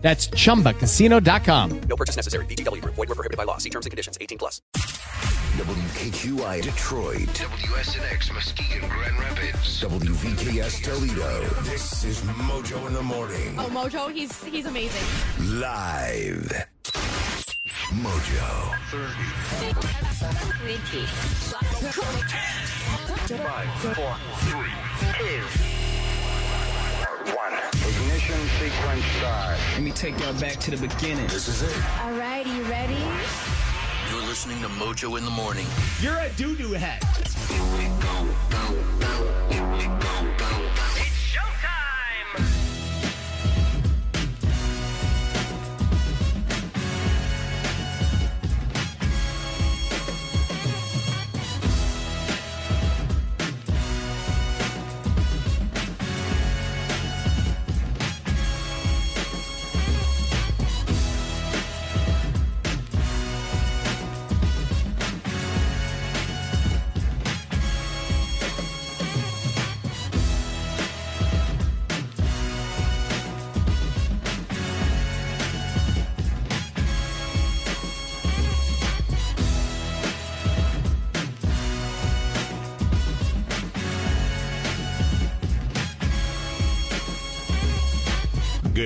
That's chumbacasino.com. No purchase necessary. VGW Group. Void were prohibited by law. See terms and conditions. 18 plus. WKQI Detroit. WSNX Muskegon Grand Rapids. WVKS Toledo. This is Mojo in the Morning. Oh, Mojo, he's he's amazing. Live. Mojo. 1. Ignition sequence start. Let me take y'all back to the beginning. This is it. All right, you ready? You're listening to Mojo in the Morning. You're a doo doo head.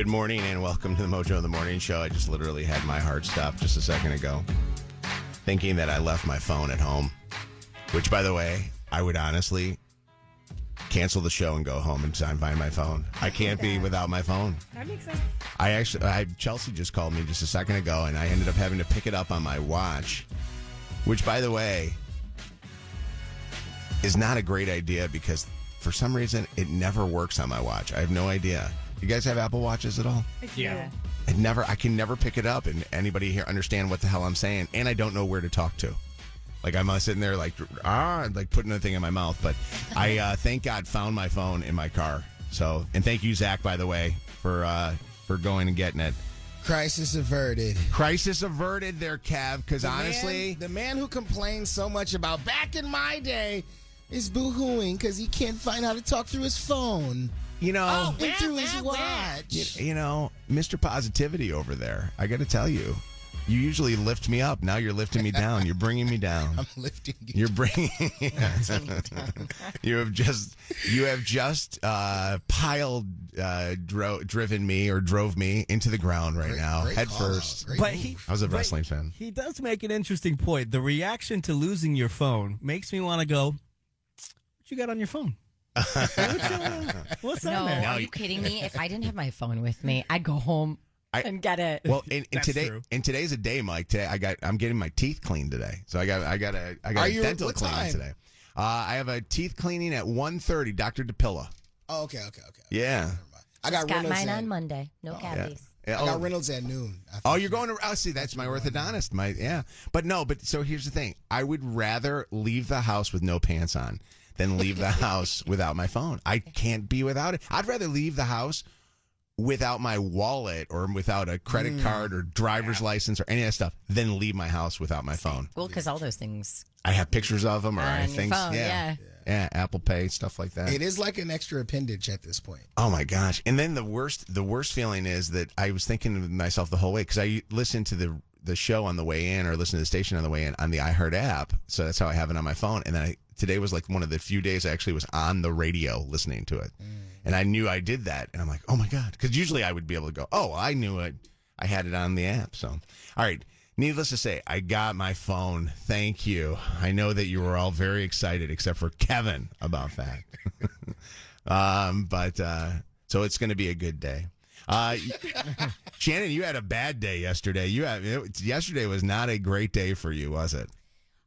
Good morning and welcome to the Mojo in the Morning Show. I just literally had my heart stop just a second ago, thinking that I left my phone at home. Which, by the way, I would honestly cancel the show and go home and find my phone. I can't be without my phone. That makes sense. I actually, I, Chelsea just called me just a second ago, and I ended up having to pick it up on my watch. Which, by the way, is not a great idea because for some reason it never works on my watch. I have no idea. You guys have Apple Watches at all? Yeah. I never, I can never pick it up, and anybody here understand what the hell I'm saying, and I don't know where to talk to. Like I'm uh, sitting there, like ah, like putting a thing in my mouth. But I uh, thank God found my phone in my car. So, and thank you, Zach, by the way, for uh, for going and getting it. Crisis averted. Crisis averted there, Cav. Because The honestly, man, the man who complains so much about back in my day is boo-hooing because he can't find how to talk through his phone you know, and through his watch. you, you know, Mr. Positivity over there. I got to tell you, you usually lift me up. Now you're lifting me down. You're bringing me down. I'm lifting you. You're bringing. down. you have just you have just uh, piled, uh, dro- driven me or drove me into the ground right Great- now, great head first. But he, I was a wrestling fan. He does make an interesting point. The reaction to losing your phone makes me want to go. What you got on your phone? What's uh, what's No, on there? are you kidding me? If I didn't have my phone with me, I'd go home I- and get it. Well, and, and today true. and today's a day, Mike. Today I got I'm getting my teeth cleaned today, so I got I got a I got Are a you- dental what cleaning time? today. Uh, I have a teeth cleaning at 1.30, Dr. DePilla. Oh, okay, okay, okay. Yeah. I got, Got Reynolds mine at, on Monday. No cavities. Yeah, I got oh. Reynolds at noon. I Oh, you're going to. Oh, see, that's my orthodontist. My yeah, but no, but so here's the thing. I would rather leave the house with no pants on than leave the house without my phone. I can't be without it. I'd rather leave the house without my wallet or without a credit Mm. card or driver's license or any of that stuff than leave my house without my phone. Well, because all those things I have pictures of them or I on have your things. phone. yeah. Yeah. Yeah, Apple Pay stuff like that. It is like an extra appendage at this point. Oh my gosh! And then the worst, the worst feeling is that I was thinking to myself the whole way because I listened to the the show on the way in or listen to the station on the way in on the iHeart app, so that's how I have it on my phone. And then I, today was like one of the few days I actually was on the radio listening to it, and I knew I did that, and I'm like, oh my god, because usually I would be able to go, oh, I knew it, I had it on the app. So, all right. Needless to say, I got my phone. Thank you. I know that you were all very excited, except for Kevin, about that. um, but uh, so it's going to be a good day. Uh, Shannon, you had a bad day yesterday. You have it, yesterday was not a great day for you, was it?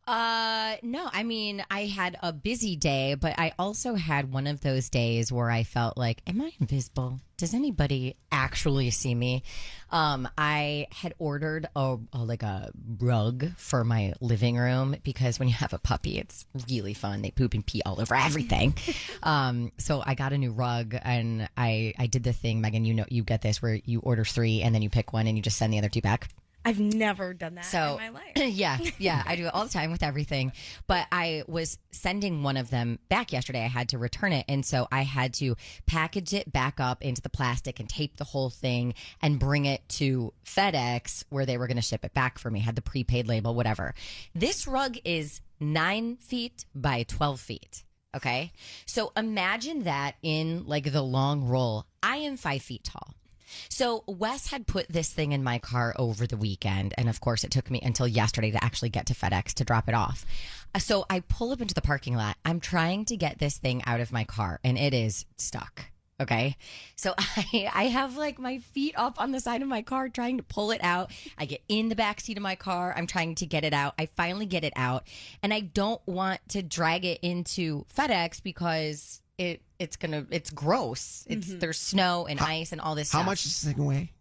Uh, no, I mean, I had a busy day, but I also had one of those days where I felt like, am I invisible? Does anybody actually see me? Um, I had ordered a, a like a rug for my living room because when you have a puppy, it's really fun. They poop and pee all over everything. um, so I got a new rug and I I did the thing, Megan. You know, you get this where you order three and then you pick one and you just send the other two back. I've never done that So in my life. yeah, yeah, I do it all the time with everything. But I was sending one of them back yesterday. I had to return it, and so I had to package it back up into the plastic and tape the whole thing and bring it to FedEx where they were going to ship it back for me. Had the prepaid label, whatever. This rug is nine feet by twelve feet. Okay, so imagine that in like the long roll. I am five feet tall. So Wes had put this thing in my car over the weekend, and of course, it took me until yesterday to actually get to FedEx to drop it off. Uh, So I pull up into the parking lot. I'm trying to get this thing out of my car, and it is stuck. Okay, so I I have like my feet up on the side of my car trying to pull it out. I get in the back seat of my car. I'm trying to get it out. I finally get it out, and I don't want to drag it into FedEx because it it's gonna it's gross. It's mm-hmm. there's snow and ice and all this. How stuff. much does this thing weigh?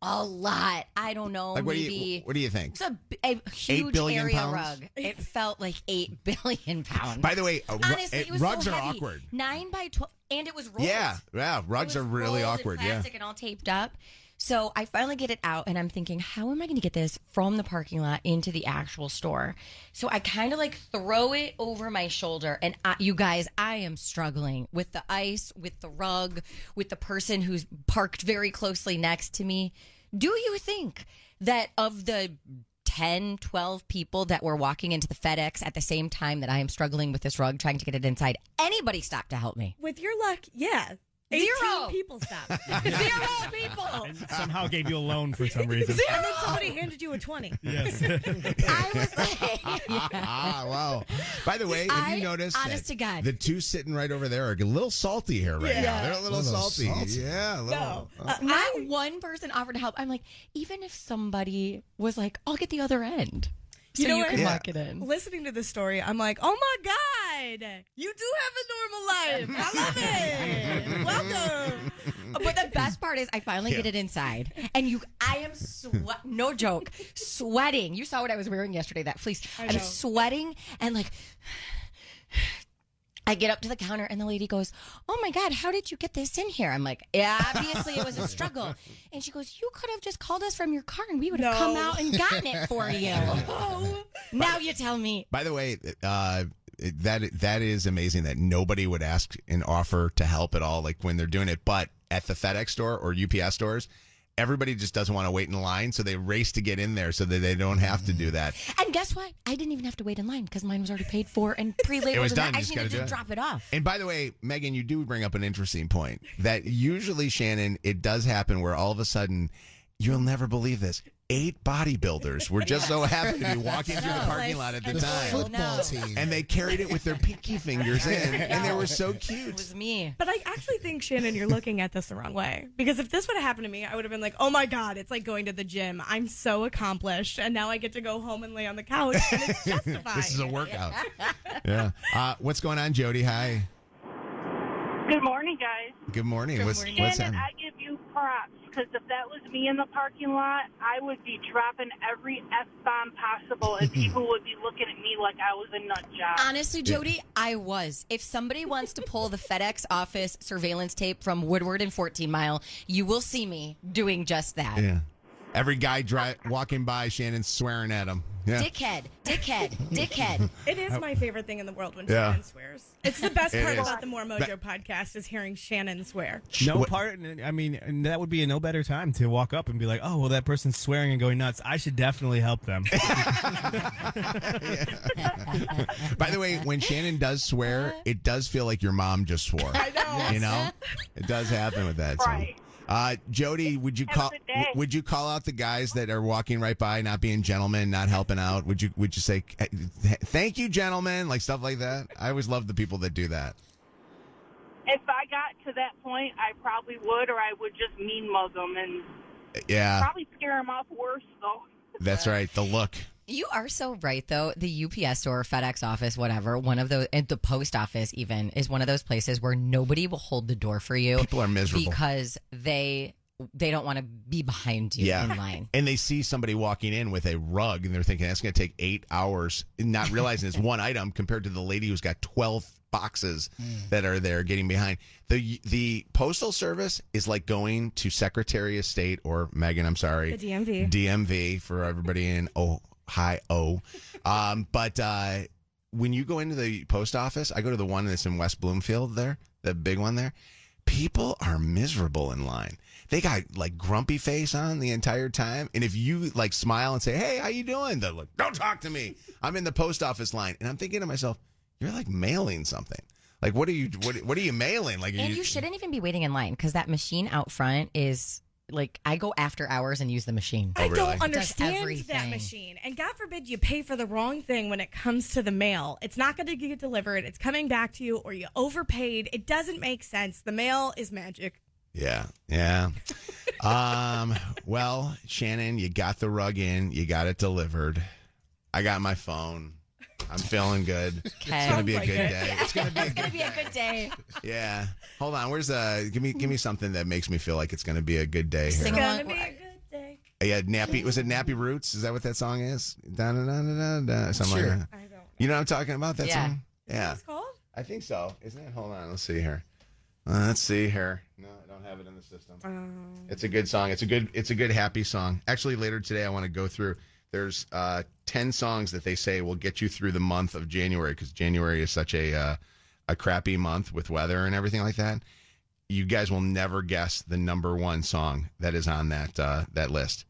A lot. I don't know. Like, what do you what do you think? it's a huge billion area pounds? rug. It felt like eight billion pounds. By the way, a ru- honestly, it- it was rugs so are heavy. awkward. Nine by twelve, and it was rolled. Yeah, yeah, rugs It are really rolled in awkward. Yeah. plastic and all taped up. So I finally get it out, and I'm thinking, how am I going to get this from the parking lot into the actual store? So I kind of like throw it over my shoulder, and I, you guys, I am struggling with the ice, with the rug, with the person who's parked very closely next to me. Do you think that of the 10, 12 people that were walking into the FedEx at the same time that I am struggling with this rug, trying to get it inside, anybody stopped to help me? With your luck, yeah. 18 Zero. people stopped. Zero people. And somehow gave you a loan for some reason. and then somebody handed you a 20. Yes. I was like, ah, wow. By the way, have I- you noticed honest that to God. the two sitting right over there are a little salty here right now? Yeah. They're a little, Little salty. salty. Yeah, a little. No. Uh, not one person offered to help. I'm like, even if somebody was like, I'll get the other end. So You know you what? can Yeah. lock it in. Listening to this story, I'm like, oh my God, you do have a normal life. I love it. Welcome. But the best part is I finally get it inside. And you I am sweat no joke, sweating. You saw what I was wearing yesterday, that fleece. I'm know. sweating and like I get up to the counter and the lady goes, Oh my God, how did you get this in here? I'm like, Yeah, obviously it was a struggle. And she goes, You could have just called us from your car and we would have No. come out and gotten it for you. Now you tell me. By the way, uh, that that is amazing that nobody would ask and offer to help at all, like when they're doing it. But at the FedEx store or UPS stores, everybody just doesn't want to wait in line, so they race to get in there so that they don't have to do mm. that. And guess what? I didn't even have to wait in line because mine was already paid for and pre-labeled. It was done. I just needed to drop it off. And by the way, Megan, you do bring up an interesting point that usually, Shannon, it does happen where all of a sudden, you'll never believe this. Eight bodybuilders were just so happy to be walking through the parking lot at the The time. football No. team. And they carried it with their pinky fingers in, and they were so cute. It was me. But I actually think, Shannon, you're looking at this the wrong way. Because if this would have happened to me, I would have been like, oh my God, it's like going to the gym. I'm so accomplished. And now I get to go home and lay on the couch. And it's justified. This is a workout. Yeah. Uh, what's going on, Jody? Hi. Good morning, guys. Good morning. what's Shannon, what's happening? I give you props because if that was me in the parking lot, I would be dropping every f bomb possible, and people would be looking at me like I was a nut job. Honestly, Jody, I was. If somebody wants to pull the FedEx office surveillance tape from Woodward and 14 Mile, you will see me doing just that. Yeah. Every guy dri- walking by, Shannon's swearing at him. Yeah. Dickhead, dickhead, dickhead. It is my favorite thing in the world when Yeah. Shannon swears. It's the best It part is. about the More Mojo podcast is hearing Shannon swear. No What- part. I mean, and that would be a no better time to walk up and be like, "Oh, well, that person's swearing and going nuts. I should definitely help them." By the way, when Shannon does swear, it does feel like your mom just swore. I know. You know, it does happen with that. So. Right. Uh, Jody, would you Have call good day. w- would you call out the guys that are walking right by, not being gentlemen, not helping out? Would you would you say thank you, gentlemen, like stuff like that? I always love the people that do that. If I got to that point, I probably would, or I would just mean mug them and Yeah, probably scare them off worse, though. that's right. The look. You are so right, though. The UPS store, FedEx office, whatever, one of those, and the post office even is one of those places where nobody will hold the door for you. People are miserable. because they they don't want to be behind you Yeah. in line. And they see somebody walking in with a rug and they're thinking that's going to take eight hours, not realizing it's one item compared to the lady who's got 12 boxes mm. that are there getting behind. The the postal service is like going to Secretary of State or Megan, I'm sorry. The DMV. DMV for everybody in Ohio. Um, but uh, when you go into the post office, I go to the one that's in West Bloomfield there, the big one there. People are miserable in line. They got like grumpy face on the entire time, and if you like smile and say, "Hey, how you doing?" They're like, "Don't talk to me." I'm in the post office line, and I'm thinking to myself, "You're like mailing something. Like, what are you? What, what are you mailing? Like, And you shouldn't even be waiting in line because that machine out front is like I go after hours and use the machine. Oh, I really? don't understand that machine. And God forbid you pay for the wrong thing when it comes to the mail. It's not going to get delivered. It's coming back to you, or you overpaid. It doesn't make sense. The mail is magic. Yeah, yeah. um, well, Shannon, you got the rug in, you got it delivered. I got my phone. I'm feeling good. It's gonna be a good like it. day. It's gonna be a It's gonna good be a good day. yeah. Hold on. Where's uh? Give me give me something that makes me feel like it's gonna be a good day here. Sing It's along. going to be a good day. Yeah, nappy. Was it Nappy Roots? Is that what that song is? Da da da da da. da something Sure. like that. I don't know. You know what I'm talking about? That Yeah. song. Yeah. What's it called? I think so. Isn't it? Hold on. Let's see here. Uh, let's see here. No, I don't have it in the system. It's a good song. It's a good. It's a good happy song. Actually, later today, I want to go through. There's uh, ten songs that they say will get you through the month of January because January is such a uh, a crappy month with weather and everything like that. You guys will never guess the number one song that is on that uh, that list.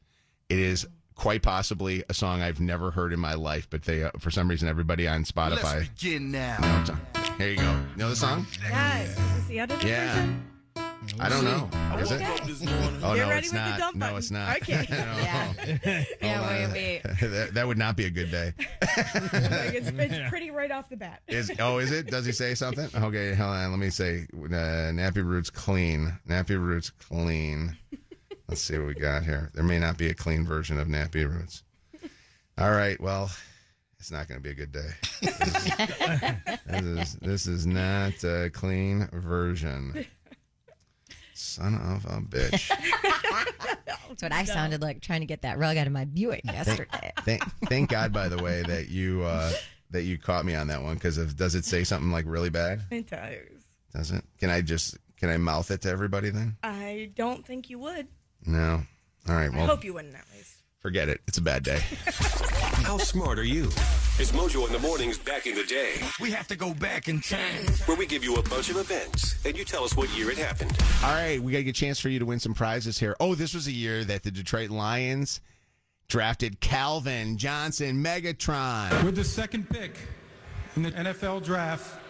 It is quite possibly a song I've never heard in my life, but they uh, for some reason everybody on Spotify. begin now. Here you go. Know the song? Yes. Is this the edited Yeah. version? I don't know. Is it? Oh Get no, ready it's with the not. dump No, button. it's not. Okay. No. Yeah. Yeah, Hold on. wait, that, that would not be a good day. Like, it's, it's pretty right off the bat. Is oh, is it? Does he say something? Okay, hold on. Let me say uh, Nappy Roots clean. Nappy Roots clean. Let's see what we got here. There may not be a clean version of Nappy Roots. All right. Well, it's not going to be a good day. This is, this is, this is not a clean version. Son of a bitch. That's what I sounded like trying to get that rug out of my Buick yesterday. Thank, thank God, by the way, that you uh, that you caught me on that one because does it say something like really bad? It does. Does it? Can I just can I mouth it to everybody then? I don't think you would. No. All right. Well, I hope you wouldn't at least. Forget it. It's a bad day. How smart are you? It's Mojo in the Mornings back in the day, We have to go back in time. where we give you a bunch of events and you tell us what year it happened. All right, we got to get a chance for you to win some prizes here. Oh, this was a year that the Detroit Lions drafted Calvin Johnson, Megatron. With the second pick in the NFL draft,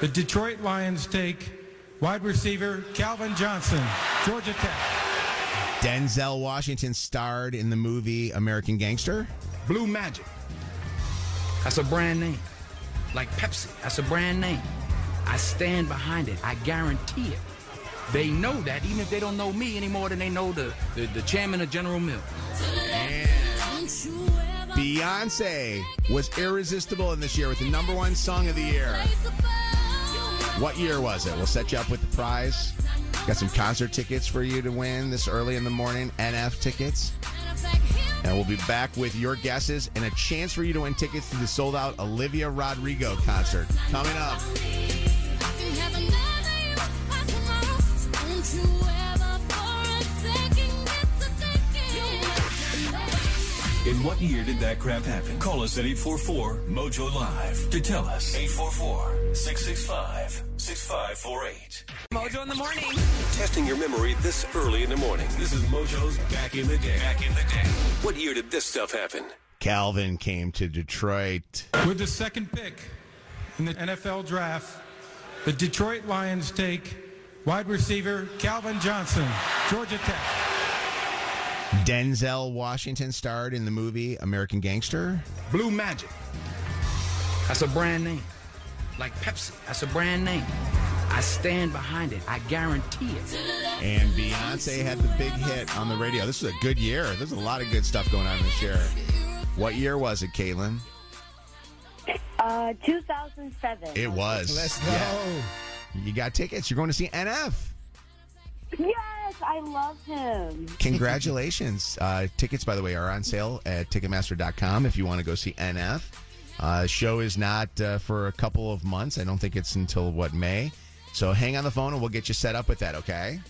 the Detroit Lions take wide receiver Calvin Johnson, Georgia Tech. Denzel Washington starred in the movie American Gangster. Blue Magic. That's a brand name. Like Pepsi. That's a brand name. I stand behind it. I guarantee it. They know that, even if they don't know me any more than they know the, the, the chairman of General Mills. Beyonce was irresistible in this year with the number one song of the year. What year was it? We'll set you up with the prize. Got some concert tickets for you to win this early in the morning. NF tickets. And we'll be back with your guesses and a chance for you to win tickets to the sold out Olivia Rodrigo concert coming up. What year did that crap happen? Call us at 844 Mojo Live to tell us. 844 665 6548. Mojo in the morning. Testing your memory this early in the morning. This is Mojo's Back in the Day. Back in the Day. What year did this stuff happen? Calvin came to Detroit. With the second pick in the NFL draft, the Detroit Lions take wide receiver Calvin Johnson, Georgia Tech. Denzel Washington starred in the movie American Gangster. Blue Magic. That's a brand name. Like Pepsi. That's a brand name. I stand behind it. I guarantee it. And Beyonce had the big hit on the radio. This was a good year. There's a lot of good stuff going on this year. What year was it, Caitlin? Uh, 2007. It was. Let's go. Yeah. You got tickets. You're going to see NF. Yes, I love him. Congratulations. uh, tickets, by the way, are on sale at Ticketmaster.com if you want to go see NF. Uh, show is not uh, for a couple of months. I don't think it's until, what, May? So hang on the phone and we'll get you set up with that, okay?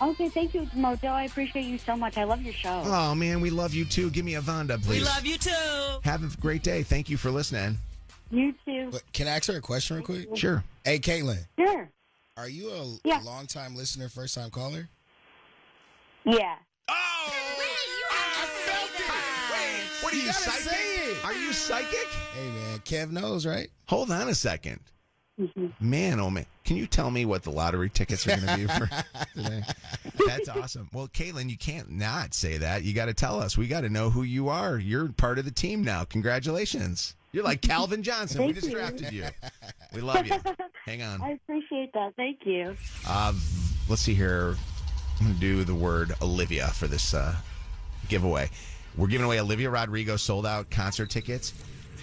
Okay, thank you, Mojo. I appreciate you so much. I love your show. Oh, man, we love you too. Give me a Vonda, please. We love you too. Have a great day. Thank you for listening. You too. But can I ask her a question real quick? Sure. Hey, Caitlin. Sure. Are you a Yeah. long time listener, first time caller? Yeah. oh What are you, You gotta psychic? say it. Are you psychic? Hey, man, Kev knows, right? Hold on a 2nd Mm-hmm. Man, oh man. Can you tell me what the lottery tickets are going to be for today? That's awesome. Well, Caitlin, you can't not say that. You got to tell us. We got to know who you are. You're part of the team now. Congratulations. You're like Calvin Johnson. we Thank you. you. We love you. Hang on. I appreciate that. Thank you. Uh, let's see here. I'm going to do the word Olivia for this uh, giveaway. We're giving away Olivia Rodrigo sold out concert tickets.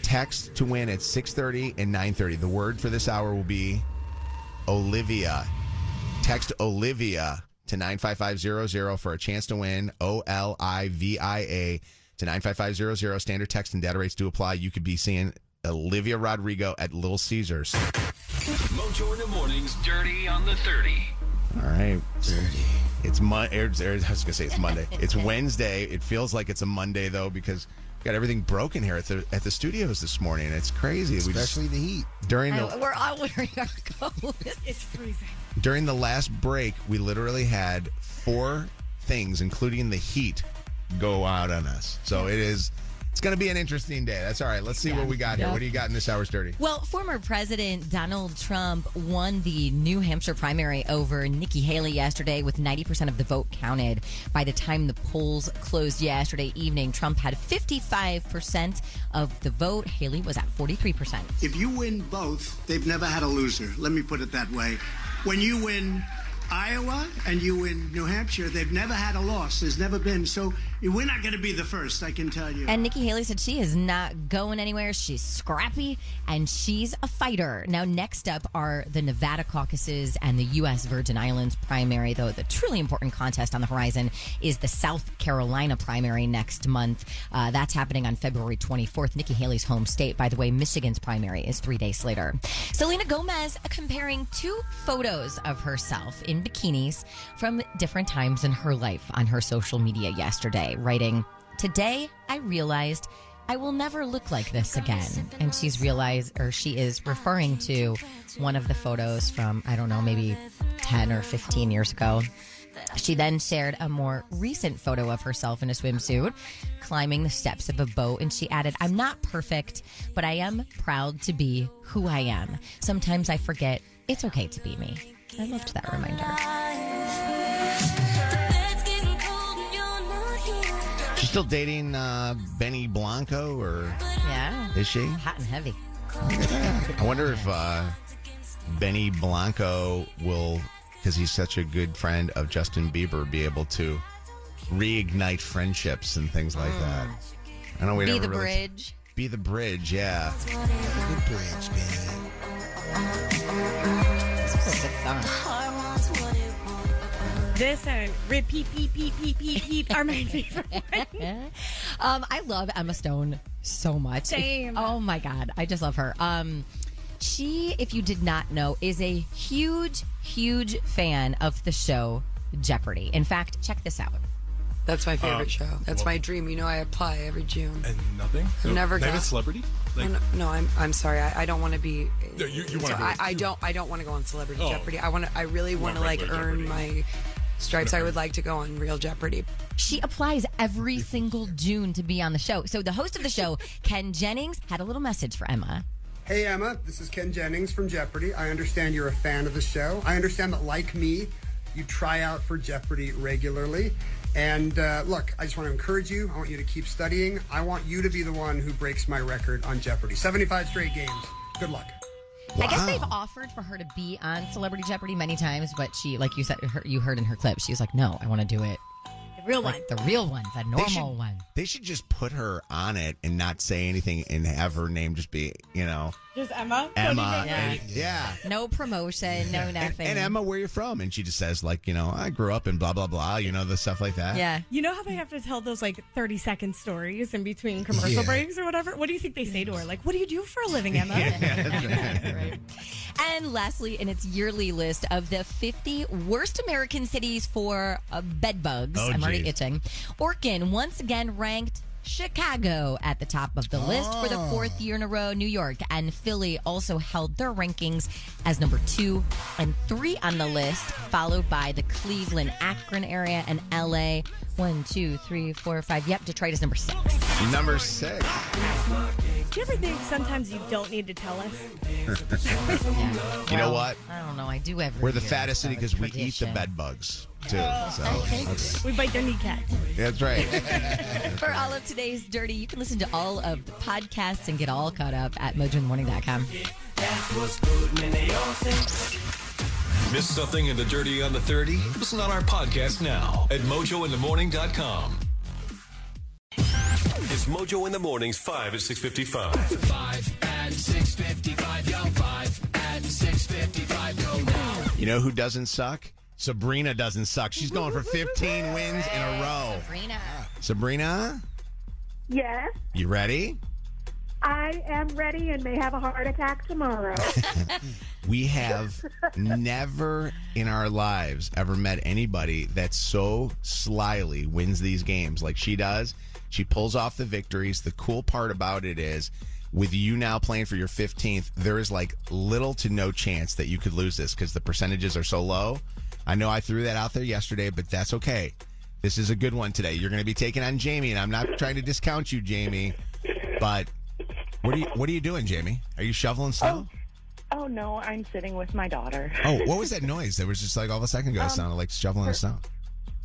Text to win at 6:30 and 9:30. The word for this hour will be Olivia. Text Olivia to 95500 for a chance to win O L I V I A to 95500. Standard text and data rates do apply. You could be seeing Olivia Rodrigo at Little Caesars. Mojo in the mornings, dirty on the 30. All right. Dirty. It's Monday. Er, er, I was going to say it's Monday. It's Wednesday. It feels like it's a Monday, though, because we got everything broken here at the at the studios this morning. It's crazy. We just- Especially the heat. during I- the we're all wearing our coats. It's freezing. during the last break, we literally had four things, including the heat, go out on us. So it is. It's going to be an interesting day. That's all right. Let's see what we got here. Yeah. What do you got in this hour's dirty? Well, former President Donald Trump won the New Hampshire primary over Nikki Haley yesterday with 90% of the vote counted. By the time the polls closed yesterday evening, Trump had 55% of the vote. Haley was at 43%. If you win both, they've never had a loser. Let me put it that way. When you win Iowa and you win New Hampshire, they've never had a loss. There's never been. So we're not going to be the first, I can tell you. And Nikki Haley said she is not going anywhere. She's scrappy and she's a fighter. Now, next up are the Nevada caucuses and the U.S. Virgin Islands primary, though the truly important contest on the horizon is the South Carolina primary next month. Uh, that's happening on February 24th, Nikki Haley's home state. By the way, Michigan's primary is three days later. Selena Gomez comparing two photos of herself in bikinis from different times in her life on her social media yesterday, writing, Today, I realized I will never look like this again. And she's realized, or she is referring to one of the photos from, I don't know, maybe 10 or 15 years ago. She then shared a more recent photo of herself in a swimsuit climbing the steps of a boat. And she added, I'm not perfect, but I am proud to be who I am. Sometimes I forget it's okay to be me. I loved that reminder. She's still dating uh, Benny Blanco, or Yeah. is she? Hot and heavy. I wonder if uh, Benny Blanco will, because he's such a good friend of Justin Bieber, be able to reignite friendships and things like that. I know we Be never the really- bridge. Be the bridge, yeah. Good bridge, man. This was a good song. And repeat, peep, peep, peep, peep, peep are my favorite. um, I love Emma Stone so much. Same. oh my god, I just love her. Um, she, if you did not know, is a huge, huge fan of the show Jeopardy. In fact, check this out. That's my favorite Um, show. That's well- my dream. You know, I apply every June. And nothing? I've No- never not even got celebrity? Like, no, no, no, I'm I'm sorry. I, I don't want to be. No, you- you wanna I, I don't. I don't want to go on Celebrity Oh. Jeopardy. I want to. I really want want to like regular earn Jeopardy. my stripes. I would like to go on Real Jeopardy. She applies every single June to be on the show. So the host of the show, Ken Jennings, had a little message for Emma. Hey Emma, this is Ken Jennings from Jeopardy. I understand you're a fan of the show. I understand that, like me, you try out for Jeopardy regularly. And uh, look, I just want to encourage you. I want you to keep studying. I want you to be the one who breaks my record on Jeopardy. 75 straight games. Good luck. I guess they've offered for her to be on Celebrity Jeopardy many times, but she, like you said, her, you heard in her clip, she was like, "No, I want to do it The real one. The real one, the They normal should- one. They should just put her on it and not say anything and have her name just be, you know, Just Emma. Emma. Cody and- Baker. yeah. No promotion, no nothing. and Emma, where you from? And she just says, like, you know, I grew up in blah blah blah. You know, the stuff like that. Yeah. You know how they have to tell those like 30 second stories in between commercial Yeah. breaks or whatever? What do you think they say to her? Like, what do you do for a living, Emma? And lastly, in its yearly list of the 50 worst American cities for uh, bed bugs, Oh, I'm already itching. Orkin once again ranked Chicago at the top of the list for the Oh. fourth year in a row. New York and Philly also held their rankings as number two and three on the list, followed by the Cleveland, Akron area and LA. One, two, three, four, five. Yep, Detroit is number six. Number six. Do you ever think sometimes you don't need to tell us? You know what? I don't know. I do every We're the year, fattest so city because we eat the bed bugs too. Oh, so Okay. okay. We bite their kneecaps. that's right. For all of today's Dirty, you can listen to all of the podcasts and get all caught up at mojointhemorning.com. Miss something in the dirty on the 30? Listen on our podcast now at mojointhemorning.com. It's Mojo in the Mornings, 5 at 655. 5 and 655, yo, 5 and 655, go now. You know who doesn't suck? Sabrina doesn't suck. She's going for 15 wins in a row. Sabrina. Sabrina, Yes, you ready? I am ready and may have a heart attack tomorrow. We have never in our lives ever met anybody that so slyly wins these games like she does. She pulls off the victories. The cool part about it is, with you now playing for your 15th, there is like little to no chance that you could lose this because the percentages are so low. I know I threw that out there yesterday, but that's okay. This is a good one today. You're going to be taking on Jamie, and I'm not trying to discount you, Jamie, but what are you what are you doing, Jamie? Are you shoveling snow? oh no, I'm sitting with my daughter. Oh, what was that noise? There was just like all of a second ago, it Um, sounded like shoveling the snow.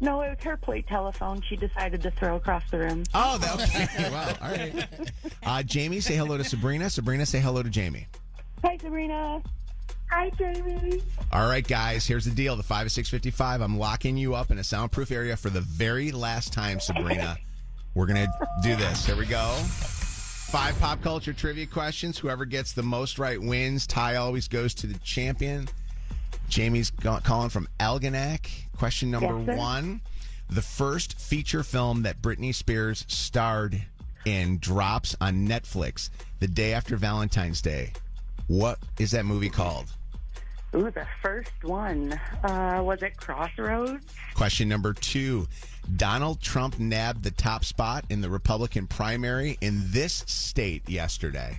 No, it was her plate telephone. She decided to throw across the room. Oh, that okay. well, all right. Uh, Jamie, say hello to Sabrina. Sabrina, say hello to Jamie. Hi, Sabrina. Hi, Jamie. All right, guys, here's the deal. The 5 is 655. I'm locking you up in a soundproof area for the very last time, Sabrina. We're going to do this. Here we go. Five pop culture trivia questions. Whoever gets the most right wins. Tie always goes to the champion. Jamie's calling from Algonac. Question number Yes, one. The first feature film that Britney Spears starred in drops on Netflix the day after Valentine's Day. What is that movie called? Ooh, the first one. Uh, was it Crossroads? Question number two. Donald Trump nabbed the top spot in the Republican primary in this state yesterday.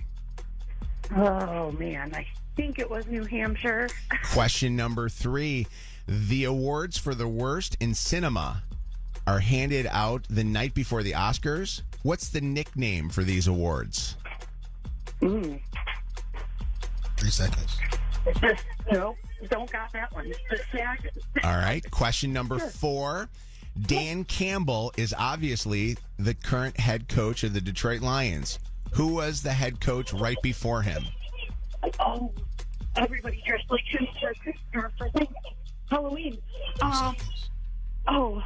Oh man, I think it was New Hampshire. Question number three. The awards for the worst in cinema are handed out the night before the Oscars. What's the nickname for these awards? Mm. Three seconds. nope, don't got that one. The SAG. All right. Question number four. Dan Campbell is obviously the current head coach of the Detroit Lions. Who was the head coach right before him? Oh, everybody dressed like him for Christmas for Thanksgiving, Halloween. Um, oh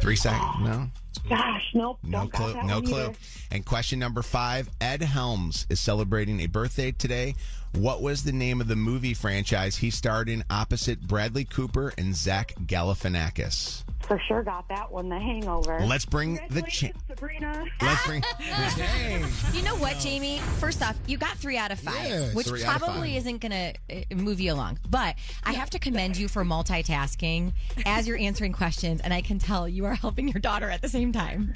Three seconds. No. gosh, nope, No clue. No clue. either. And question number five Ed Helms is celebrating a birthday today. What was the name of the movie franchise he starred in opposite Bradley Cooper and Zach Galifianakis? For sure got that one. The Hangover. Let's bring the cha- Sabrina. Let's bring. You know what, Jamie? First off, you got three out of five, Yeah, which three out of probably five. isn't going to uh, move you along. But I have to commend you for multitasking as you're answering questions, and I can tell you are helping your daughter at the same time.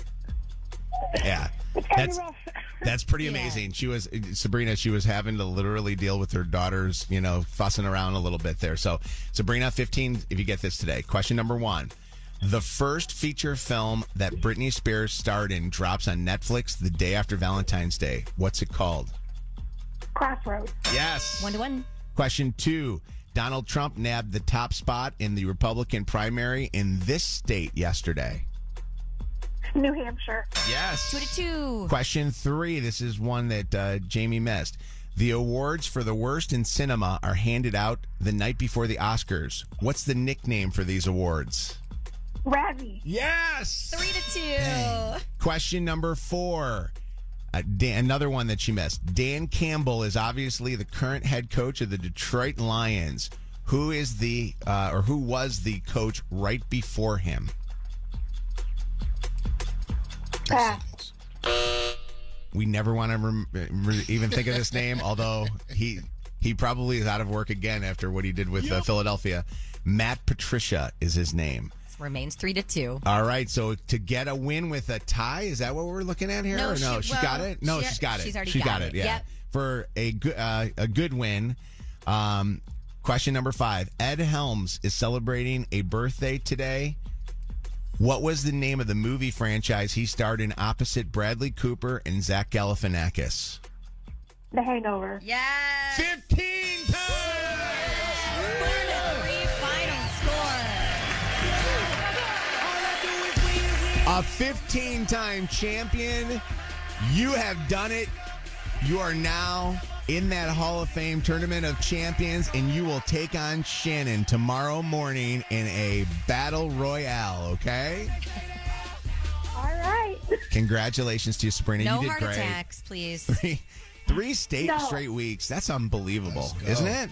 Yeah. kinda That's rough. That's pretty amazing. She was eh, Sabrina. She was having to literally deal with her daughters, you know, fussing around a little bit there. So Sabrina, fifteen. If you get this today, question number one: the first feature film that Britney Spears starred in drops on Netflix the day after Valentine's Day. What's it called? Crossroads. Yes. One to one. Question two: Donald Trump nabbed the top spot in the Republican primary in this state yesterday. New Hampshire. Yes. Two to two. Question three. This is one that uh, Jamie missed. The awards for the worst in cinema are handed out the night before the Oscars. What's the nickname for these awards? Razzie. Yes. Three to two. Question number four. Uh, Dan, another one that she missed. Dan Campbell is obviously the current head coach of the Detroit Lions. Who is the uh, or who was the coach right before him? Pass. We never want to rem- re- even think of this name, although he he probably is out of work again after what he did with uh, Philadelphia. Matt Patricia is his name. Remains three to two. All right, so to get a win with a tie, is that what we're looking at here? No, or no, she- she's got it. No, she- she's got it. she's already she got got it. it. Yeah, Yep. for a good uh, a good win. Um, question number five: Ed Helms is celebrating a birthday today. What was the name of the movie franchise he starred in opposite Bradley Cooper and Zach Galifianakis? The Hangover. Yes. 15 Three final A 15 time champion. You have done it. You are now in that Hall of Fame tournament of champions, and you will take on Shannon tomorrow morning in a battle royale, okay? All right. Congratulations to you, Sabrina. No you did heart great. attacks, please. Three, three state No. straight weeks. That's unbelievable, isn't it?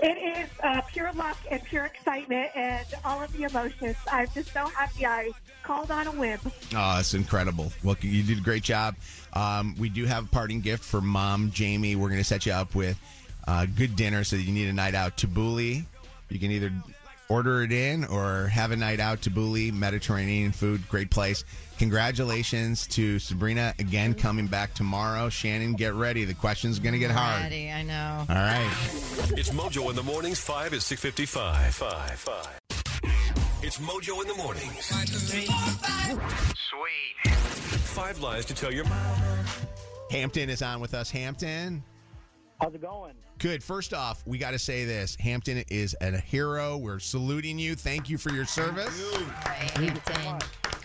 It is uh, pure luck and pure excitement and all of the emotions. I'm just so happy I called on a whim. Oh, that's incredible. Well, you did a great job. Um, we do have a parting gift for mom, Jamie. We're going to set you up with uh, good dinner so that you need a night out. Tabbouleh. You can either order it in or have a night out. to Tabbouleh, Mediterranean food, great place. Congratulations to Sabrina again coming back tomorrow. Shannon, get ready. The question's going to get hard. Ready, I know. All right. It's Mojo in the mornings. Five is six fifty five. Five five. It's Mojo in the mornings. Sweet. Five lies to tell your mom. Hampton is on with us. Hampton. How's it going? Good. First off, we got to say this. Hampton is a hero. We're saluting you. Thank you for your service.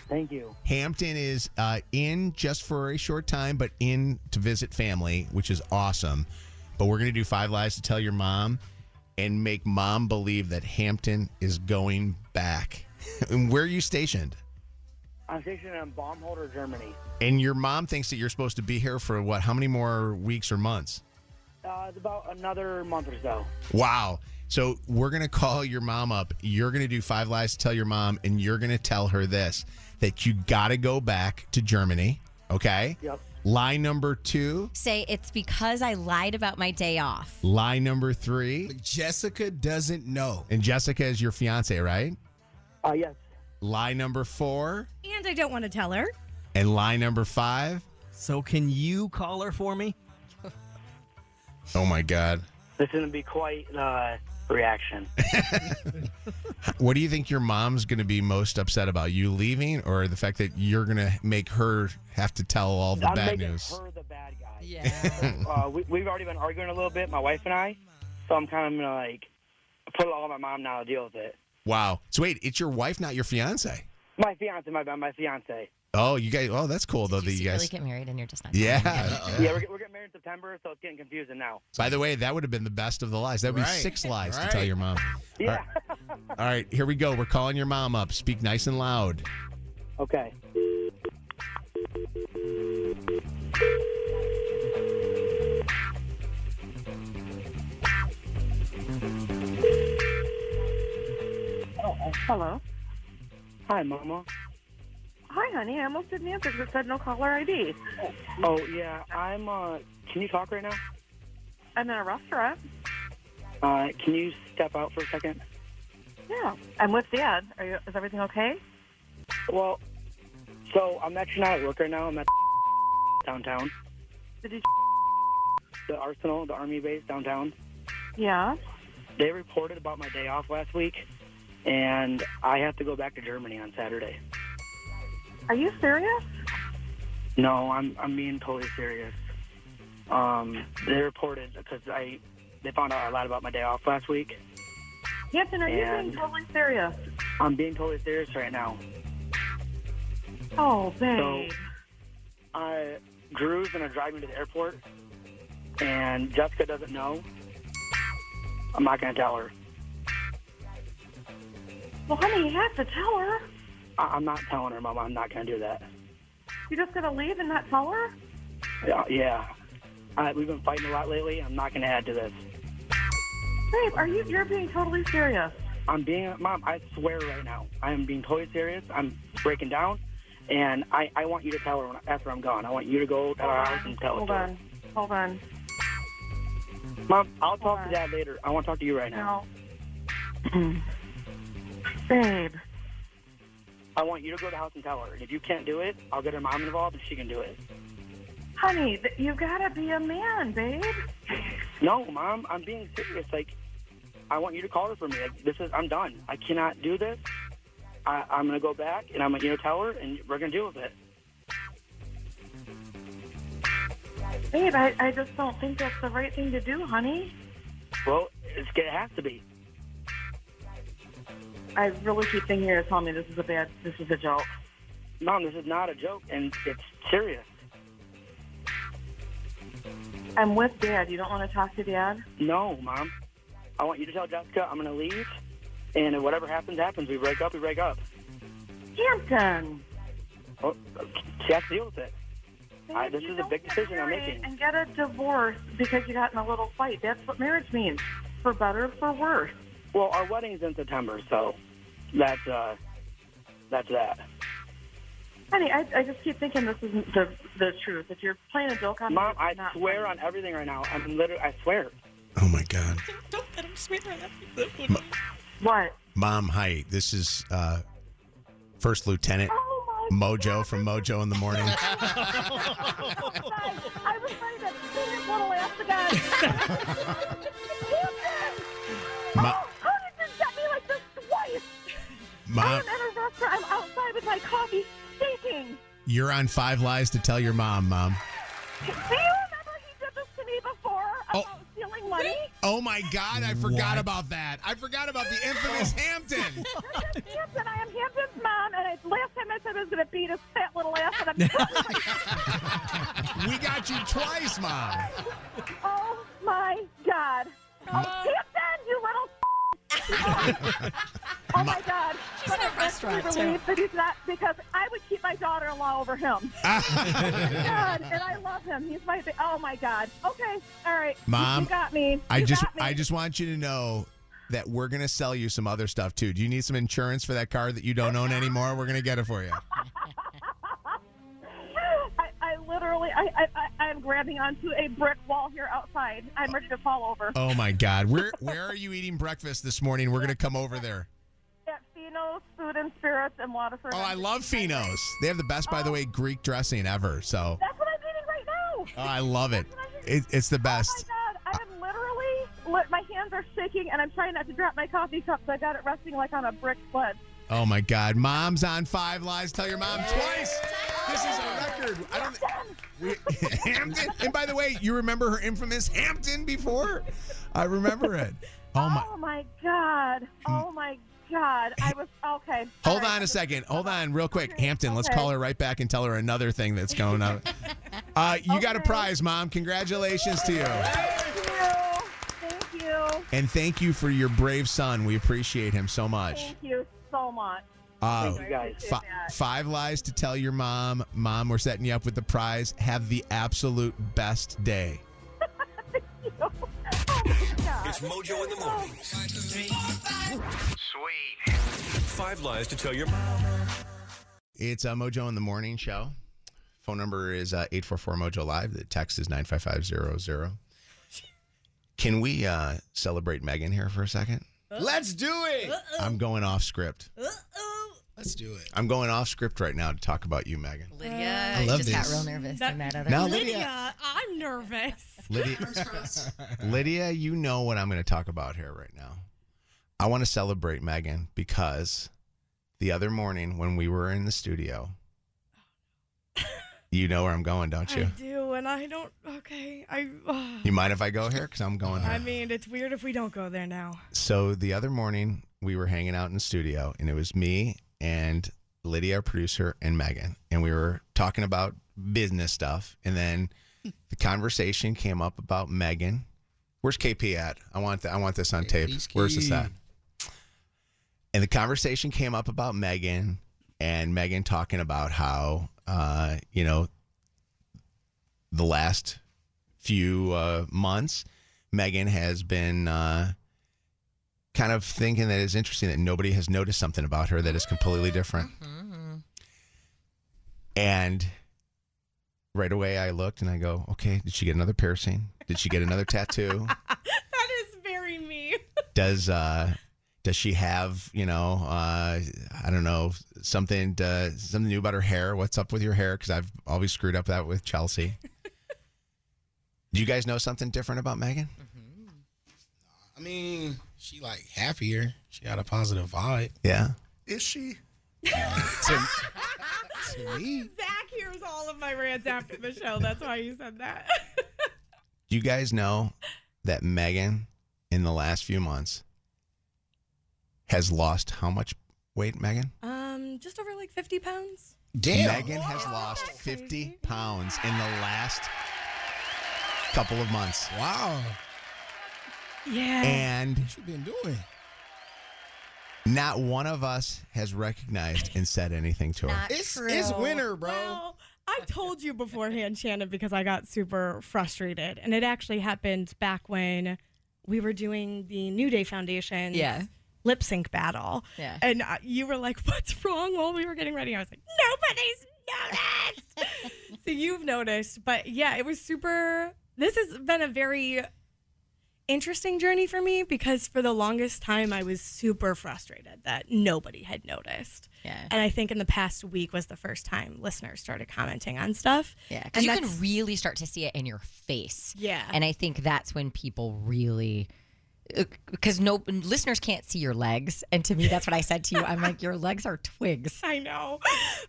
Thank you. Hampton is uh, in just for a short time, but in to visit family, which is awesome. But we're going to do five lies to tell your mom and make mom believe that Hampton is going back. and where are you stationed? I'm stationed in Baumholder, Germany. And your mom thinks that you're supposed to be here for what? How many more weeks or months? Uh, it's about another month or so. Wow. So we're going to call your mom up. You're going to do five lies to tell your mom, and you're going to tell her this that you got to go back to Germany. Okay. Yep. Lie number two. Say it's because I lied about my day off. Lie number three. Jessica doesn't know. And Jessica is your fiance, right? Uh, yes. Lie number four. And I don't want to tell her. And lie number five. So can you call her for me? Oh my God. This is going to be quite uh, reaction. What do you think your mom's going to be most upset about? You leaving or the fact that you're going to make her have to tell all the I'm bad making news? her the bad guy. Yeah. uh, we, we've already been arguing a little bit, my wife and I. So I'm kind of going to like put it all on my mom now to deal with it. Wow. So wait, it's your wife, not your fiance. My fiance, my bad, my fiance. Oh, you guys. Oh, that's cool though. That you Secretly guys. get married and you're just not. Yeah. Yeah, we're, we're getting married in September, so it's getting confusing now. By the way, that would have been the best of the lies. That would Right. be six lies to tell your mom. Yeah. All right. All right, here we go. We're calling your mom up. Speak nice and loud. Okay. Hello. Hi, Mama. Hi, honey. I almost didn't answer because it said no caller ID. Oh, yeah, I'm, uh, can you talk right now? I'm in a restaurant. Uh, can you step out for a second? Yeah. I'm with Dad. Are you, is everything okay? Well, so I'm actually not at work right now. I'm at downtown. Did you? The Arsenal, the Army base downtown. Yeah. They reported about my day off last week, and I have to go back to Germany on Saturday. Are you serious? No, I'm I'm being totally serious. Um, they reported because I they found out a lot about my day off last week. Hampton, are you being totally serious? I'm being totally serious right now. Oh, babe. So, uh, Drew's gonna drive me to the airport, and Jessica doesn't know. I'm not gonna tell her. Well, honey, you have to tell her. I- I'm not telling her, Mom. I'm not going to do that. You just gonna leave and not tell her? Yeah, yeah. Uh, we've been fighting a lot lately. I'm not going to add to this. Babe, are you? You're being totally serious. I'm being, Mom. I swear right now, I am being totally serious. I'm breaking down, and I, I want you to tell her when, after I'm gone. I want you to go to our house and tell her. Hold on. Hold on. Mom, I'll talk to Dad later. I want to talk to you right now. No. Babe. I want you to go to the house and tell her. And if you can't do it, I'll get her mom involved, and she can do it. Honey, you gotta be a man, babe. No, Mom, I'm being serious. Like, I want you to call her for me. Like, this is, I'm done. I cannot do this. I, I'm gonna go back, and I'm gonna, you know, tell her, and we're gonna deal with it. Babe, I, I just don't think that's the right thing to do, honey. Well, it's, it has to be. I really keep thinking you're telling me this is a bad, this is a joke. Mom, this is not a joke, and it's serious. I'm with Dad. You don't want to talk to Dad? No, Mom. I want you to tell Jessica I'm gonna leave, and whatever happens, happens. We break up, we break up. Hampton. Well, she has to deal with it. I, this is a big decision I'm making. And get a divorce because you got in a little fight. That's what marriage means. For better, for worse. Well, our wedding's in September, so that's uh, that's that. Honey, I, I just keep thinking this isn't the the truth. If you're playing a joke on me, Mom, it's I not swear funny. on everything right now. I'm literally, I swear. Oh my God. Don't let him swear on everything. What? Mom, hi. This is uh, First Lieutenant Oh Mojo from Mojo in the Morning. I was ready to see his little ass again. Ma- Mom, I'm in a restaurant. I'm outside with my coffee, stinking. you're on Five Lies to Tell Your Mom, Mom. Do you remember he did this to me before Oh. about stealing money? Oh my God, I forgot about that. I forgot about the infamous Hampton. This is Hampton. I am Hampton's mom, and I, last time I said I was going to beat his fat little ass, and I'm we got you twice, Mom. Oh my God! Oh, Hampton, you little. oh my God! She's but in a I'm restaurant, too. relieved that he's not because I would keep my daughter-in-law over him. oh my God! And I love him. He's my. Oh my God! Okay, all right. Mom, you got me. I just got me. I just want you to know that we're gonna sell you some other stuff too. Do you need some insurance for that car that you don't own anymore? We're gonna get it for you. I, literally, I, I, I, I'm grabbing onto a brick wall here outside. I'm ready to fall over. Oh my God. Where where are you eating breakfast this morning? We're gonna come over there. At Fino's Food and Spirits in Waterford. Oh, I love Finos. They have the best, by the oh. way, Greek dressing ever. So That's what I'm eating right now. oh, I love it. it it's the oh, best. Oh my God, I am literally, li- my hands are shaking, and I'm trying not to drop my coffee cup, so I got it resting like on a brick sled. Oh my God. Mom's on Five Lies. Tell your mom twice. This is a record. I don't. We, Hampton. And by the way, you remember her infamous Hampton before? I remember it. Oh my. Oh my God. Oh my God. I was okay. Hold on a second. Hold on, real quick. Hampton, let's call her right back and tell her another thing that's going on. Uh, you got a prize, Mom. Congratulations to you. Thank you. Thank you. And thank you for your brave son. We appreciate him so much. Thank you so much. Uh, Thank you guys. fi- five lies to tell your mom. Mom, we're setting you up with the prize. Have the absolute best day. It's Mojo in the morning. Sweet. Five lies to tell your mom. It's uh, Mojo in the Morning Show. Phone number is uh, 844 Mojo Live. The text is 95500. Can we uh, celebrate Megan here for a second? Let's do it. I'm going off script. Let's do it. I'm going off script right now to talk about you, Megan. Lydia I love just got this. real nervous in that other. Now, Lydia, Lydia- I'm nervous. Lydia, Lydia, you know what I'm going to talk about here right now. I want to celebrate Megan because the other morning when we were in the studio, you know where I'm going, don't you? I you? do, and I don't. Okay, I. Uh, You mind if I go here? Because I'm going here. I mean, it's weird if we don't go there now. So the other morning we were hanging out in the studio and it was me and Lydia, our producer, and Megan. And we were talking about business stuff. And then the conversation came up about Megan. Where's KP at? I want th- I want this on tape. Where's this at? and the conversation came up about Megan and Megan talking about how uh, you know the last few uh, months Megan has been uh, kind of thinking that it's interesting that nobody has noticed something about her that is completely different. And right away I looked and I go, okay, did she get another piercing? Did she get another tattoo? that is very me. does uh does she have you know uh i don't know something uh, something new about her hair what's up with your hair because i've always screwed up that with chelsea do you guys know something different about megan I mean, she like happier. She got a positive vibe. yeah Is she? to, to me. Zach hears all of my rants after the show. That's why you said that. do you guys know that megan in the last few months has lost how much weight megan um, just over like 50 pounds. Damn. Megan has lost 50 pounds in the last couple of months Wow. Yeah. and What you been doing? Not one of us has recognized and said anything to her. It's it's winter, bro. Well, I told you beforehand, Shannon, because I got super frustrated. And it actually happened back when we were doing the New Day Foundation Yeah. lip sync battle. Yeah. And uh, you were like, what's wrong while we were getting ready? I was like, nobody's noticed. so you've noticed. But yeah, it was super. This has been a very interesting journey for me because for the longest time I was super frustrated that nobody had noticed. Yeah. And I think in the past week was the first time listeners started commenting on stuff. Yeah, And because you can really start to see it in your face. Yeah. and I think that's when people really. Because no listeners can't see your legs, and to me, that's what I said to you. I'm like, your legs are twigs. I know.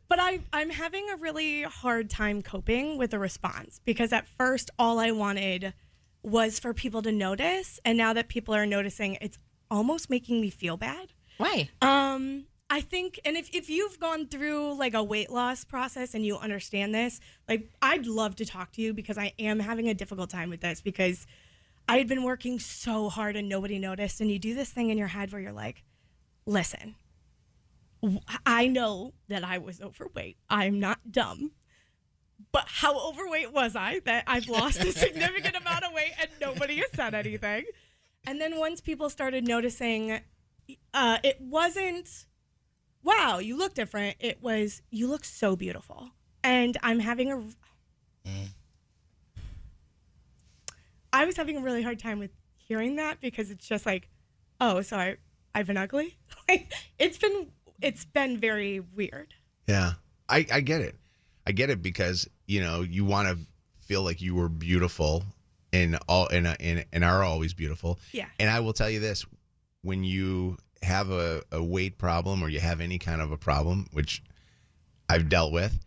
But I, I'm having a really hard time coping with the response because at first, all I wanted was for people to notice. And now that people are noticing, it's almost making me feel bad. Why? Um, I think, and if, if you've gone through like a weight loss process and you understand this, like I'd love to talk to you because I am having a difficult time with this because I had been working so hard and nobody noticed. And you do this thing in your head where you're like, listen, I know that I was overweight. I'm not dumb. But how overweight was I that I've lost a significant amount of weight and nobody has said anything? And then once people started noticing, uh, it wasn't, wow, you look different. It was, you look so beautiful. And I'm having a, I was having a really hard time with hearing that because it's just like, oh, so I, I've been ugly. Like it's been, it's been very weird. Yeah. I, I get it. I get it because, you know, you want to feel like you were beautiful and all and, and and are always beautiful. Yeah. And I will tell you this, when you have a, a weight problem or you have any kind of a problem, which I've dealt with,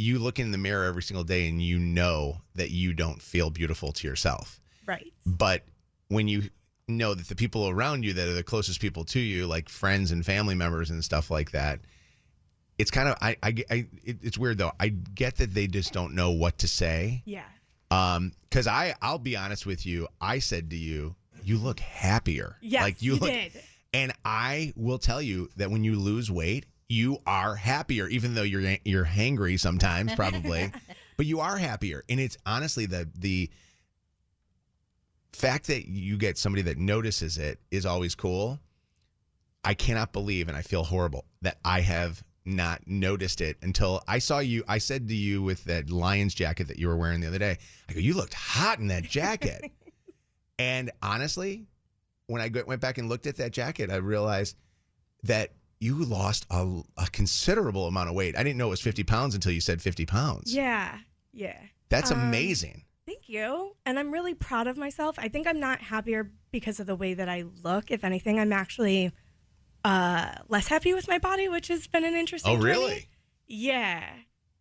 you look in the mirror every single day and you know that you don't feel beautiful to yourself. Right. But when you know that the people around you that are the closest people to you, like friends and family members and stuff like that, it's kind of I I, I it, it's weird though. I get that they just don't know what to say. Yeah. Um, because I I'll be honest with you. I said to you, you look happier. Yes, like you, you look, did. And I will tell you that when you lose weight, you are happier, even though you're you're hangry sometimes, probably, but you are happier. And it's honestly the the fact that you get somebody that notices it is always cool. I cannot believe, and I feel horrible that I have not noticed it until I saw you. I said to you with that Lions jacket that you were wearing the other day, I go, you looked hot in that jacket. and honestly, when I went back and looked at that jacket, I realized that you lost a, a considerable amount of weight. I didn't know it was 50 pounds until you said 50 pounds. Yeah. Yeah. That's Um, amazing. Thank you. And I'm really proud of myself. I think I'm not happier because of the way that I look. If anything, I'm actually uh less happy with my body, which has been an interesting Oh, really? Yeah.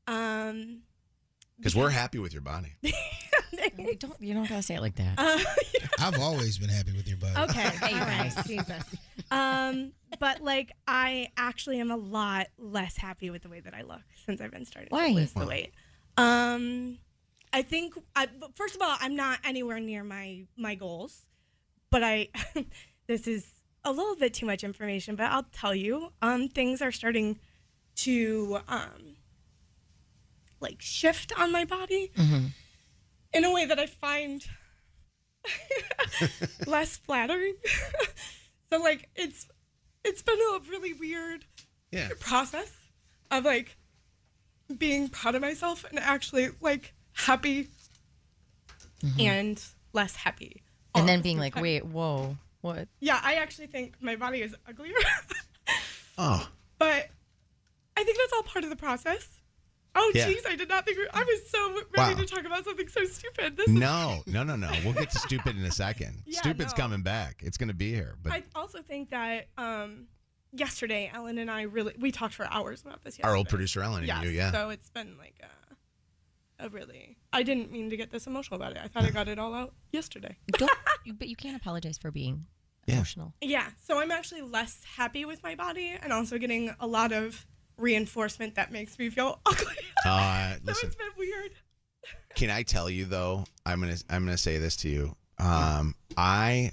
Um Because we're happy with your body. you don't you don't gotta say it like that. uh, I've always been happy with your body. Okay. Hey, all right. Jesus. Um, but like I actually am a lot less happy with the way that I look since I've been starting Why? to lose the weight. Um, I think I, first of all, I'm not anywhere near my my goals, but I this is a little bit too much information, but I'll tell you. Um, things are starting to um, like shift on my body mm-hmm. in a way that I find less flattering. so like it's it's been a really weird Yeah. process of like being proud of myself and actually like happy mm-hmm. and less happy. And then being like, time. wait, whoa, what? Yeah, I actually think my body is uglier, Oh, but I think that's all part of the process. Oh, Yeah. jeez, I did not think we- I was so ready Wow. to talk about something so stupid. This is no, no, no, no. We'll get to stupid in a second. Yeah, Stupid's no. coming back. It's going to be here. But I also think that um, yesterday, Ellen and I really we talked for hours about this. our old producer Ellen and you, yeah. So it's been like a, a really. I didn't mean to get this emotional about it. I thought I got it all out yesterday. Don't, but you can't apologize for being emotional. Yeah. So I'm actually less happy with my body, and also getting a lot of reinforcement that makes me feel ugly. Uh, so listen, it's been weird. can I tell you though? I'm gonna I'm gonna say this to you. Um, I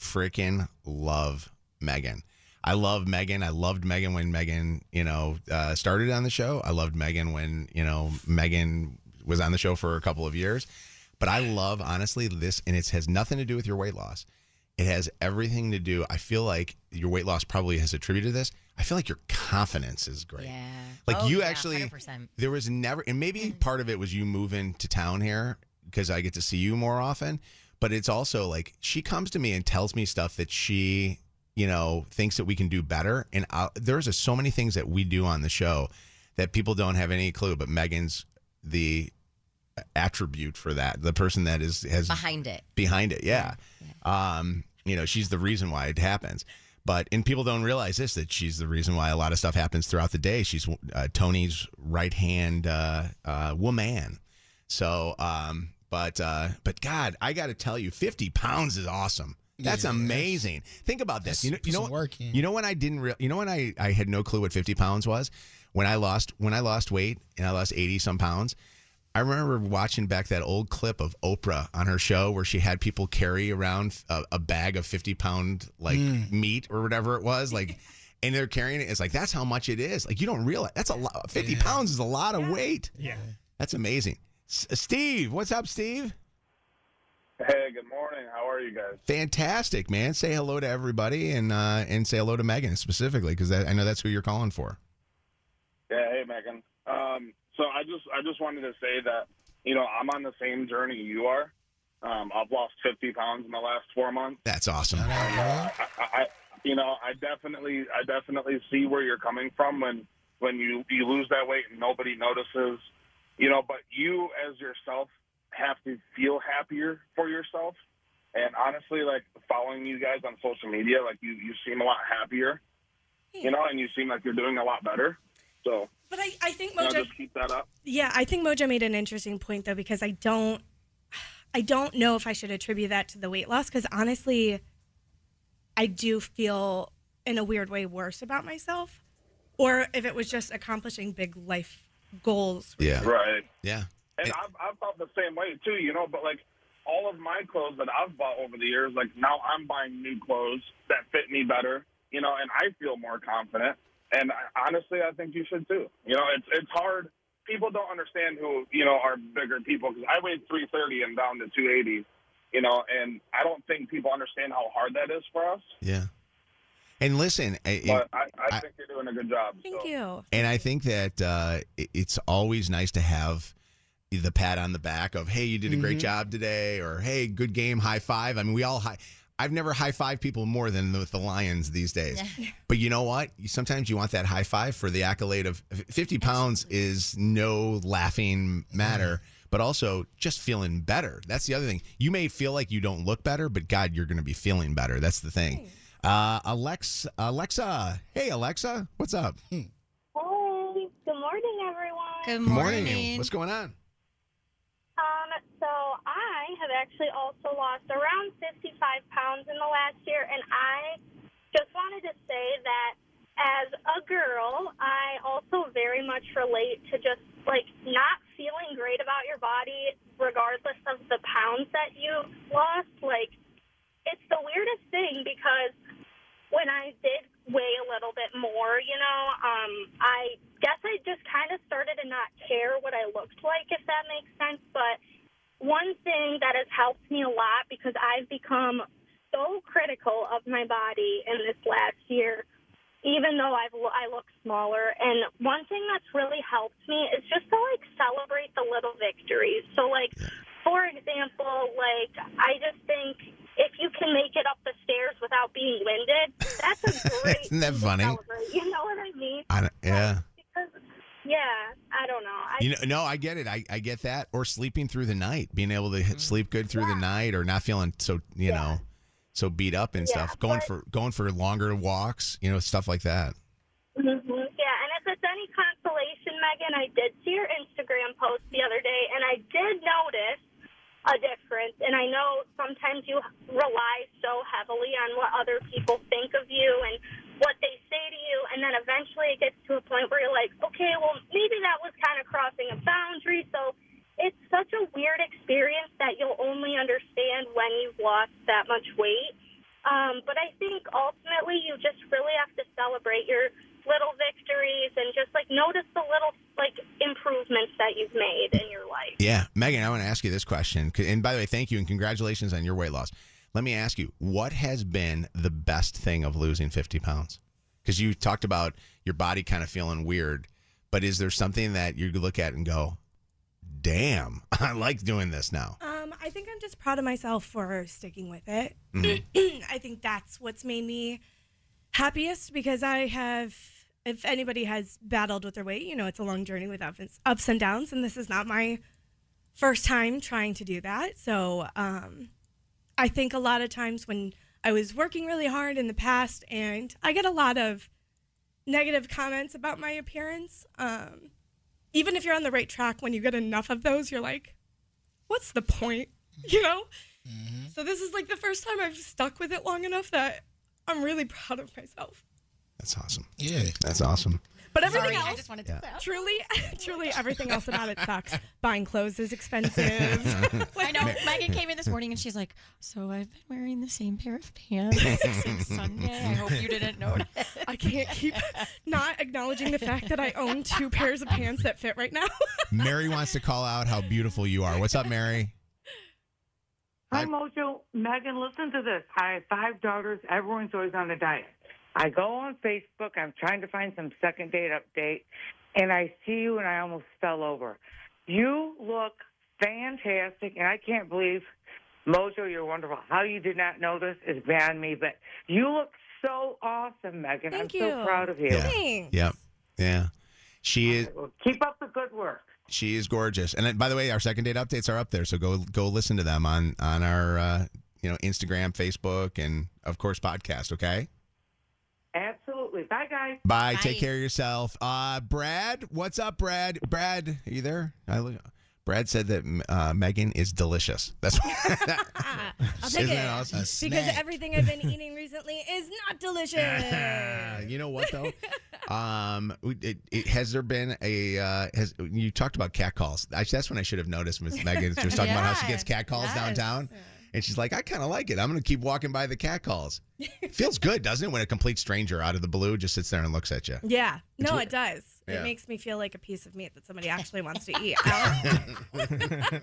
freaking love Megan. I love Megan. I loved Megan when Megan, you know, uh, started on the show. I loved Megan when you know Megan was on the show for a couple of years. But I love honestly this, and it has nothing to do with your weight loss. It has everything to do. I feel like your weight loss probably has attributed this. I feel like your confidence is great. Yeah. Like Oh, you yeah, actually, 100%. there was never, and maybe part of it was you moving to town here because I get to see you more often. But it's also like she comes to me and tells me stuff that she, you know, thinks that we can do better. And I, there's a, so many things that we do on the show that people don't have any clue. But Megan's the attribute for that, the person that is has Behind it. behind it. Yeah. Um, you know, she's the reason why it happens. But and people don't realize this that she's the reason why a lot of stuff happens throughout the day. She's uh, Tony's right hand uh, uh, woman. So, um, but uh, but God, I got to tell you, fifty pounds is awesome. That's Yeah, amazing. Think about this. You know, you know, some work in. you know when I didn't, re- you know when I I had no clue what fifty pounds was. When I lost when I lost weight and I lost eighty some pounds. I remember watching back that old clip of Oprah on her show where she had people carry around a, a bag of 50 pound like Mm. meat or whatever it was. Like, and they're carrying it. It's like, that's how much it is. Like, you don't realize that's a lot. 50 pounds is a lot of weight. Yeah. That's amazing. S- Steve, what's up, Steve? Hey, good morning. How are you guys? Fantastic, man. Say hello to everybody and uh, and say hello to Megan specifically because I know that's who you're calling for. Yeah, hey Megan. Um, so I just I just wanted to say that you know I'm on the same journey you are. Um, I've lost 50 pounds in the last four months. That's awesome. And, uh, I, I, you know, I definitely I definitely see where you're coming from when when you you lose that weight and nobody notices. You know, but you as yourself have to feel happier for yourself. And honestly, like following you guys on social media, like you you seem a lot happier. You know, and you seem like you're doing a lot better. So But I, I think Mojo. just keep that up. Yeah, I think Mojo made an interesting point though because I don't, I don't know if I should attribute that to the weight loss because honestly, I do feel in a weird way worse about myself, or if it was just accomplishing big life goals. Yeah. Right. Yeah. And I've, I've felt the same way too, you know. But like all of my clothes that I've bought over the years, like now I'm buying new clothes that fit me better, you know, and I feel more confident. And honestly, I think you should too. You know, it's it's hard. People don't understand who you know are bigger people because I weighed 330 and down to 280. You know, and I don't think people understand how hard that is for us. Yeah. And listen, I- But I, I, I- think you're doing a good job. Thank you. And I think that uh, it's always nice to have the pat on the back of, hey, you did a great Mhm. job today, or hey, good game, high five. I mean, we all high. I've never high five people more than with the Lions these days. But you know what? Sometimes you want that high five for the accolade of 50 pounds is no laughing matter, but also just feeling better. That's the other thing. You may feel like you don't look better, but God, you're going to be feeling better. That's the thing. Uh, Alexa, Alexa, hey Alexa, what's up? Hey, good morning, everyone. Good morning. What's going on? Have actually also lost around 55 pounds in the last year, and I just wanted to say that as a girl, I also very much relate to just like not feeling great about your body, regardless of the pounds that you lost. Like, it's the weirdest thing because when I did weigh a little bit more, you know, um, I guess I just kind of started to not care what I looked like, if that makes sense. But one thing that has helped me a lot because I've become so critical of my body in this last year, even though I've I look smaller. And one thing that's really helped me is just to like celebrate the little victories. So like, for example, like I just think if you can make it up the stairs without being winded, that's a great. Isn't that funny? celebrate. You know what I mean? I yeah. Yeah, I don't know. I, You know, no, I get it. I, I get that. Or sleeping through the night, being able to hit- sleep good through the night, or not feeling so you know so beat up and Yeah, stuff. Going but- for going for longer walks, you know, stuff like that. hmm Yeah, and if it's any consolation, Megan, I did see your Instagram post the other day, and I did notice a difference. And I know sometimes you rely so heavily on what other people think of you and what they say to you, and then eventually it gets to a point where you're like, okay, well, maybe that was kind of crossing a boundary. So it's such a weird experience that you'll only understand when you've lost that much weight. Um, but I think ultimately you just really have to celebrate your little victories and just like notice the little like improvements that you've made in your life. Yeah, Megan, I want to ask you this question. And by the way, thank you and congratulations on your weight loss. Let me ask you, what has been the best thing of losing 50 pounds? Because you talked about your body kind of feeling weird, but is there something that you look at and go, damn, I like doing this now? Um, I think I'm just proud of myself for sticking with it. Mhm. I think that's what's made me happiest because I have, if anybody has battled with their weight, you know, it's a long journey with ups, ups and downs, and this is not my first time trying to do that. So um, I think a lot of times when I was working really hard in the past, and I get a lot of negative comments about my appearance. Um, even if you're on the right track, when you get enough of those, you're like, what's the point? You know? So this is like the first time I've stuck with it long enough that I'm really proud of myself. That's awesome. Yeah. That's awesome. But everything Sorry, I else, just wanted to Yeah. laugh. truly, truly, everything else about it sucks. Buying clothes is expensive. I know. Megan came in this morning and she's like, "So I've been wearing the same pair of pants since Sunday. I hope you didn't notice." I can't keep not acknowledging the fact that I own two pairs of pants that fit right now. Mary wants to call out how beautiful you are. What's up, Mary? Hi, Mojo. Megan, listen to this. I have five daughters. Everyone's always on a diet. I go on Facebook. I'm trying to find some second date update, and I see you, and I almost fell over. You look fantastic, and I can't believe, Mojo, you're wonderful. How you did not know this is beyond me, but you look so awesome, Megan. Thank I'm you. so proud of you. Thanks. Yep. Yeah. She is Well, keep up the good work. she is gorgeous. And then, by the way, our second date updates are up there, so go go listen to them on on our uh, you know Instagram, Facebook, and of course podcast. Okay. Absolutely. Bye. Bye. Take care of yourself. Uh, Brad, what's up, Brad? Brad, are you there? I look. Brad said that uh, Megan is delicious. That's I'll take Isn't it that awesome? because everything I've been eating recently is not delicious. you know what though? um, it, it, has there been a uh, has you talked about cat calls? I, that's when I should have noticed Miss Megan. She was talking about how she gets cat calls Yes. downtown, and she's like, I kind of like it. I'm going to keep walking by the cat calls. Feels good, doesn't it, when a complete stranger out of the blue just sits there and looks at you? Yeah, It's no, weird. it does. Yeah. It makes me feel like a piece of meat that somebody actually wants to eat.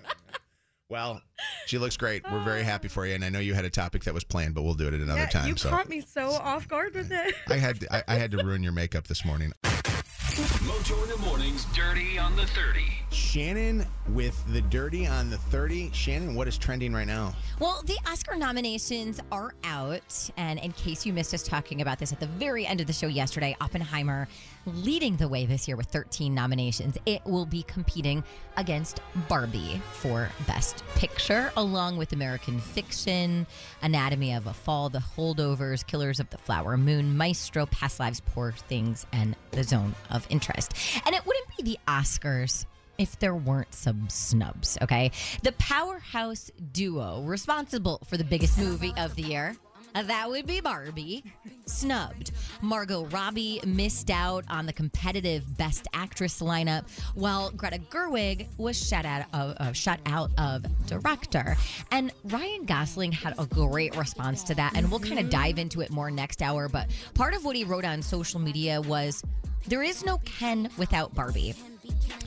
Well, she looks great. We're very happy for you, and I know you had a topic that was planned, but we'll do it at another yeah, time. you so caught me so off guard with it. I had to, I, I had to ruin your makeup this morning. Mojo in the mornings, dirty on the 30. Shannon with the dirty on the 30. Shannon, what is trending right now? Well, the Oscar nominations are out. And in case you missed us talking about this at the very end of the show yesterday, Oppenheimer leading the way this year with 13 nominations. It will be competing against Barbie for Best Picture, along with American Fiction, Anatomy of a Fall, The Holdovers, Killers of the Flower Moon, Maestro, Past Lives, Poor Things, and The Zone of Interest. And it wouldn't be the Oscars if there weren't some snubs, okay? The powerhouse duo responsible for the biggest movie of the year, that would be Barbie. Snubbed. Margot Robbie missed out on the competitive Best Actress lineup, while Greta Gerwig was shut out of, uh, shut out of director. And Ryan Gosling had a great response to that, and we'll kind of dive into it more next hour. But part of what he wrote on social media was, "There is no Ken without Barbie."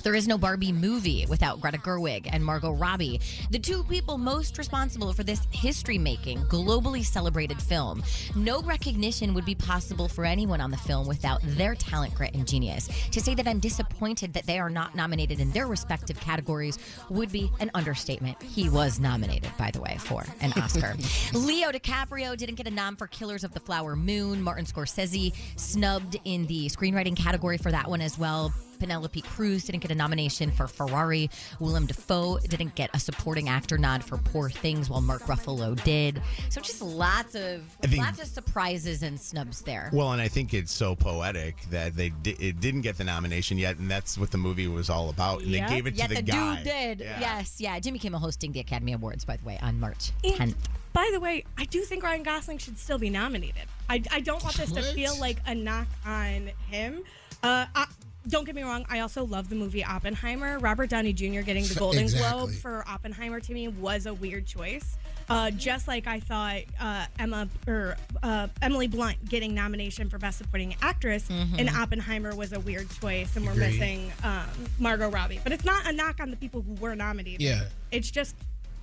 There is no Barbie movie without Greta Gerwig and Margot Robbie, the two people most responsible for this history making, globally celebrated film. No recognition would be possible for anyone on the film without their talent, grit, and genius. To say that I'm disappointed that they are not nominated in their respective categories would be an understatement. He was nominated, by the way, for an Oscar. Leo DiCaprio didn't get a nom for Killers of the Flower Moon. Martin Scorsese snubbed in the screenwriting category for that one as well. Penelope Cruz didn't get a nomination for Ferrari. Willem Dafoe didn't get a supporting actor nod for Poor Things, while Mark Ruffalo did. So just lots of I think- lots of surprises and snubs there. Well, and I think it's so poetic that they di- it didn't get the nomination yet, and that's what the movie was all about. And Yeah. they gave it to yeah, the, the guy. dude did. Yeah. Yes, yeah. Jimmy Kimmel hosting the Academy Awards, by the way, on March 10th. By the way, I do think Ryan Gosling should still be nominated. I, I don't want this to feel like a knock on him. Uh, I, don't get me wrong. I also love the movie Oppenheimer. Robert Downey Jr. getting the Golden Globe for Oppenheimer to me was a weird choice. Uh, just like I thought uh, Emma or uh, Emily Blunt getting nomination for Best Supporting Actress Mm-hmm. in Oppenheimer was a weird choice, and we're Agreed. missing um, Margot Robbie. But it's not a knock on the people who were nominated. Yeah. it's just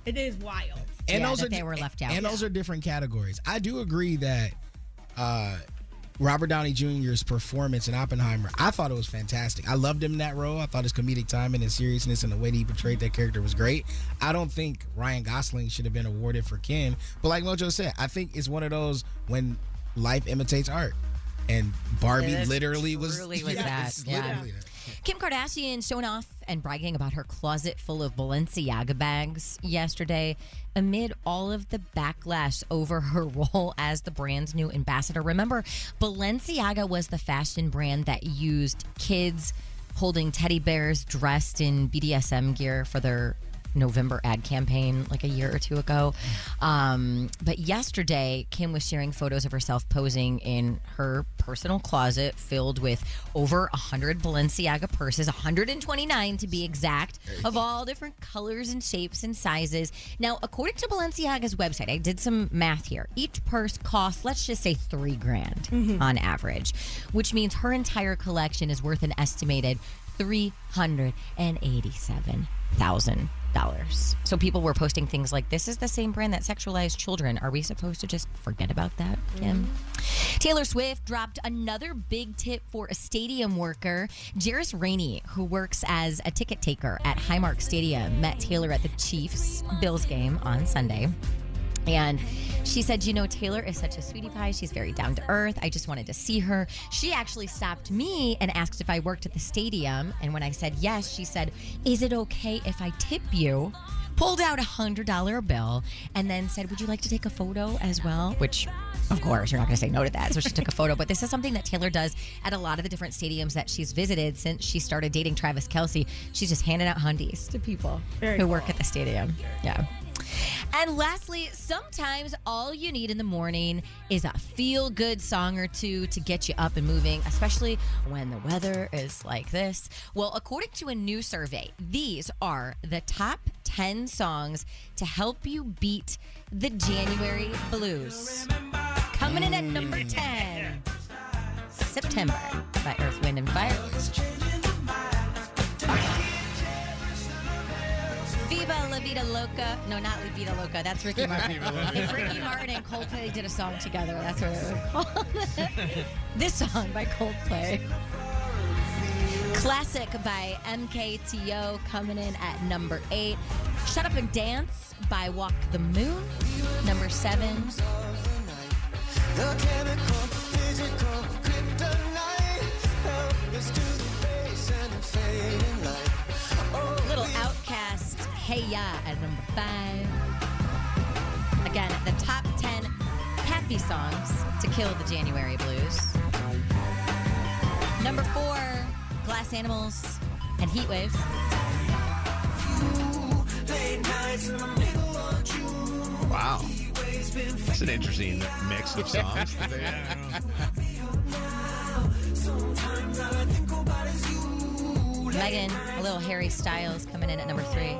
it is wild. and Yeah, those that are they were left out. And those are different categories. I do agree that uh, Robert Downey Jr.'s performance in Oppenheimer, I thought it was fantastic. I loved him in that role. I thought his comedic timing and seriousness and the way that he portrayed that character was great. I don't think Ryan Gosling should have been awarded for Ken, but like Mojo said, I think it's one of those when life imitates art. And Barbie It literally was, was yeah, that, yeah. literally that. Kim Kardashian showing off and bragging about her closet full of Balenciaga bags yesterday amid all of the backlash over her role as the brand's new ambassador. Remember, Balenciaga was the fashion brand that used kids holding teddy bears dressed in BDSM gear for their November ad campaign like a year or two ago. Um, but yesterday, Kim was sharing photos of herself posing in her personal closet filled with over 100 Balenciaga purses, 129 to be exact, of all different colors and shapes and sizes. Now, according to Balenciaga's website, I did some math here. Each purse costs, let's just say, three grand on average, which means her entire collection is worth an estimated $387,000. So people were posting things like, This is the same brand that sexualized children. Are we supposed to just forget about that, Kim? Mm-hmm. Taylor Swift dropped another big tip for a stadium worker. Jairus Rainey, who works as a ticket taker at Highmark Stadium, met Taylor at the Chiefs Bills game on Sunday. And she said, You know, Taylor is such a sweetie pie. She's very down to earth. I just wanted to see her. She actually stopped me and asked if I worked at the stadium. And when I said yes, she said, Is it okay if I tip you? Pulled out a $100 bill and then said, Would you like to take a photo as well? Which, of course, you're not going to say no to that. So she took a photo. But this is something that Taylor does at a lot of the different stadiums that she's visited since she started dating Travis Kelce. She's just handing out hundies to people Very who work at the stadium. Yeah. And lastly, sometimes all you need in the morning is a feel good song or two to get you up and moving, especially when the weather is like this. Well, according to a new survey, these are the top 10 songs to help you beat the January blues. Coming in at number 10 September by Earth, Wind, and Fire. Viva La Vida Loca. No, not La Vida Loca. That's Ricky Martin. If Ricky Martin and Coldplay did a song together, that's what it would call it. this song by Coldplay. Classic by MKTO coming in at number eight. Shut Up and Dance by Walk the Moon. Number seven. The chemical, physical, kryptonite. Help us to the base and the fading light. Oh, Little OutKast, Hey Ya at number five. Again, the top 10 happy songs to kill the January blues. Number four, Glass Animals and Heat Waves. late nights in the middle of June. Wow. It's an interesting mix of songs. Megan, a little Harry Styles coming in at number three.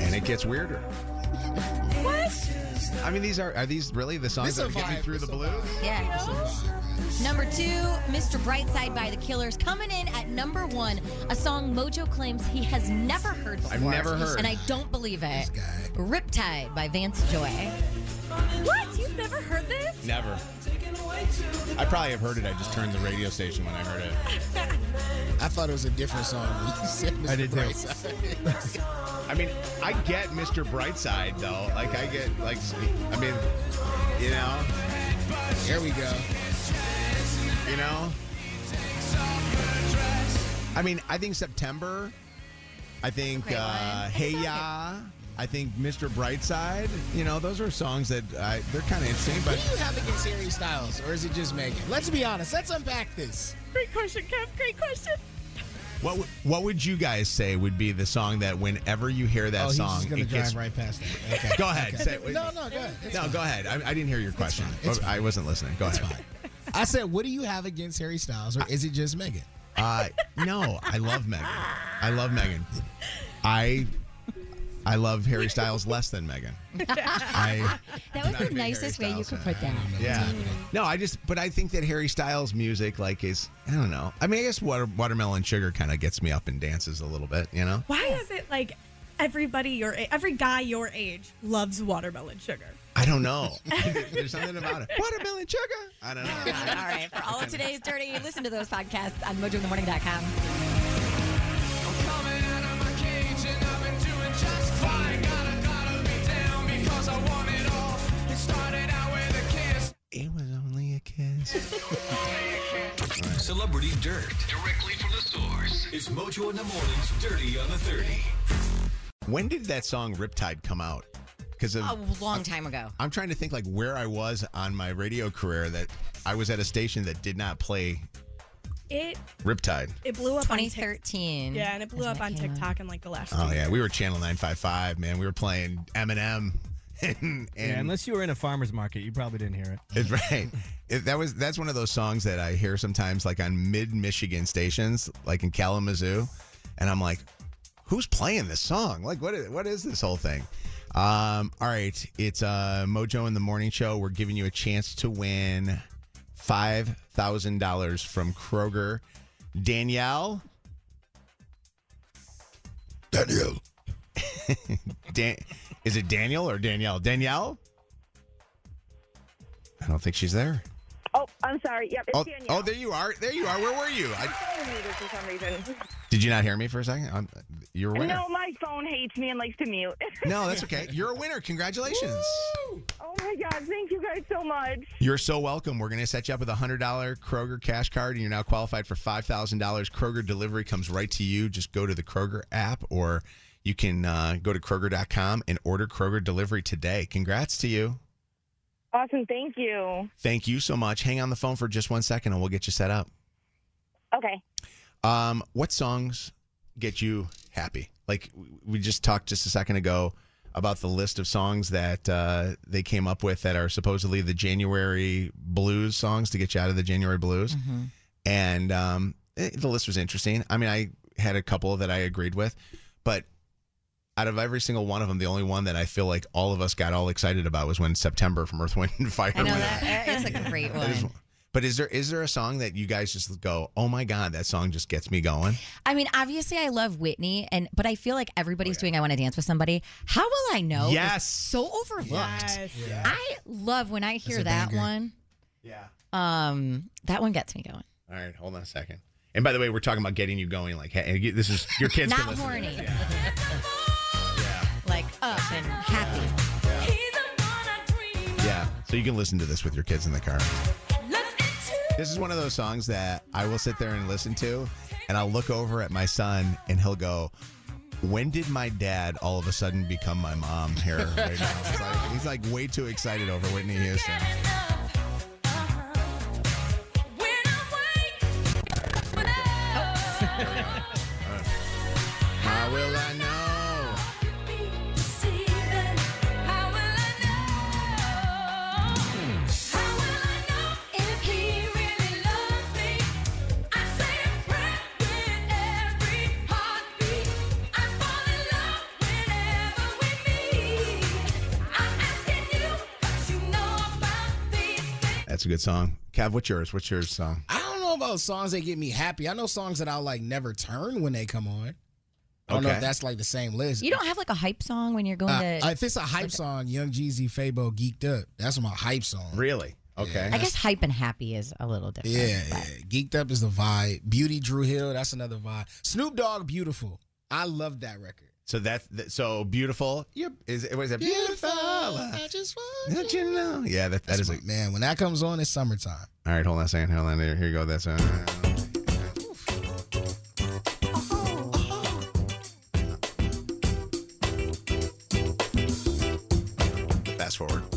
And it gets weirder. What? I mean, these are are these really the songs that a get me through the This blues? Yeah. Number two, Mr. Brightside by the Killers, coming in at number one. A song Mojo claims he has never heard before. I've never heard. And I don't believe it. Riptide by Vance Joy. What? You've never heard this? Never. I probably have heard it. I just turned the radio station when I heard it. I thought it was a different song. when you said Mr. I did too. Brightside. I mean, I get Mr. Brightside though. Like I get like I mean, you know. Here we go. You know. I mean, I think September. I think Great uh. Hey Ya. I think Mr. Brightside. You know, those are songs that I, they're kind of insane. But What do you have against Harry Styles, or is it just Megan? Let's be honest. Let's unpack this. Great question, Kev. Great question. what what would you guys say would be the song that whenever you hear that oh, he's song, just gonna it drive gets right past that. Okay. Go ahead. Okay. Say it. No, no, go ahead. It's no, fine. go ahead. I, I didn't hear your question. It's I wasn't listening. Go ahead. I said, what do you have against Harry Styles, or is it just Megan? Uh, no, I love Megan. I love Megan. I I love Harry Styles less than Megan. I That was the big nicest way Harry you could put that. yeah. No, I just but I think that Harry Styles music like is I don't know. I mean, I guess water, watermelon sugar kind of gets me up and dances a little bit, you know. Why is it like everybody your every guy your age loves watermelon sugar? I don't know. There's something about it. Watermelon sugar. I don't know. all right. For all of today's dirty, listen to those podcasts on mojointhemorning.com. It was only a kiss. Celebrity Dirt. Directly from the source. It's Mojo in the Morning's Dirty on the 30. When did that song Riptide come out? Because A long time ago. I'm trying to think like where I was on my radio career that I was at a station that did not play It Riptide. it blew up on Tik- 2013. yeah, and it blew up on TikTok in like the last. Oh yeah, we were Channel 955, man. We were playing Eminem. And, and yeah, unless you were in a farmer's market, you probably didn't hear it. it's right. It, that was that's one of those songs that I hear sometimes like on mid Michigan stations, like in Kalamazoo, and I'm like, who's playing this song? Like, what is what is this whole thing? Um, all right, it's uh, Mojo in the Morning Show. We're giving you a chance to win five thousand dollars from Kroger. Danielle. Danielle. Dan- is it Daniel or Danielle? Danielle? I don't think she's there. Oh, I'm sorry. Yep, it's Oh, Danielle. oh, there you are. There you are. Where were you? I, for some reason. did you not hear me for a second? I'm, you're a winner. No, my phone hates me and likes to mute. No, that's okay. You're a winner. Congratulations. oh my God! Thank you guys so much. You're so welcome. We're going to set you up with a $100 Kroger cash card, and you're now qualified for $5,000. Kroger delivery comes right to you. Just go to the Kroger app, or you can uh, go to Kroger.com and order Kroger delivery today. Congrats to you. Awesome. Thank you. Thank you so much. Hang on the phone for just one second, and we'll get you set up. Okay. Um, what songs get you happy? Like we just talked just a second ago about the list of songs that uh, they came up with that are supposedly the January blues songs to get you out of the January blues. And um, eh, the list was interesting. I mean, I had a couple that I agreed with, but out of every single one of them, the only one that I feel like all of us got all excited about was when September from Earth, Wind, and Fire. I know went that. out. It's a great That is- one. but is there is there a song that you guys just go, oh my god, that song just gets me going? I mean, obviously, I love Whitney, and but I feel like everybody's doing "I Want to Dance with Somebody." How will I know? is Yes. so overlooked. Yes. I love when I hear that banger. one. Yeah. Um, that one gets me going. All right, hold on a second. And by the way, we're talking about getting you going. Like, hey, this is your kids. Not can listen to horny. This. Like up and happy. Yeah, so you can listen to this with your kids in the car. This is one of those songs that I will sit there and listen to, and I'll look over at my son, and he'll go, "When did my dad all of a sudden become my mom?" Here right now, like- he's like way too excited over Whitney Houston. A good song. Cav, what's yours? What's your song? I don't know about songs that get me happy. I know songs that I'll like never turn when they come on. I don't know Okay. if that's like the same list. You don't have like a hype song when you're going Uh, to. if it's a hype song, Young Jeezy, Fabo, Geeked Up. That's my hype song. Really? Okay. I guess hype and happy is a little different. Yeah, but- yeah. Geeked Up is the vibe. Beauty, Dru Hill. That's another vibe. Snoop Dogg, Beautiful. I love that record. So that's that, so beautiful. Yep. Is it was it beautiful? I just want Don't you know? Yeah, that, that is a, man. When that comes on, it's summertime. All right, hold on a second. Hold on. Here, here you go. That's uh, fast forward.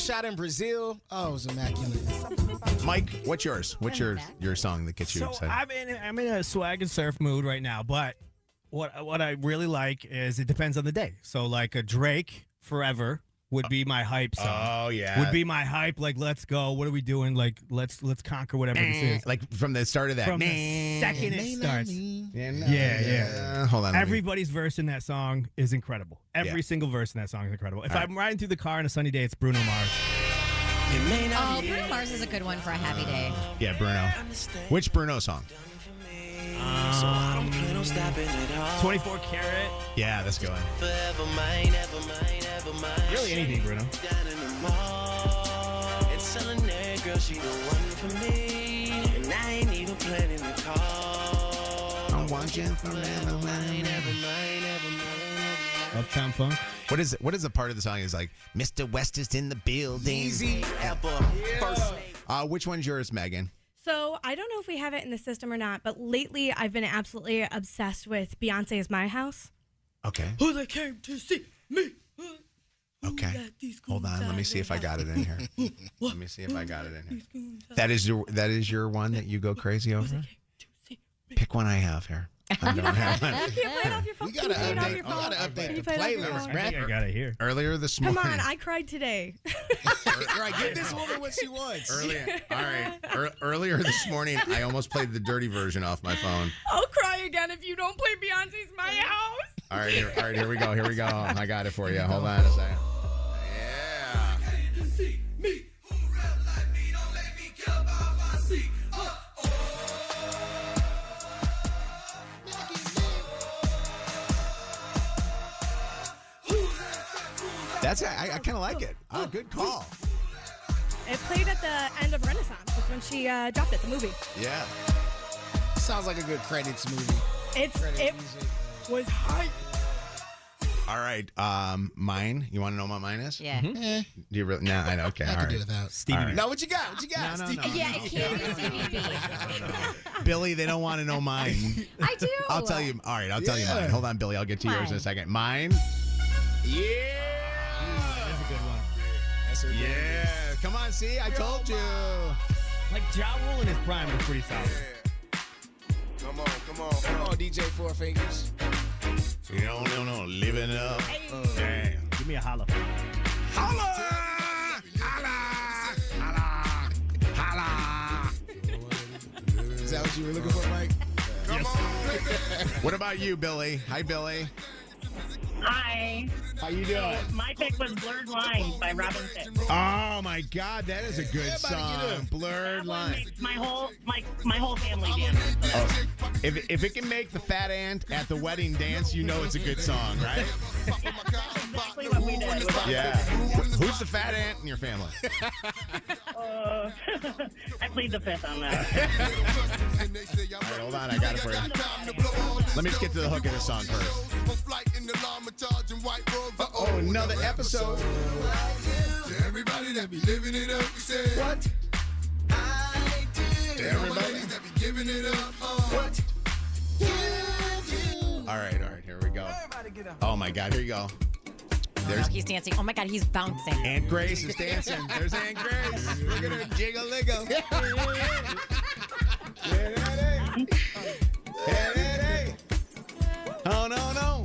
Shot in Brazil. Oh, it was immaculate. Mike, what's yours? What's your your song that gets you So excited? I'm in I'm in a swag and surf mood right now, but what what I really like is it depends on the day. So like a Drake Forever would be my hype song. Oh yeah. Would be my hype like let's go. What are we doing? Like let's let's conquer whatever this is. like from the start of that. From the second it starts. Yeah, Yeah, yeah. Hold on. let me- Everybody's verse in that song is incredible. Every Yeah. single verse in that song is incredible. If All right. I'm riding through the car on a sunny day, it's Bruno Mars. Oh, Bruno Mars is a good one for a happy day. Yeah, Bruno. Which Bruno song? Um, 24 karat. Yeah, that's good. Forever mine, ever mine, ever mine. Really anything, Bruno. Down in the mall. And telling that girl she the one for me. And I ain't even planning to call. I'm watching forever mine, ever mine, ever mine. Uptown Funk. What is it? What is the part of the song? Is like Mr. West is in the building. Easy ever. First. Uh, which one's yours, Megan? So I don't know if we have it in the system or not, but lately I've been absolutely obsessed with Beyonce's My House. Okay. Who they came to see me. Okay. Hold on. Let me see if I got it in here. Let me see if I got it in here. That is your that is your one that you go crazy over. Pick one I have here. I don't have one. You can't play it off your phone. You gotta Can you play off update. your You phone? gotta Can update you the play it off your playlist, phone? I I got it here. Earlier this morning. Come on, I cried today. right, give this woman what she wants. Earlier, all right. Ear- earlier this morning, I almost played the dirty version off my phone. I'll cry again if you don't play Beyonce's My House. All right, here, all right, here we go. Here we go. Oh I got it for you. Hold on a second. That's I, I kind of like it. Oh, good call. It played at the end of Renaissance. That's when she uh, dropped it, the movie. Yeah. Sounds like a good credits movie. It's Credit it music. was hype. All right. Um, mine. You want to know what mine is? Yeah. Eh, Do you really? No, I know. Okay. I all can right. do without. Stevie All right. No, what you got? What you got? No, no, Steve? no. Yeah, it can't be Stevie B. Billy, they don't want to know mine. I do. I'll tell you. All right, I'll tell you Yeah. mine. Hold on, Billy. I'll get to yours in a Mine. second. Mine. Yeah. That's her Yeah. Come on, see, I told you. Like Ja Rule in his prime was pretty solid. Come on, come on, Come on, DJ Four Fingers. No, no, no. Living up. Damn. Give me a holla. Holla! Holla! Holla! Holla! Is that what you were looking for, Mike? Yes. What about you, Billy? Hi, Billy. Hi. How you doing? My pick was Blurred Lines by Robin Thicke. Oh my God, that is a good Everybody song. Blurred Lines. My whole my my whole family danced. Oh, if if it can make the fat aunt at the wedding dance, you know it's a good song, right? Exactly what we did. It was awesome. Yeah. Who's the fat aunt in your family? Uh, I plead the fifth on that. All right, hold on, I got it for you. Let me just get to the hook of this song first. Oh, oh, another episode. Everybody that be living it up, we say what? I did. Everybody that be giving it up, uh. what? All right, all right, here we go. Oh my God, here you go. Oh, There's he's dancing. Oh my God, he's bouncing. Aunt Grace is dancing. There's Aunt Grace. Look at her jiggle liggle. Hey, hey, hey. Oh no no.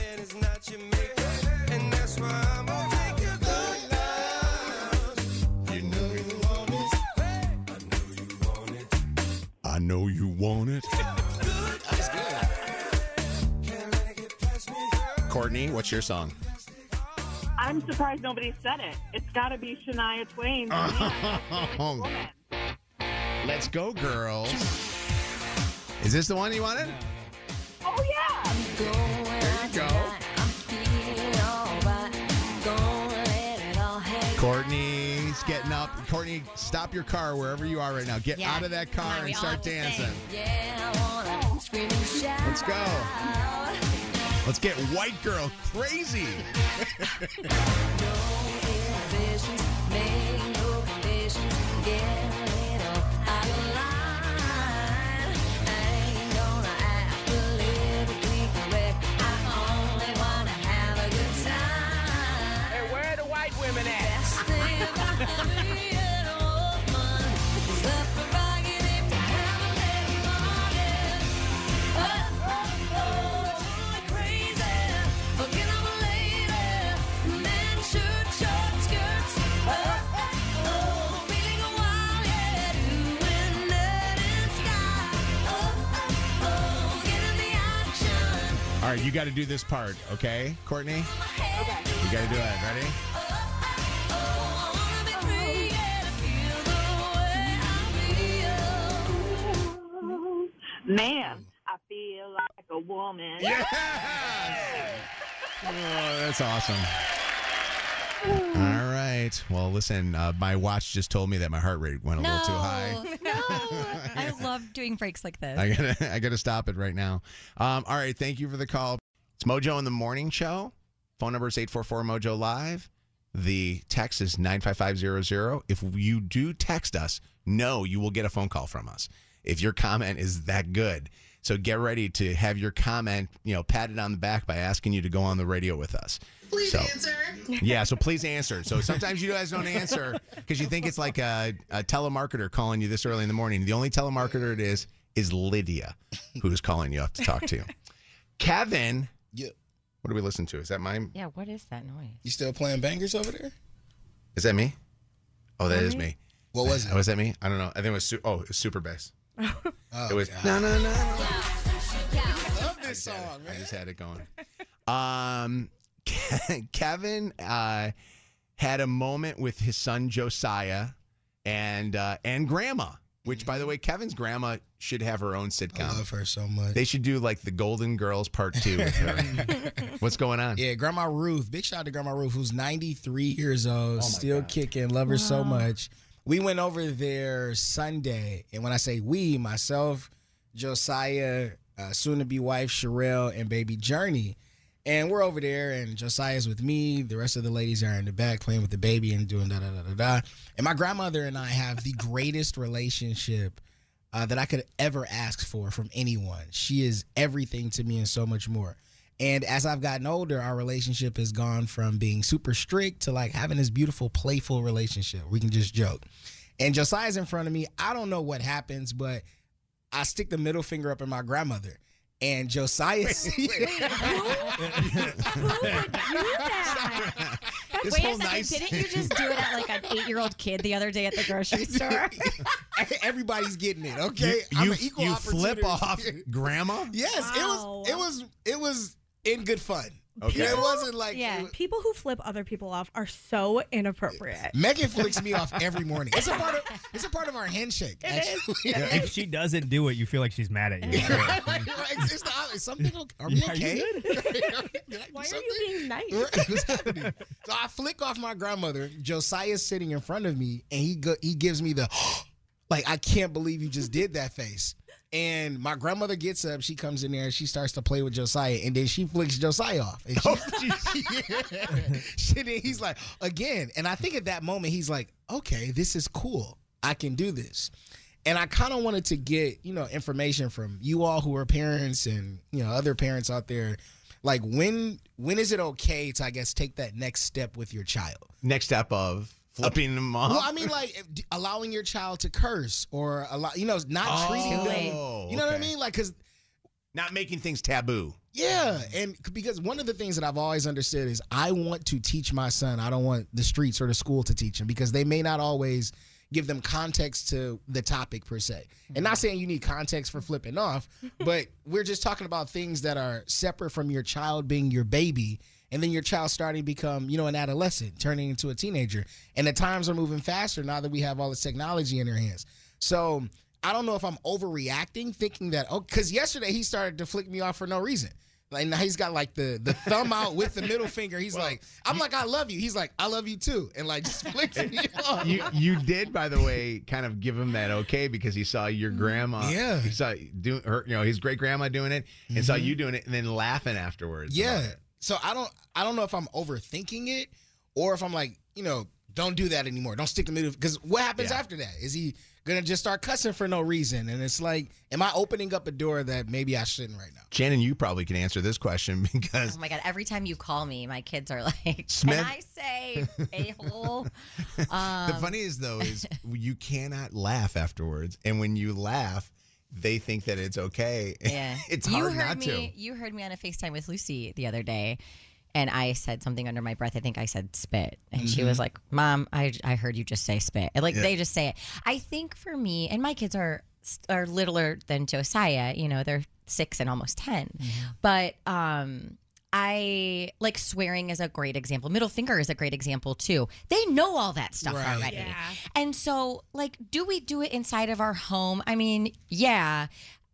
You know you want it. I know you want it. That's good. Courtney, what's your song? I'm surprised nobody said it. It's got to be Shania Twain. Oh. Let's go, girls. Is this the one you wanted? Oh yeah. There you go. Courtney, stop your car wherever you are right now. Get Yeah. out of that car Come on, we and start dancing. sing. Let's go. Let's get white girl crazy. right, you got to do this part, okay, Courtney? You got to do it. Ready? Man, I feel like a woman. Oh, that's awesome. All right. Well, listen, uh, my watch just told me that my heart rate went a little too high. No, I love doing breaks like this. I gotta, I gotta stop it right now. Um, all right, thank you for the call. It's Mojo in the Morning Show. Phone number is eight four four Mojo Live. The text is nine five five zero zero. If you do text us, no, you will get a phone call from us. If your comment is that good, so get ready to have your comment, you know, patted on the back by asking you to go on the radio with us. Please So- answer. yeah, so please answer. So sometimes you guys don't answer because you think it's like a, a telemarketer calling you this early in the morning. The only telemarketer it is is Lydia, who's calling you up to talk to you. Kevin. Yeah. What do we listen to? Is that mine? Yeah, what is that noise? You still playing bangers over there? Is that me? Oh, that is Right. me. What was it? Was that me? I don't know. I think it was. Su- oh, it was super bass. Oh, it was. God. No, no, no. love this song, I just had it going. Um, Kevin uh, had a moment with his son Josiah and uh, and Grandma. Which, by the way, Kevin's grandma should have her own sitcom. I love her so much. They should do like the Golden Girls Part Two with her. What's going on? Yeah, Grandma Ruth. Big shout out to Grandma Ruth, who's 93 years old, Oh still kicking. Love her so much. We went over there Sunday, and when I say we, myself, Josiah, uh, soon to be wife Sherelle, and baby Journey. And we're over there, and Josiah's with me. The rest of the ladies are in the back playing with the baby and doing da da da da da. And my grandmother and I have the greatest relationship uh, that I could ever ask for from anyone. She is everything to me and so much more. And as I've gotten older, our relationship has gone from being super strict to like having this beautiful, playful relationship. We can just joke. And Josiah's in front of me. I don't know what happens, but I stick the middle finger up at my grandmother. And Josiah This Wait a second, nice- didn't you just do it at like an eight-year-old kid the other day at the grocery store? Everybody's getting it, okay? You, I'm you, an equal you flip off Grandma? Yes, it was. It was. It was in good fun. Okay. It wasn't like yeah. People who flip other people off are so inappropriate. Megan flicks me off every morning. It's a part of. It's a part of our handshake. Actually, Yeah, if she doesn't do it, you feel like she's mad at you. right, right. It's the, is something okay? Are we are okay? you Why are you being nice? So I flick off my grandmother. Josiah's sitting in front of me, and he go, he gives me the like I can't believe you just did that face. And my grandmother gets up, she comes in there, and she starts to play with Josiah, and then she flicks Josiah off. And she, oh, yeah. She- then he's like, again. And I think at that moment, he's like, okay, this is cool. I can do this. And I kind of wanted to get, you know, information from you all who are parents and, you know, other parents out there. Like when when is it okay to I guess take that next step with your child? Next step of Flipping them off. Well, I mean, like if- allowing your child to curse or allow, you know, not oh, treating Oh, them. You know what I mean? Like, because not making things taboo. Yeah, and because one of the things that I've always understood is I want to teach my son. I don't want the streets or the school to teach him because they may not always give them context to the topic per se. And not saying you need context for flipping off, but we're just talking about things that are separate from your child being your baby and then your child starting to become, you know, an adolescent, turning into a teenager. And the times are moving faster now that we have all this technology in our hands. So I don't know if I'm overreacting, thinking that oh, because yesterday he started to flick me off for no reason. Like now he's got like the the thumb out with the middle finger. He's like, I'm like, I love you. He's like, I love you too, and like just flicks me off. You you did, by the way, kind of give him that okay because he saw your grandma. Yeah. He saw do her, you know, his great grandma doing it, and saw Mhm. you doing it, and then laughing afterwards. Yeah. About it. So I don't I don't know if I'm overthinking it or if I'm like, you know, don't do that anymore. Don't stick the middle because what happens Yeah. after that? Is he gonna just start cussing for no reason? And it's like, am I opening up a door that maybe I shouldn't right now? Shannon, you probably can answer this question because Oh my god! Every time you call me, my kids are like, Smith- "Can I say a hole?" Um, the funny is though is you cannot laugh afterwards, and when you laugh, they think that it's okay. Yeah, it's you hard heard not me, to. You heard me on a Facetime with Lucy the other day, and I said something under my breath. I think I said spit, and she was Mhm. like, "Mom, I I heard you just say spit." And like Yeah. they just say it. I think for me, and my kids are are littler than Josiah. You know, they're six and almost 10 but um. I like swearing is a great example. Middle finger is a great example too. They know all that stuff Right. already. Yeah. And so, like, do we do it inside of our home? I mean, yeah.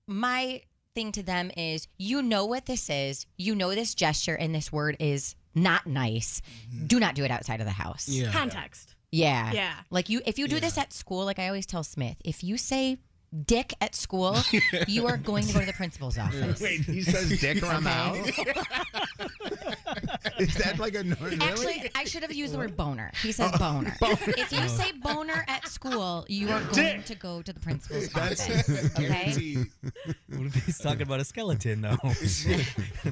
My thing to them is you know what this is, you know this gesture and this word is not nice. Mm-hmm. Do not do it outside of the house. Yeah. Context. Yeah. Yeah. Like you if you do this at school, like I always tell Smith, if you say dick at school, you are going to go to the principal's office. Wait, he says dick around the house? Is that like a really? Actually, I should have used the word boner. He says oh, boner. If you say oh. boner at school, you are going Dick. to go to the principal's That's office. Okay? What if he's talking about a skeleton though?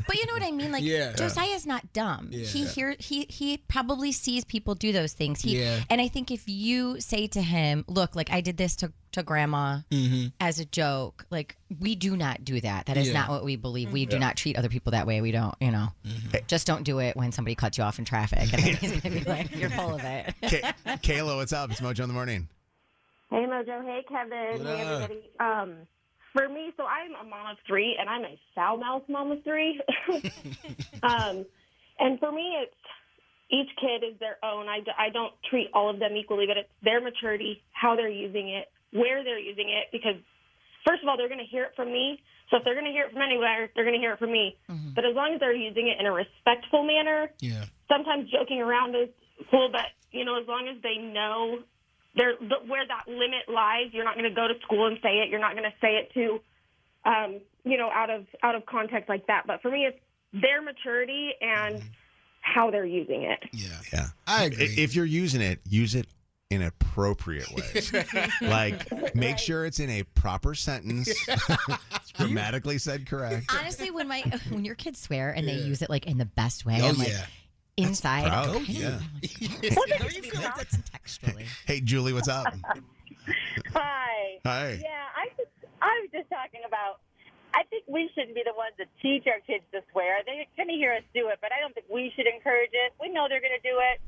But you know what I mean? Like Yeah. Josiah's not dumb. Yeah. He Yeah. hear he he probably sees people do those things. He Yeah. and I think if you say to him, "Look, like I did this to to grandma Mm-hmm. as a joke. Like we do not do that. That is Yeah. not what we believe. We do not treat other people that way. We don't, you know. Just don't do it when somebody cuts you off in traffic and then he's going to be like, "You're full of it." Ka- Kayla, what's up? It's Mojo in the morning. Hey Mojo, hey Kevin, hey everybody. Um, for me, so I'm a mom of three, and I'm a foul mouth mom of three. um, and for me, it's each kid is their own. I, I don't treat all of them equally, but it's their maturity, how they're using it, where they're using it. Because first of all, they're going to hear it from me. So if they're going to hear it from anywhere, they're going to hear it from me. But as long as they're using it in a respectful manner, Yeah. sometimes joking around is cool, but you know, as long as they know they're, the, where that limit lies, you're not going to go to school and say it. You're not going to say it to, um, you know, out of out of context like that. But for me, it's their maturity and how they're using it. Yeah. Yeah. I agree. If you're using it, use it in appropriate ways. like make sure it's in a proper sentence. it's grammatically said correct. Honestly, when my when your kids swear and they Yeah. use it like in the best way, Oh, I'm like yeah. inside. proud, I yeah. know. Don't you feel like that's textually? Hey, Julie, what's up? Hi. Hi. Yeah, I just I was just talking about. I think we shouldn't be the ones that teach our kids to swear. They're going to hear us do it, but I don't think we should encourage it. We know they're going to do it,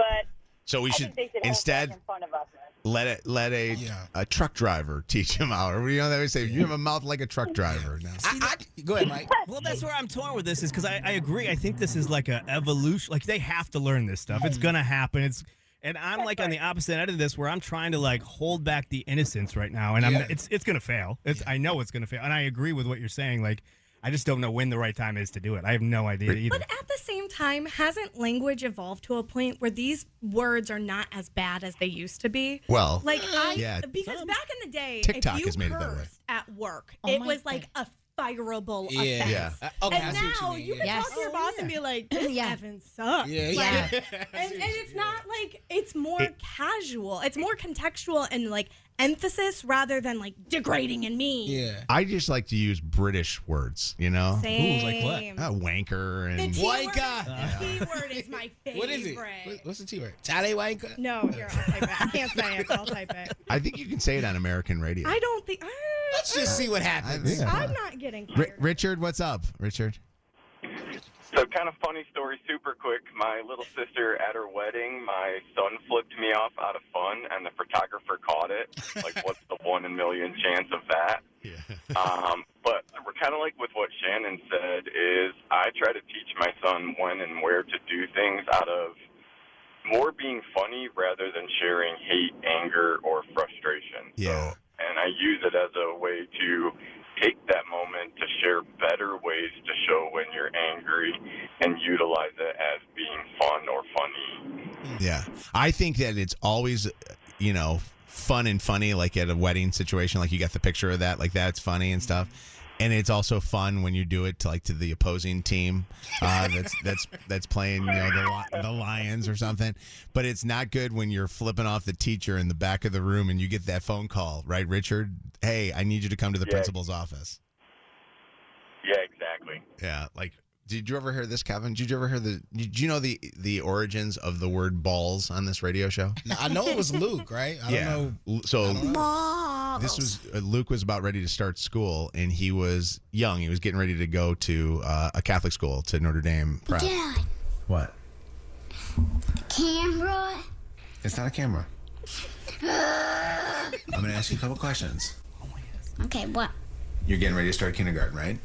but So we I should think they should instead in front of us. let it let a a truck driver teach him out. Or you know they always say you have a mouth like a truck driver. Now. go ahead, Mike. Well, that's where I'm torn with this is because I, I agree. I think this is like a evolution. Like they have to learn this stuff. It's hmm. gonna happen. It's and I'm like on the opposite end of this where I'm trying to like hold back the innocence right now, and I'm Yeah. it's it's gonna fail. It's I know it's gonna fail, and I agree with what you're saying. Like I just don't know when the right time is to do it. I have no idea either. But at the same time, hasn't language evolved to a point where these words are not as bad as they used to be? Well, like I, yeah. because back in the day, TikTok if you has made it that way. at work, Oh it my was like a fireable Yeah. offense. Yeah. Uh, okay, and see what you now mean, you yeah. can Yes. talk to your boss and be like, "This Evan sucks." Yeah, Like, yeah. and, and it's not like it's more casual. It's more contextual and like emphasis rather than like degrading and mean. Yeah. I just like to use British words, you know? Same. Ooh, like what? Uh, wanker The and T word, Wanker. the T word is my favorite. What is it? What's the T word? Tallywhacker? No, here I'll type it. I can't say it. I'll type it. I think you can say it on American radio. I don't think. Let's just see what happens. Yeah. I'm not getting. Ri- Richard, what's up? Richard? So, kind of funny story, super quick. My little sister at her wedding, my son flipped me off out of fun, and the photographer caught it. Like, what's the one in million chance of that? Um, but we're kind of like with what Shannon said. Is I try to teach my son when and where to do things out of more being funny rather than sharing hate, anger, or frustration. Yeah. And I use it as a way to take that moment to share better ways to show when you're angry and utilize it as being fun or funny. Yeah. I think that it's always, you know, fun and funny, like at a wedding situation, like you got the picture of that, like that's funny and stuff. And it's also fun when you do it to like to the opposing team uh, that's that's that's playing you know the the Lions or something. But it's not good when you're flipping off the teacher in the back of the room and you get that phone call, right, Richard? Hey, I need you to come to the Yeah. principal's office. Yeah, exactly. Yeah, like did you ever hear this, Kevin? Did you ever hear the? Did you know the the origins of the word balls on this radio show? I know it was Luke, right? I yeah. don't know. L- So this was uh, Luke was about ready to start school, and he was young. He was getting ready to go to uh, a Catholic school to Notre Dame. Prep. Dad, What? camera. It's not a camera. I'm going to ask you a couple questions. okay, what? You're getting ready to start kindergarten, right?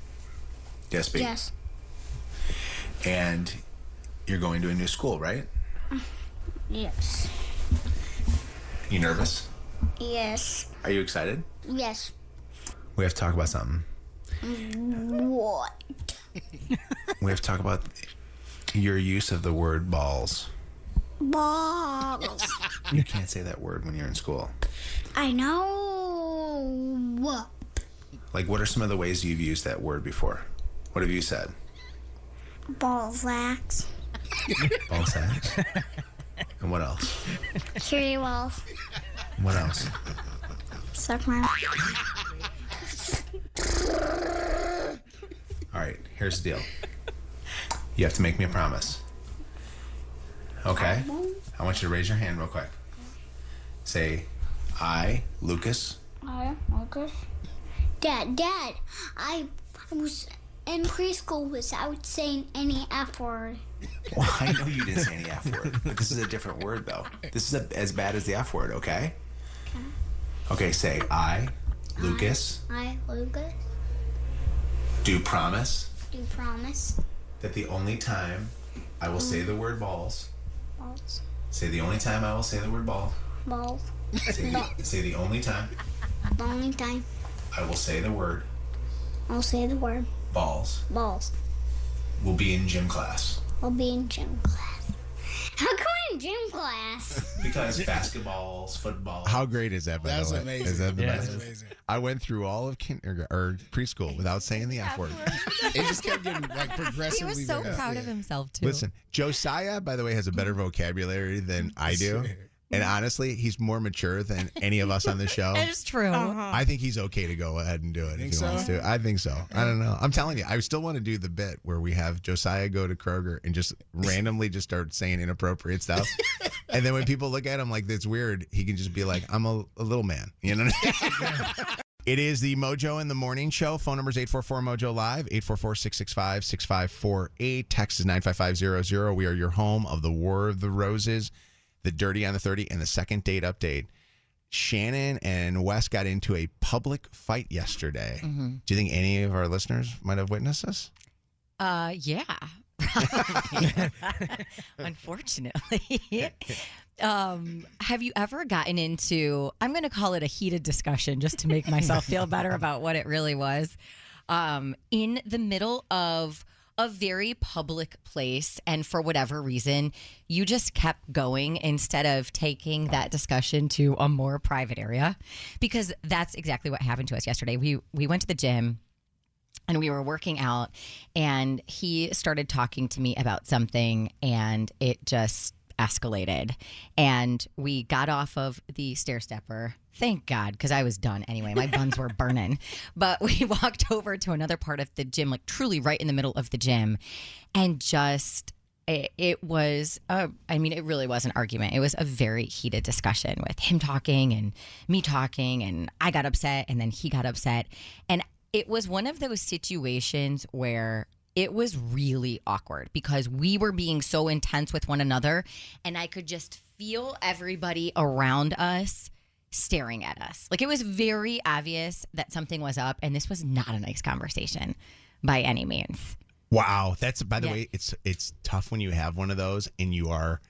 Yes, B. Yes. And you're going to a new school, right? Yes. You nervous? Yes. Are you excited? Yes. We have to talk about something. What? We have to talk about your use of the word balls. Balls. You can't say that word when you're in school. I know. Like, what are some of the ways you've used that word before? What have you said? Ball sacks. Ball sacks. and what else? Kitty balls. What else? Suck my. All right, here's the deal. You have to make me a promise. Okay? I want you to raise your hand real quick. Say, I, Lucas, I, Lucas. Dad, Dad, I was in preschool without saying any F word. Well, I know you didn't say any F word, but this is a different word, though. This is a, as bad as the F word, okay? Okay, say, I, Lucas, I, Lucas, do promise do promise. that the only time I will say the word balls, Balls. say the only time I will say the word ball, Balls. say the, say the only time The only time I will say the word I'll say the word balls balls We'll be in gym class. will be in gym class. How come in gym class? Because basketballs, football. How great is that, by That's the way? amazing. Is that the Yeah. best? That's amazing. I went through all of kindergarten or preschool without saying the F word. It just kept getting like He progressively. was so better. proud of himself too. Listen, Josiah, by the way, has a better vocabulary than I do. And honestly, he's more mature than any of us on the show. That is true. Uh-huh. I think he's okay to go ahead and do it if he so? wants to. I think so. I don't know. I'm telling you, I still want to do the bit where we have Josiah go to Kroger and just randomly just start saying inappropriate stuff. and then when people look at him like that's weird, he can just be like, I'm a, a little man. You know It is the Mojo in the Morning Show. Phone number is 844 Mojo Live, 844 665 6548. Text is 95500. We are your home of the War of the Roses, the Dirty on the 30, and the second date update. Shannon and Wes got into a public fight yesterday. Mhm. Do you think any of our listeners might have witnessed this? Uh, yeah. Unfortunately. um, have you ever gotten into, I'm going to call it a heated discussion just to make myself feel better about what it really was, um, in the middle of a very public place. And for whatever reason, you just kept going instead of taking that discussion to a more private area because that's exactly what happened to us yesterday. We, we went to the gym and we were working out and he started talking to me about something and it just escalated. And we got off of the stair stepper. Thank god because i was done anyway. My buns were burning. But we walked over to another part of the gym like truly right in the middle of the gym. And just it, it was a, i mean it really was an argument. It was a very heated discussion with him talking and me talking. And i got upset and then he got upset. And it was one of those situations where it was really awkward because we were being so intense with one another and I could just feel everybody around us staring at us. Like it was very obvious that something was up and this was not a nice conversation by any means. Wow, that's by the Yeah. way, it's it's tough when you have one of those and you are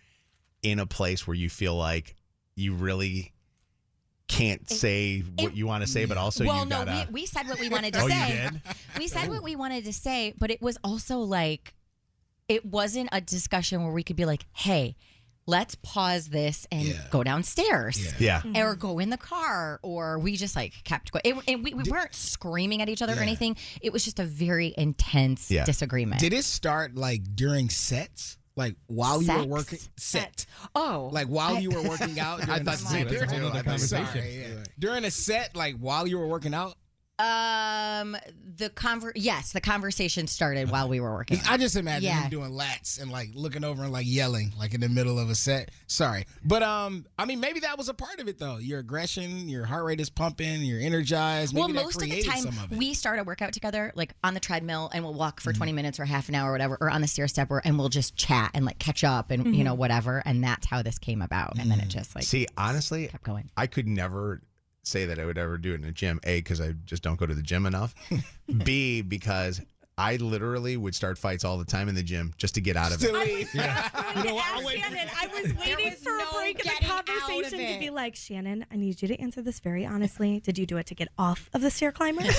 in a place where you feel like you really can't say what you want to say, but also well, you no, gotta. we, we said what we wanted to Oh, you say. did? We said what we wanted to say, but it was also like, it wasn't a discussion where we could be like, hey, let's pause this and go downstairs. Yeah. Or mm-hmm. go in the car, or we just like kept going. It, and we, we weren't screaming at each other or anything. It was just a very intense disagreement. Did it start like during sets? Like while you were working set. Oh, like while I- you were working out. I thought the the same set? thing, too. I thought- Sorry, yeah. During a set, like while you were working out. Um, the conver yes, the conversation started while we were working. I just imagine Yeah. him doing lats and like looking over and like yelling, like in the middle of a set. Sorry, but um, I mean, maybe that was a part of it though. Your aggression, your heart rate is pumping, you're energized. Maybe well, that most of the created time some of it. we start a workout together, like on the treadmill, and we'll walk Mm-hmm. for 20 minutes or half an hour or whatever, or on the stair stepper, and we'll just chat and like catch up and you know whatever. And that's how this came about. And then it just like See, honestly, kept going. I could never say that I would ever do it in a gym. A, because I just don't go to the gym enough. B, because I literally would start fights all the time in the gym just to get out of it. You know what? Shannon, I was waiting for a break in the conversation to be like, Shannon, I need you to answer this very honestly. Did you do it to get off of the stair climber?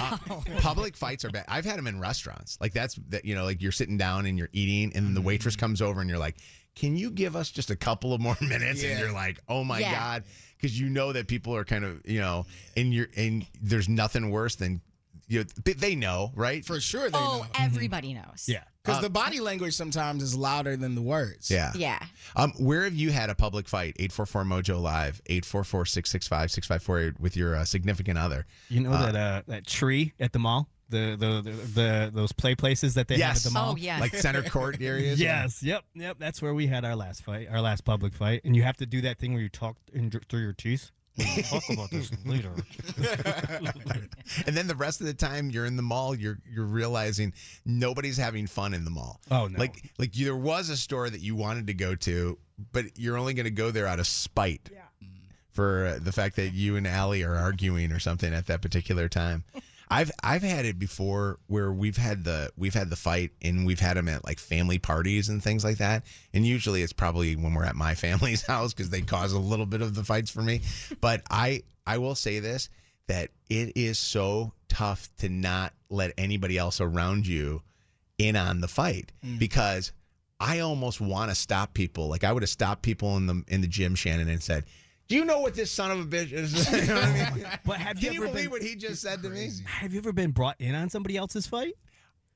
Uh, public fights are bad. I've had them in restaurants. Like that's that you know, like you're sitting down and you're eating, and then the waitress comes over and you're like, "Can you give us just a couple of more minutes?" Yeah. And you're like, "Oh my Yeah. god," because you know that people are kind of you know, and you're and there's nothing worse than you. Know, they- they know, right? For sure, they oh, know. everybody knows. Yeah. Because Um, the body language sometimes is louder than the words. Yeah. Yeah. Um, where have you had a public fight? 844 Mojo Live, 844 665 654 with your uh, significant other. You know Uh, that uh, that tree at the mall, the the, the the those play places that they Yes. have at the mall. Oh, yeah. Like center court areas? yes. Yep. Yep. That's where we had our last fight, our last public fight, and you have to do that thing where you talk in, through your teeth. We'll talk about this later. and then the rest of the time you're in the mall, you're you're realizing nobody's having fun in the mall. Oh no! Like like there was a store that you wanted to go to, but you're only going to go there out of spite. For uh, the fact that you and Allie are arguing or something at that particular time. I've I've had it before where we've had the we've had the fight and we've had them at like family parties and things like that. And usually it's probably when we're at my family's house because they cause a little bit of the fights for me. But I I will say this that it is so tough to not let anybody else around you in on the fight mm. because I almost want to stop people. Like I would have stopped people in the in the gym, Shannon, and said, "Do you know what this son of a bitch is?" You know what I mean? But have you Can you ever believe been- what he just said to me? Have you ever been brought in on somebody else's fight?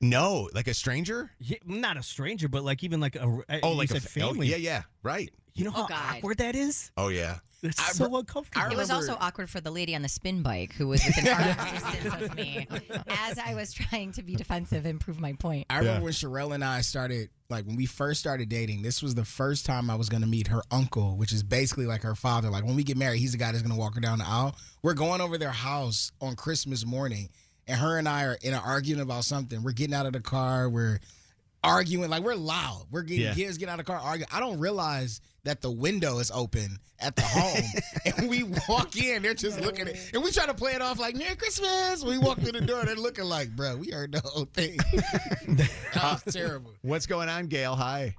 No, like a stranger. Yeah, not a stranger, but like even like a Oh, like a said fa- oh, family. yeah, yeah, right. You know oh, how God. awkward that is? Oh yeah. It's so uncomfortable. It was also awkward for the lady on the spin bike who was within arm's distance of me as I was trying to be defensive and prove my point. I remember when Sherelle and I started, like when we first started dating, this was the first time I was going to meet her uncle, which is basically like her father. Like when we get married, he's the guy that's going to walk her down the aisle. We're going over their house on Christmas morning, and her and I are in an argument about something. We're getting out of the car. We're arguing like we're loud. We're getting Yeah. kids get out of the car arguing. I don't realize that the window is open at the home, and we walk in. They're just looking at, it. and we try to play it off like Merry Christmas. We walk through the door. They're looking like, bro, we heard the whole thing. that was terrible. What's going on, Gail? Hi.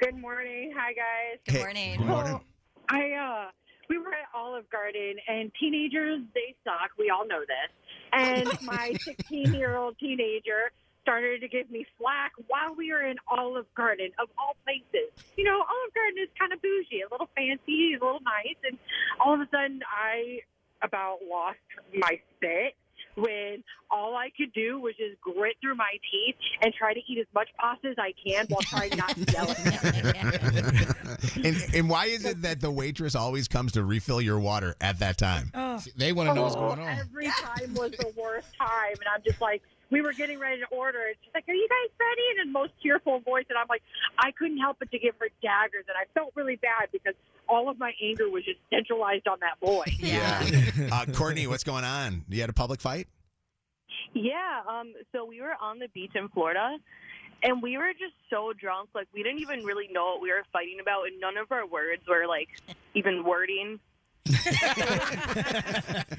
Good morning. Hi, guys. Good Hey, morning. Good morning. I uh we were at Olive Garden and teenagers they suck. We all know this. And my 16 year old teenager started to give me flack while we were in Olive Garden of all places. You know, Olive Garden is kind of bougie, a little fancy, a little nice, and all of a sudden I about lost my spit. when all I could do was just grit through my teeth and try to eat as much pasta as I can while trying not to yell at him. and, and why is it that the waitress always comes to refill your water at that time? Oh. They want to know what's Oh, going on. Every time was the worst time, and I'm just like, we were getting ready to order. and she's like, "Are you guys ready?" And in the most tearful voice, and I'm like, I couldn't help but to give her daggers, and I felt really bad because all of my anger was just centralized on that boy. Yeah. uh, Courtney, what's going on? You had a public fight? Yeah, um, so we were on the beach in Florida, and we were just so drunk, like we didn't even really know what we were fighting about, and none of our words were like even wording.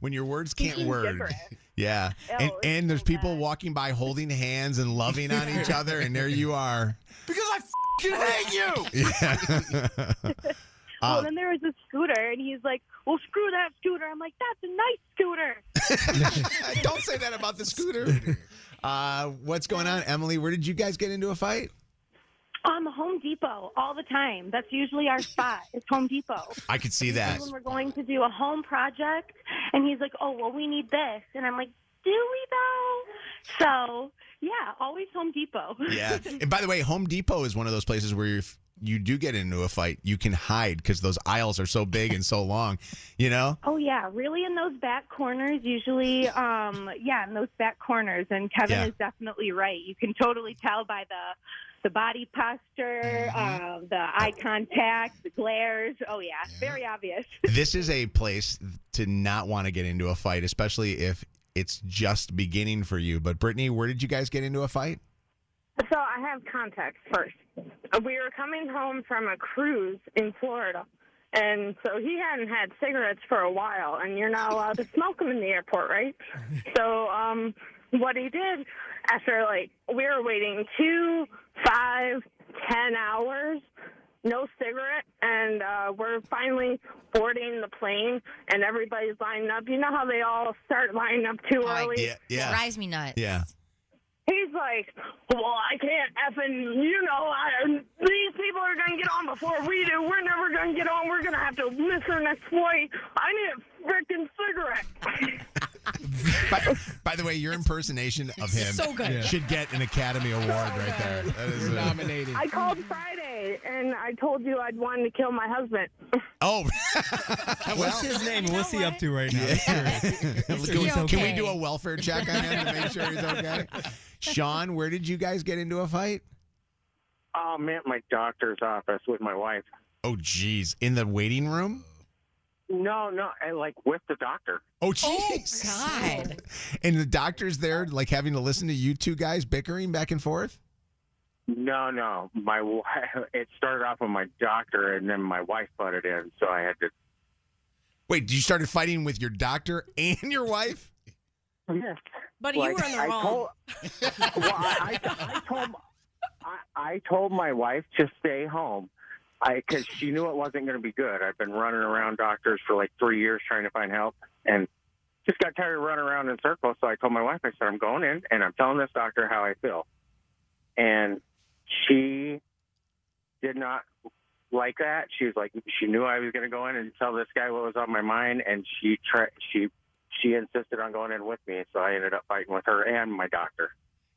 When your words can't Speaking word. gibberish. Yeah. Oh, and it's and there's people walking by holding hands and loving on each other, and there you are. Because I f***ing hate you. Yeah. well, Uh, then there was a scooter, and he's like, "Well, screw that scooter." I'm like, "That's a nice scooter." Don't say that about the scooter. Uh, what's going on, Emily? Where did you guys get into a fight? Um, Home Depot all the time. That's usually our spot. It's Home Depot. I could see that. When we're going to do a home project, and he's like, "Oh, well, we need this," and I'm like, "Do we though?" So yeah, always Home Depot. Yeah. And by the way, Home Depot is one of those places where if you do get into a fight, you can hide because those aisles are so big and so long. You know? Oh yeah, really in those back corners usually um yeah, in those back corners and Kevin Yeah. is definitely right. You can totally tell by the the body posture, um, the eye contact, the glares. Oh yeah, very obvious. This is a place to not want to get into a fight, especially if it's just beginning for you. But Brittany, where did you guys get into a fight? So I have context first. Uh, We were coming home from a cruise in Florida, and so he hadn't had cigarettes for a while, and you're not allowed to smoke them in the airport, right? So um, what he did after like we were waiting two, five, ten hours. No cigarette, and uh, we're finally boarding the plane, and everybody's lining up. You know how they all start lining up too early? Yeah, yeah. Drives me nuts. Yeah. He's like, well, I can't effing, you know, I, these people are going to get on before we do. We're never going to get on. We're going to have to miss our next flight. I need a freaking cigarette. By, by the way, your impersonation of him So good. Yeah. should get an Academy Award right there. That is You're uh, nominated. I called Friday, and I told you I'd wanted to kill my husband. Oh, What's his name? and What's he up to right now? can, we, can we do a welfare check on him to make sure he's okay? Sean, where did you guys get into a fight? Oh, I'm at my doctor's office with my wife. Oh, geez. In the waiting room? No, no, I, like with the doctor. Oh, oh jeez. Oh, God. And the doctor's there, like having to listen to you two guys bickering back and forth? No, no, my wi- it started off with my doctor, and then my wife butted in, so I had to. Wait, you started fighting with your doctor and your wife? Yes. Buddy, you Like, were in the I wrong. Told, well, I, I, I told I, I told my wife to stay home. I because she knew it wasn't going to be good. I've been running around doctors for like three years trying to find help, and just got tired of running around in circles. So I told my wife, I said, I'm going in and I'm telling this doctor how I feel, and she did not like that. She was like, she knew I was going to go in and tell this guy what was on my mind, and she tried. She she insisted on going in with me, so I ended up fighting with her and my doctor.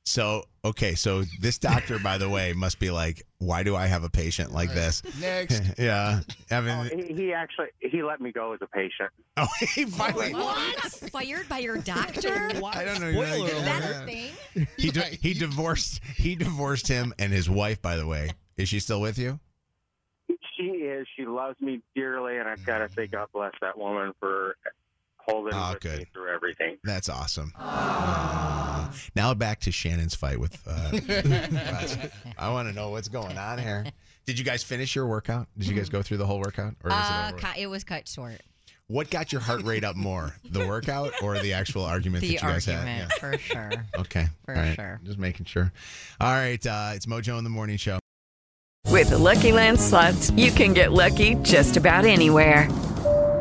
So, okay, so this doctor, by the way, must be like, why do I have a patient like this? Next. yeah. I mean, Oh, he, he actually he let me go as a patient. Oh, he finally. What? Fired by your doctor? I don't know. Spoiler Is that a thing? He di- he divorced he divorced him and his wife. By the way, is she still with you? She is. She loves me dearly, and I've got to say, God bless that woman for holding Oh, with good. me through everything. That's awesome. Uh, now back to Shannon's fight with. Uh, I want to know what's going on here. Did you guys finish your workout? Did you guys go through the whole workout, or is Uh, it over? it was cut short. What got your heart rate up more, the workout or the actual argument The that you guys argument, had? for sure. Okay, For all right. sure. Just making sure. All right, uh, it's Mojo in the morning show. With the Lucky Land slots, you can get lucky just about anywhere.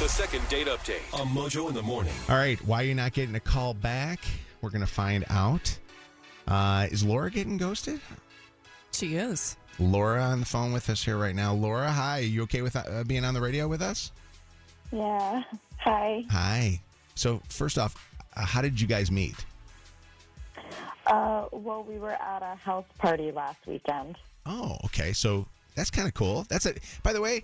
It's the second date update on Mojo in the Morning. All right, why are you not getting a call back? We're going to find out. Uh, is Laura getting ghosted? She is. Laura on the phone with us here right now. Laura, hi. You okay with uh, being on the radio with us? Yeah. Hi. Hi. So, first off, uh, how did you guys meet? Uh, well, we were at a house party last weekend. Oh, okay. So that's kind of cool. That's it. By the way,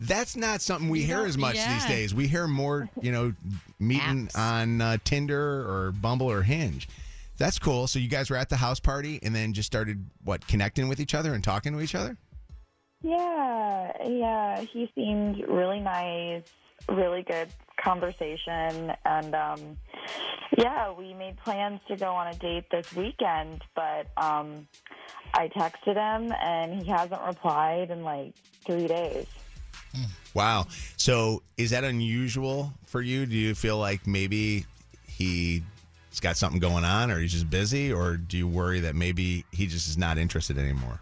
that's not something we hear as much these days. We hear more, you know, meeting on uh, Tinder or Bumble or Hinge. That's cool. So you guys were at the house party and then just started what connecting with each other and talking to each other. Yeah, yeah. He seemed really nice, really good conversation, and um, yeah, we made plans to go on a date this weekend. But um, I texted him, and he hasn't replied in like three days. Wow. So is that unusual for you? Do you feel like maybe he's got something going on or he's just busy or do you worry that maybe he just is not interested anymore?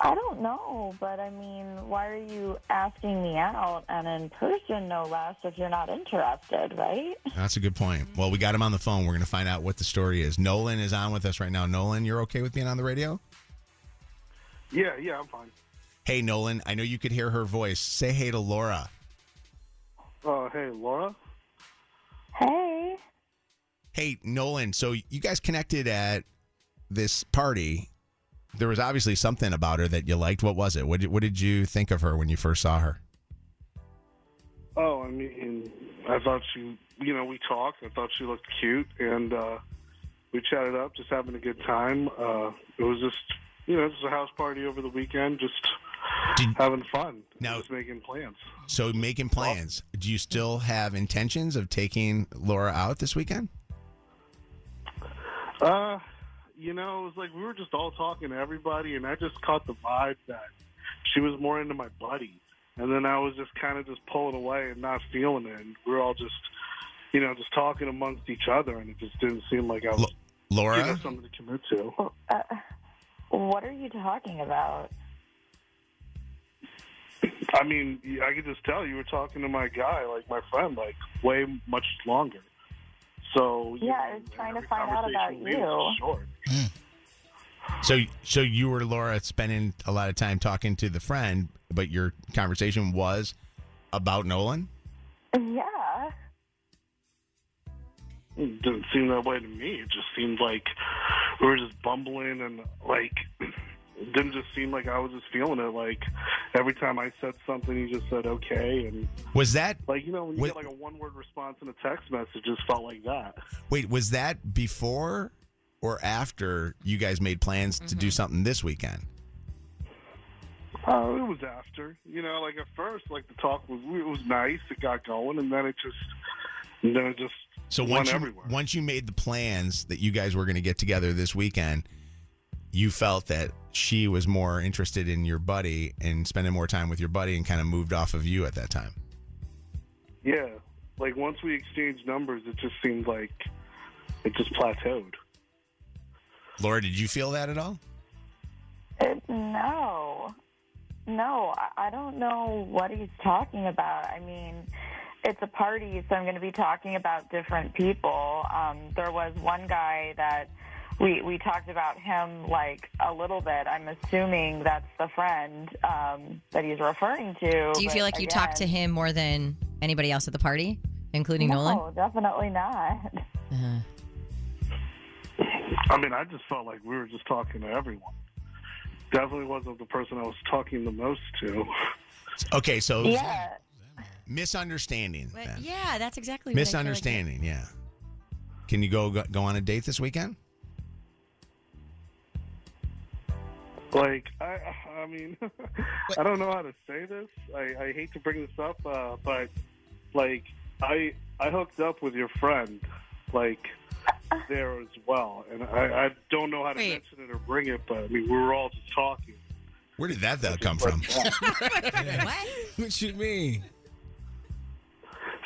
I don't know, but I mean, why are you asking me out and in person, no less, if you're not interested, right? That's a good point. Well, we got him on the phone. We're going to find out what the story is. Nolan is on with us right now. Nolan, you're okay with being on the radio? Yeah, yeah, I'm fine. Hey, Nolan, I know you could hear her voice. Say hey to Laura. Uh, hey, Laura. Hey. Hey, Nolan, so you guys connected at this party. There was obviously something about her that you liked. What was it? What did, what did you think of her when you first saw her? Oh, I mean, I thought she, you know, we talked. I thought she looked cute, and uh, we chatted up, just having a good time. Uh, it was just, you know, just a house party over the weekend, just having fun, Now- just making plans. So, making plans. Do you still have intentions of taking Laura out this weekend? Uh, you know, it was like we were just all talking to everybody, and I just caught the vibe that she was more into my buddy. And then I was just kind of just pulling away and not feeling it. And we were all just, you know, just talking amongst each other, and it just didn't seem like I was Laura? you know, something to commit to. Uh, what are you talking about? I mean, I could just tell you were talking to my guy, like my friend, like way much longer. So you Yeah, know, I was trying to find out about conversation we you. Short. Hmm. So, so you were Laura spending a lot of time talking to the friend, but your conversation was about Nolan. Yeah. It didn't seem that way to me. It just seemed like we were just bumbling and like it didn't just seem like I was just feeling it. Like every time I said something, he just said okay, and Was that like you know when you Wait- get like a one word response in a text message, just felt like that. wait? Was that before or after you guys made plans to do mm-hmm. something this weekend? Oh, it was after. You know, like at first, like the talk was it was nice. It got going, and then it just, and then it just So went once you, everywhere. once you made the plans that you guys were going to get together this weekend, you felt that she was more interested in your buddy and spending more time with your buddy and kind of moved off of you at that time. Yeah, like once we exchanged numbers, it just seemed like it just plateaued. Laura, did you feel that at all? Uh, no. No, I- I don't know what he's talking about. I mean, it's a party, so I'm going to be talking about different people. Um, there was one guy that we we talked about him like a little bit. I'm assuming that's the friend um, that he's referring to. Do you feel but like you talked to him more than anybody else at the party, including no, Nolan? No, definitely not. Uh-huh. I mean, I just felt like we were just talking to everyone. Definitely wasn't the person I was talking the most to. Okay, so Yeah. misunderstanding. But yeah, that's exactly what I feel like Misunderstanding, yeah. Can you go go on a date this weekend? Like, I, I mean, I don't know how to say this. I, I hate to bring this up, uh, but like, I I hooked up with your friend, like there as well, and I, I don't know how to mention it or bring it, but I mean, we were all just talking. Where did that, that come from? What What you mean?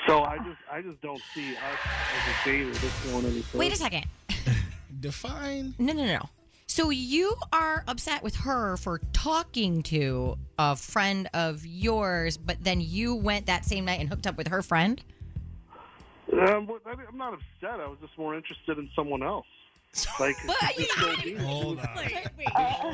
So I just I just don't see us as a date or this going any further. Wait a second. Define. No, no, no. So you are upset with her for talking to a friend of yours, but then you went that same night and hooked up with her friend? Um, I- I'm not upset. I was just more interested in someone else. Like she told me, Hold on.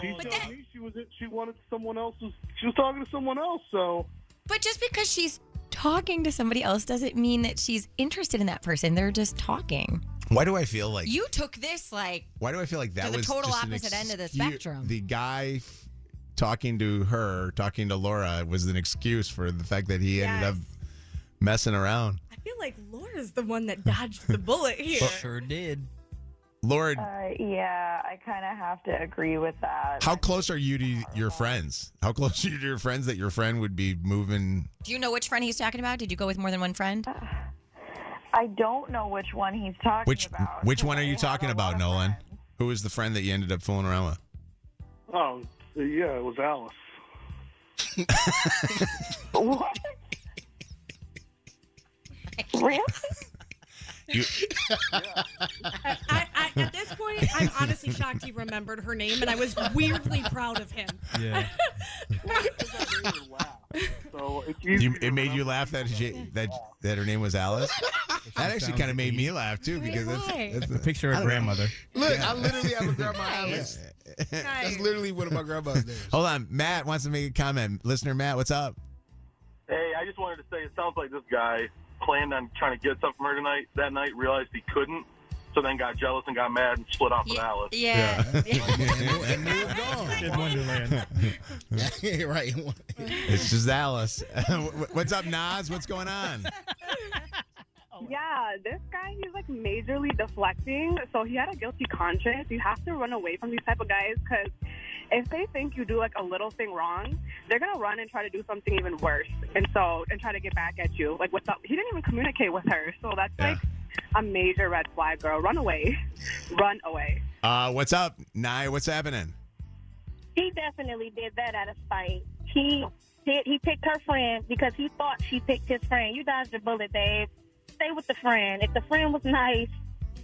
she told me she was she wanted someone else. She was talking to someone else. So But just because she's talking to somebody else doesn't mean that she's interested in that person. They're just talking. Why do I feel like You took this like Why do I feel like that to the was total just an opposite end of the excuse- spectrum. The guy f- talking to her, talking to Laura, was an excuse for the fact that he ended up messing around. I feel like Laura's the one that dodged the bullet here. Sure did. Laura, Uh, yeah, I kind of have to agree with that. how close are you to your friends? How close are you to your friends that your friend would be moving? Do you know which friend he's talking about? Did you go with more than one friend? I don't know which one he's talking Which about. which one are you talking about, Nolan? friends. Who was the friend that you ended up fooling around with? oh yeah, it was Alice. What? really? You, I, I, I, at this point, I'm honestly shocked he remembered her name, and I was weirdly proud of him. Yeah. So you, it made you laugh that she, that that her name was Alice. That actually kind of made me laugh too because that's, Why? that's The picture of don't grandmother. Look, I literally have a grandma Alice. That's literally one of my grandma's names. Hold on, Matt wants to make a comment. Listener Matt, what's up? Hey, I just wanted to say it sounds like this guy planned on trying to get something from her tonight. That night, realized he couldn't, so then got jealous and got mad and split off with Alice. Yeah. and moved on. In Wonderland. right. It's just Alice. what's up, Nas? What's going on? Yeah, this guy, he's like majorly deflecting. So he had a guilty conscience. You have to run away from these type of guys because if they think you do like a little thing wrong, they're gonna run and try to do something even worse. And so and try to get back at you. Like what's up? He didn't even communicate with her. So that's like a major red flag, girl. Run away. run away. Uh, what's up, Nye? What's happening? He definitely did that out of spite. He did. He picked her friend because he thought she picked his friend. You dodged a bullet, babe. Stay with the friend. If the friend was nice,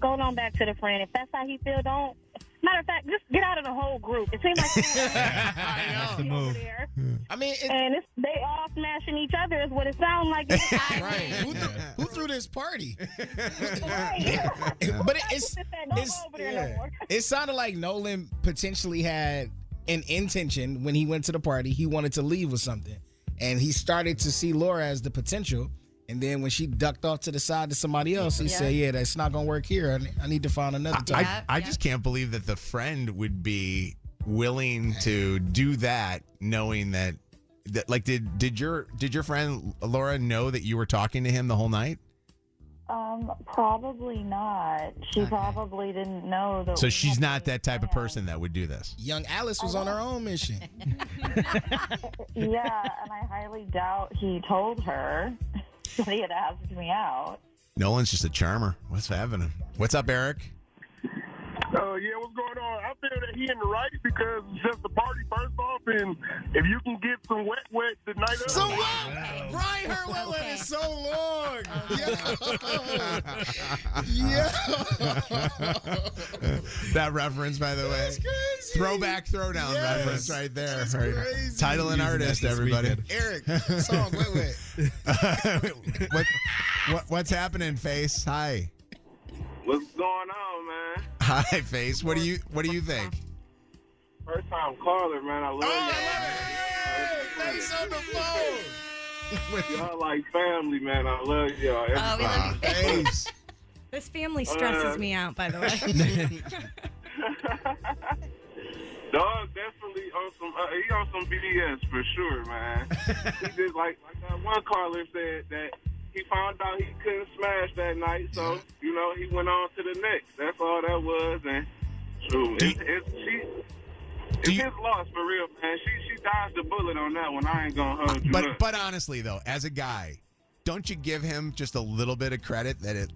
go on back to the friend. If that's how he feel, don't. Matter of fact, just get out of the whole group. It seems like That's the move. there, I mean, it, and it's, they all smashing each other is what it sounds like. right. Who, threw, who threw this party? but it, it's, it's yeah. it sounded like Nolan potentially had an intention when he went to the party. He wanted to leave with something, and he started to see Laura as the potential. And then when she ducked off to the side to somebody else, he Yeah. said, "Yeah, that's not gonna work here. I I need to find another time." I, I just can't believe that the friend would be willing to do that, knowing that, that like did did your did your friend Laura know that you were talking to him the whole night? Um, probably not. She probably didn't know that. So she's not that type of person that would do this. Young Alice was on her own mission. yeah, and I highly doubt he told her he had asked me out. Nolan's just a charmer. What's happening? What's up, Eric? Oh yeah, what's going on? I feel that he in the right because it's just the party first off, and if you can get some wet, wet the night of. So what? Brian heard wet wet is so long. Yeah. that reference, by the way. Throwback throwdown Yes. reference right there. That's Right. crazy. Title and artist, everybody. weekend. Eric, song wet wet. what, what what's happening, Face? Hi. What's going on, man? Hi, Face. What do you what do you think? First time caller, man. I love Face on the phone. y'all. Y'all like family, man. I love y'all. Oh, we love you. Face. This family stresses Uh, me out, by the way. Dog definitely on some. Uh, he on some BS for sure, man. he just like like that one caller said that he found out he couldn't smash that night, so you know he went on to the next. That's all that was, and true. It's, it's she. It's his loss for real, man. She she dodged the bullet on that one. I ain't gonna hold you But up. but honestly though, as a guy, don't you give him just a little bit of credit that it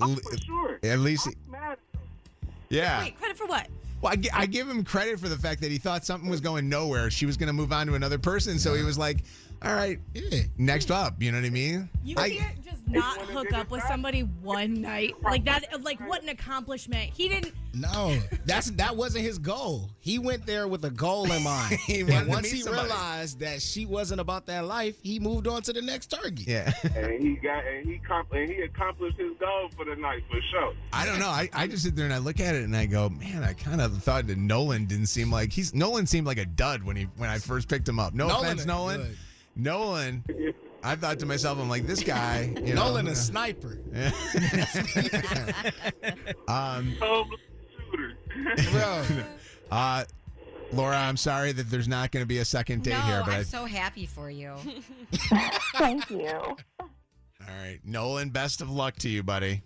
Oh, for sure. at least I'm mad. yeah. Wait, credit for what? Well, I, I give him credit for the fact that he thought something was going nowhere. She was going to move on to another person, so he was like, All right. Yeah. Next up, you know what I mean? You I- can't just not hook up with somebody one night like that. Like what an accomplishment! He didn't. No, that's that wasn't his goal. He went there with a goal in mind. He and once he somebody. realized that she wasn't about that life, he moved on to the next target. Yeah. and he got and he comp- and he accomplished his goal for the night for sure. I don't know. I, I just sit there and I look at it and I go, man, I kind of thought that Nolan didn't seem like he's Nolan seemed like a dud when he when I first picked him up. No Nolan offense, Nolan. good. Nolan. I thought to myself, I'm like, this guy, you know, Nolan a sniper. um, shooter. Bro. uh, Laura, I'm sorry that there's not going to be a second date no, here, but I- I'm so happy for you. Thank you. all right, Nolan, best of luck to you, buddy.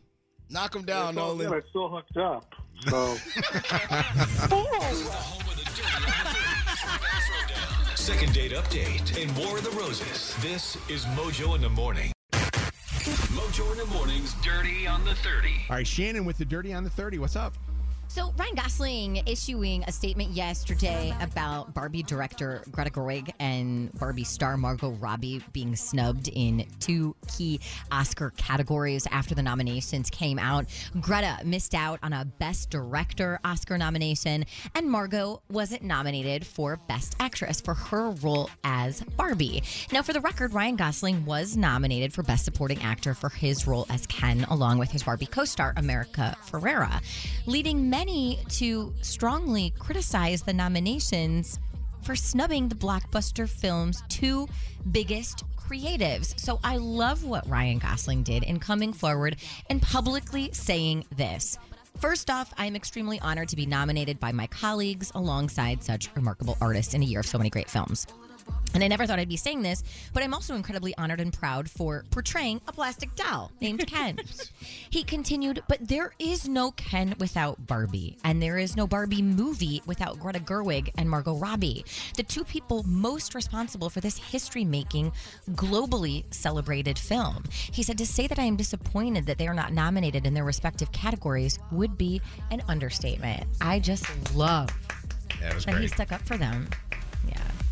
Knock him down, It's all Nolan. good. I still hooked up. So Second date update and War of the Roses. This is Mojo in the Morning. Mojo in the Morning's Dirty on the 30. All right, Shannon with the dirty on the 30. What's up? So Ryan Gosling issuing a statement yesterday about Barbie director Greta Gerwig and Barbie star Margot Robbie being snubbed in two key Oscar categories after the nominations came out. Greta missed out on a Best Director Oscar nomination, and Margot wasn't nominated for Best Actress for her role as Barbie. Now, for the record, Ryan Gosling was nominated for Best Supporting Actor for his role as Ken, along with his Barbie co-star America Ferrera, leading many to strongly criticize the nominations for snubbing the blockbuster film's two biggest creatives. So I love what Ryan Gosling did in coming forward and publicly saying this. First off, I am extremely honored to be nominated by my colleagues alongside such remarkable artists in a year of so many great films. And I never thought I'd be saying this, but I'm also incredibly honored and proud for portraying a plastic doll named Ken. he continued, but there is no Ken without Barbie, and there is no Barbie movie without Greta Gerwig and Margot Robbie, the two people most responsible for this history making, globally celebrated film. He said, To say that I am disappointed that they are not nominated in their respective categories would be an understatement. I just love Yeah, it was that he stuck up for them.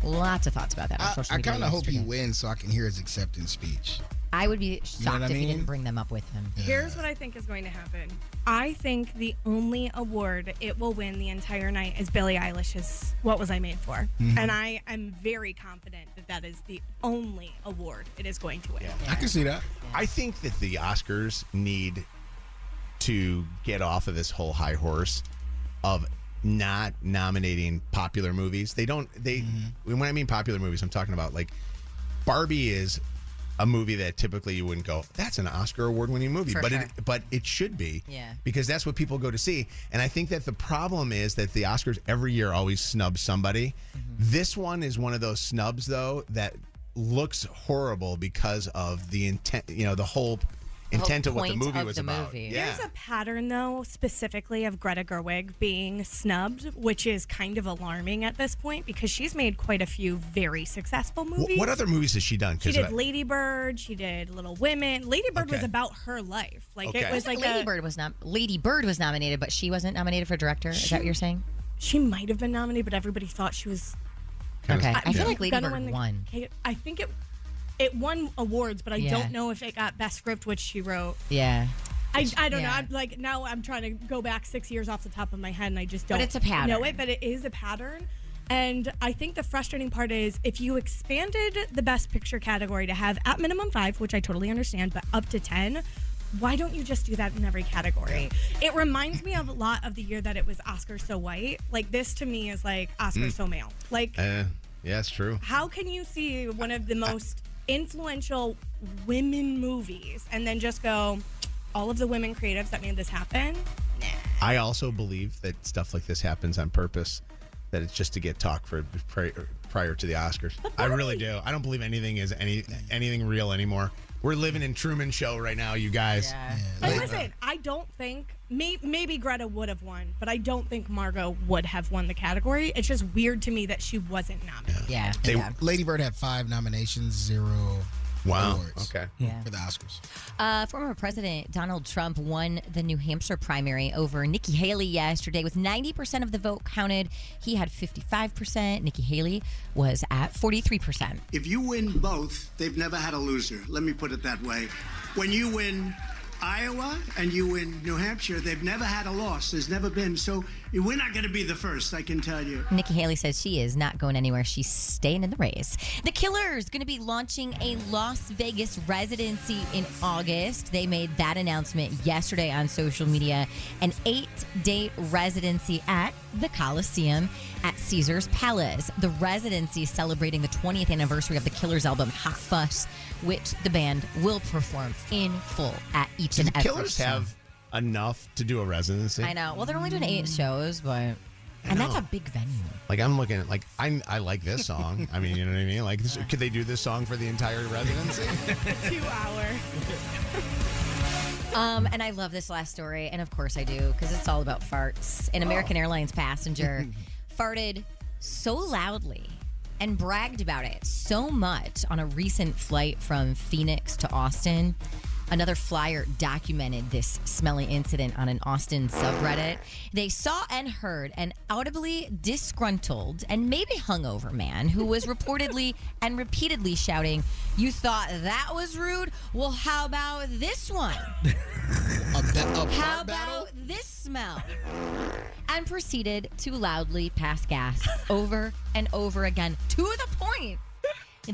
Yeah, lots of thoughts about that on I, social I kind of hope he wins so I can hear his acceptance speech. I would be shocked what I if he didn't bring them up with him. Here's what I think is going to happen. I think the only award it will win the entire night is Billie Eilish's "What Was I Made For," Mhm. and I am very confident that that is the only award it is going to win. I can see that. I think that the Oscars need to get off of this whole high horse of not nominating popular movies. They don't they when I mean popular movies, I'm talking about like Barbie is a movie that typically you wouldn't go, that's an Oscar award winning movie. For but sure. it but it should be. Yeah. Because that's what people go to see. And I think that the problem is that the Oscars every year always snub somebody. Mm-hmm. This one is one of those snubs though that looks horrible because of the intent you know, The whole intent of what the movie was the about. movie. Yeah. There's a pattern, though, specifically of Greta Gerwig being snubbed, which is kind of alarming at this point because she's made quite a few very successful Wh- movies. What other movies has she done? She did I- Lady Bird. She did Little Women. Lady Bird was about her life. Like Okay. it was like Lady a, Bird was not Lady Bird was nominated, but she wasn't nominated for director. Is that what you're saying? She might have been nominated, but everybody thought she was. Okay, I feel I'm like Lady Bird win the- won. I think it it won awards, but I Yeah. don't know if it got best script, which she wrote. Yeah. I, I don't know. I'm like now I'm trying to go back six years off the top of my head, and I just don't. But it's a pattern. Know it, but it is a pattern. And I think the frustrating part is if you expanded the best picture category to have at minimum five, which I totally understand, but up to ten. Why don't you just do that in every category? It reminds me of a lot of the year that it was Oscar so white. Like this to me is like Oscar Mm. so male. Like Uh, yeah, it's true. how can you see one of the most influential women movies and then just go, all of the women creatives that made this happen? I also believe that stuff like this happens on purpose. That it's just to get talk for prior, prior to the Oscars. I really do. I don't believe anything is any anything real anymore. We're living in Truman Show right now, you guys. And uh, listen, I don't think may, maybe Greta would have won, but I don't think Margot would have won the category. It's just weird to me that she wasn't nominated. Yeah. They- Lady Bird had five nominations, zero Wow. awards. Okay. Yeah. For the Oscars. Uh, former President Donald Trump won the New Hampshire primary over Nikki Haley yesterday with 90% of the vote counted. He had 55%. Nikki Haley was at 43%. If you win both, they've never had a loser. Let me put it that way. When you win Iowa and you win New Hampshire, they've never had a loss. There's never been. So we're not going to be the first, I can tell you. Nikki Haley says she is not going anywhere. She's staying in the race. The Killers going to be launching a Las Vegas residency in August. They made that announcement yesterday on social media. An eight-day residency at the Coliseum at Caesar's Palace. The residency celebrating the 20th anniversary of the Killers album Hot Fuss, which the band will perform in full at each Do and the every Killers show. have enough to do a residency? I know. Well, they're only doing eight shows, but and that's a big venue. Like I'm looking at like I I like this song. I mean, you know what I mean? Like, this, could they do this song for the entire residency? Two hour. Um, and I love this last story, and of course I do because it's all about farts. An American Airlines passenger farted so loudly and bragged about it so much on a recent flight from Phoenix to Austin. Another flyer documented this smelly incident on an Austin subreddit. They saw and heard an audibly disgruntled and maybe hungover man who was reportedly and repeatedly shouting, You thought that was rude? Well, how about this one? How about this smell? And proceeded to loudly pass gas over and over again to the point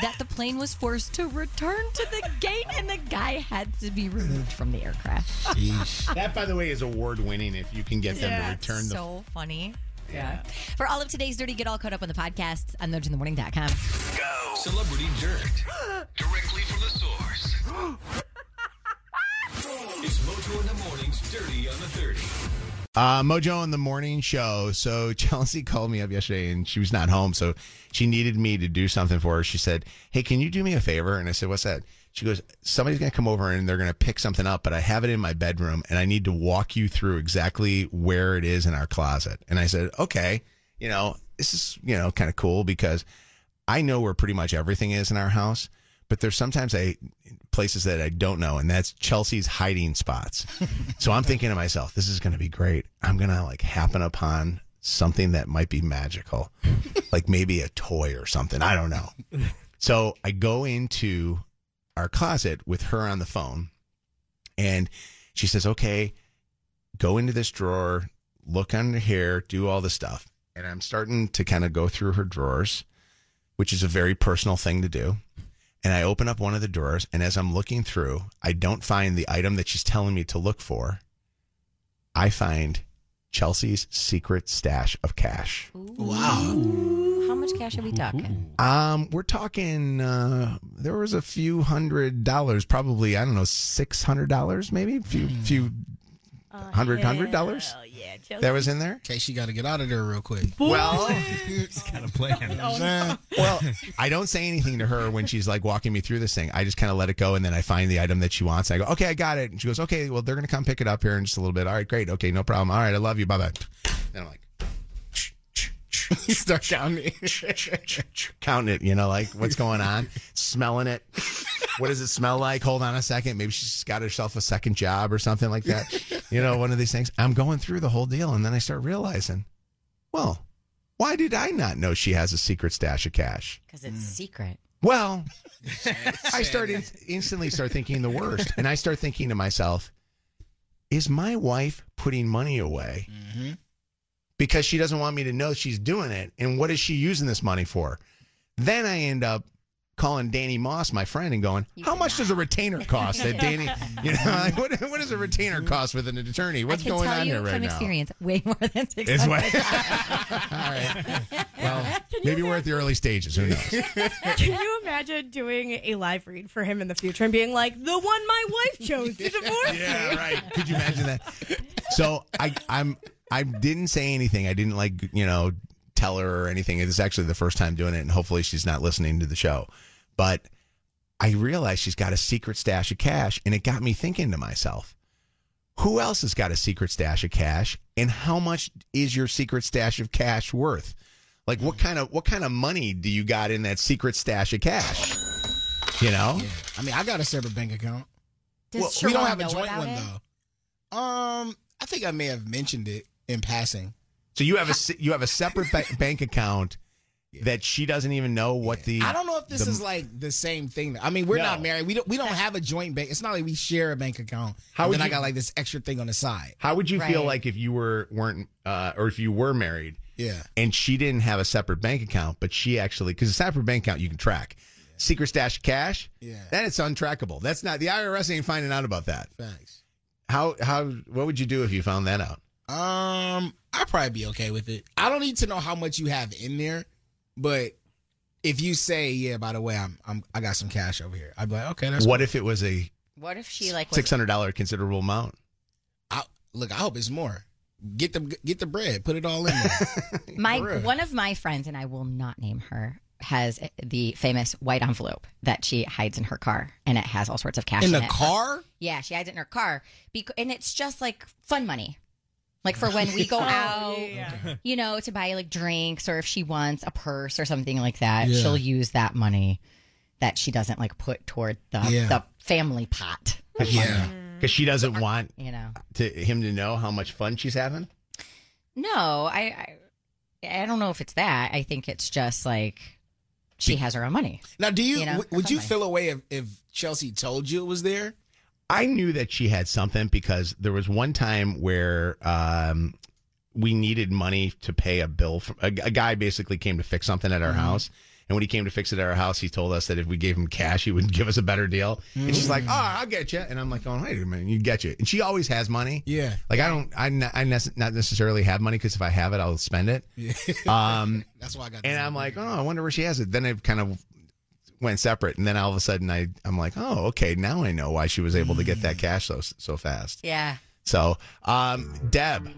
that the plane was forced to return to the gate and the guy had to be removed from the aircraft. that, by the way, is award winning if you can get them to return the. so funny. Yeah. For all of today's dirty, get all caught up on the podcast on mojointhemorning.com. Go. Celebrity Dirt. Directly from the source. it's Mojo in the Morning's Dirty on the 30. Uh, Mojo in the morning show. So Chelsea called me up yesterday and she was not home. So she needed me to do something for her. She said, Hey, can you do me a favor? And I said, What's that? She goes, Somebody's going to come over and they're going to pick something up, but I have it in my bedroom and I need to walk you through exactly where it is in our closet. And I said, Okay, you know, this is, you know, kind of cool because I know where pretty much everything is in our house, but there's sometimes I places that I don't know, and that's Chelsea's hiding spots. so I'm thinking to myself, this is going to be great. I'm going to like happen upon something that might be magical, like maybe a toy or something. I don't know. So I go into our closet with her on the phone, and she says, "Okay, go into this drawer, look under here, do all the stuff." And I'm starting to kind of go through her drawers, which is a very personal thing to do. And I open up one of the drawers, and as I'm looking through, I don't find the item that she's telling me to look for. I find Chelsea's secret stash of cash. Wow. How much cash are we talking? Um, we're talking. Uh, there was a few hundred dollars, probably I don't know, six hundred dollars, maybe a few few hundred hundred dollars. Oh, yeah. That was in there. Okay, she got to get out of there real quick. Well, kind of plan. well, I don't say anything to her when she's like walking me through this thing. I just kind of let it go, and then I find the item that she wants. I go, okay, I got it. And she goes, okay, well, they're gonna come pick it up here in just a little bit. All right, great. Okay, no problem. All right, I love you. Bye bye. And I'm like, you start counting counting it. You know, like what's going on, smelling it. What does it smell like? Hold on a second. Maybe she's got herself a second job or something like that. You know, one of these things. I'm going through the whole deal, and then I start realizing, well, why did I not know she has a secret stash of cash? Because it's hmm. secret. Well, I start in, instantly start thinking the worst, and I start thinking to myself, is my wife putting money away mm-hmm. because she doesn't want me to know she's doing it? And what is she using this money for? Then I end up calling Danny Moss, my friend, and going, "How much does a retainer cost?" That Danny, you know, like, what, what does a retainer mm-hmm. cost with an attorney? What's I can going tell on you here right from now? experience, way more than six Is way- hundred. Well, maybe we're at the early stages. Who knows? Can you imagine doing a live read for him in the future and being like, the one my wife chose to divorce Yeah, me? right. Could you imagine that? So I I'm I didn't say anything. I didn't like you know tell her or anything. It is actually the first time doing it, and hopefully she's not listening to the show. But I realized she's got a secret stash of cash, and it got me thinking to myself, who else has got a secret stash of cash, and how much is your secret stash of cash worth? Like what kind of what kind of money do you got in that secret stash of cash? You know? I mean, I got a separate bank account. Does Well, we don't have a joint one it? though. Um, I think I may have mentioned it in passing. So you have a you have a separate ba- bank account that she doesn't even know what the. I don't know if this the- is like the same thing. I mean, we're No. not married. We don't. We don't have a joint bank. It's not like we share a bank account. How and would then I you- got like this extra thing on the side. How would you feel like if you were weren't uh, or if you were married? Yeah. And she didn't have a separate bank account, but she actually because a separate bank account you can track. Secret stash cash. Yeah. Then it's untrackable. That's not the IRS ain't finding out about that. Thanks. How how what would you do if you found that out? Um, I'd probably be okay with it. I don't need to know how much you have in there, but if you say, "Yeah, by the way, I'm, I'm I got some cash over here," I'd be like, "Okay, that's what cool. if it was a What if she like six hundred dollar considerable amount? I, look, I hope it's more. Get the get the bread, put it all in there. my one of my friends and I will not name her has the famous white envelope that she hides in her car and it has all sorts of cash In in, the it. car? Yeah, she hides it in her car bec- and it's just like fun money. Like for when we go Oh, out, yeah. you know, to buy like drinks or if she wants a purse or something like that, Yeah. she'll use that money that she doesn't like put toward the Yeah. the family pot. Yeah, because she doesn't want You know. to him to know how much fun she's having. No, I, I I don't know if it's that. I think it's just like she has her own money. Now, do you, You know, w- would you money. feel away if, if Chelsea told you it was there? I knew that she had something because there was one time where um, we needed money to pay a bill. From, a, a guy basically came to fix something at our Mm-hmm. house. And when he came to fix it at our house, he told us that if we gave him cash, he would give us a better deal. And she's Mm. like, "Oh, I'll get you." And I'm like, "Oh, wait a minute, you get you." And she always has money. Yeah. Like I don't, I, nec- not necessarily have money because if I have it, I'll spend it. Yeah. Um, That's why I got. and I'm like, oh, I wonder where she has it. Then it kind of went separate, and then all of a sudden, I I'm like, oh, okay, now I know why she was able to get that cash so so fast. Yeah. So, um, Deb,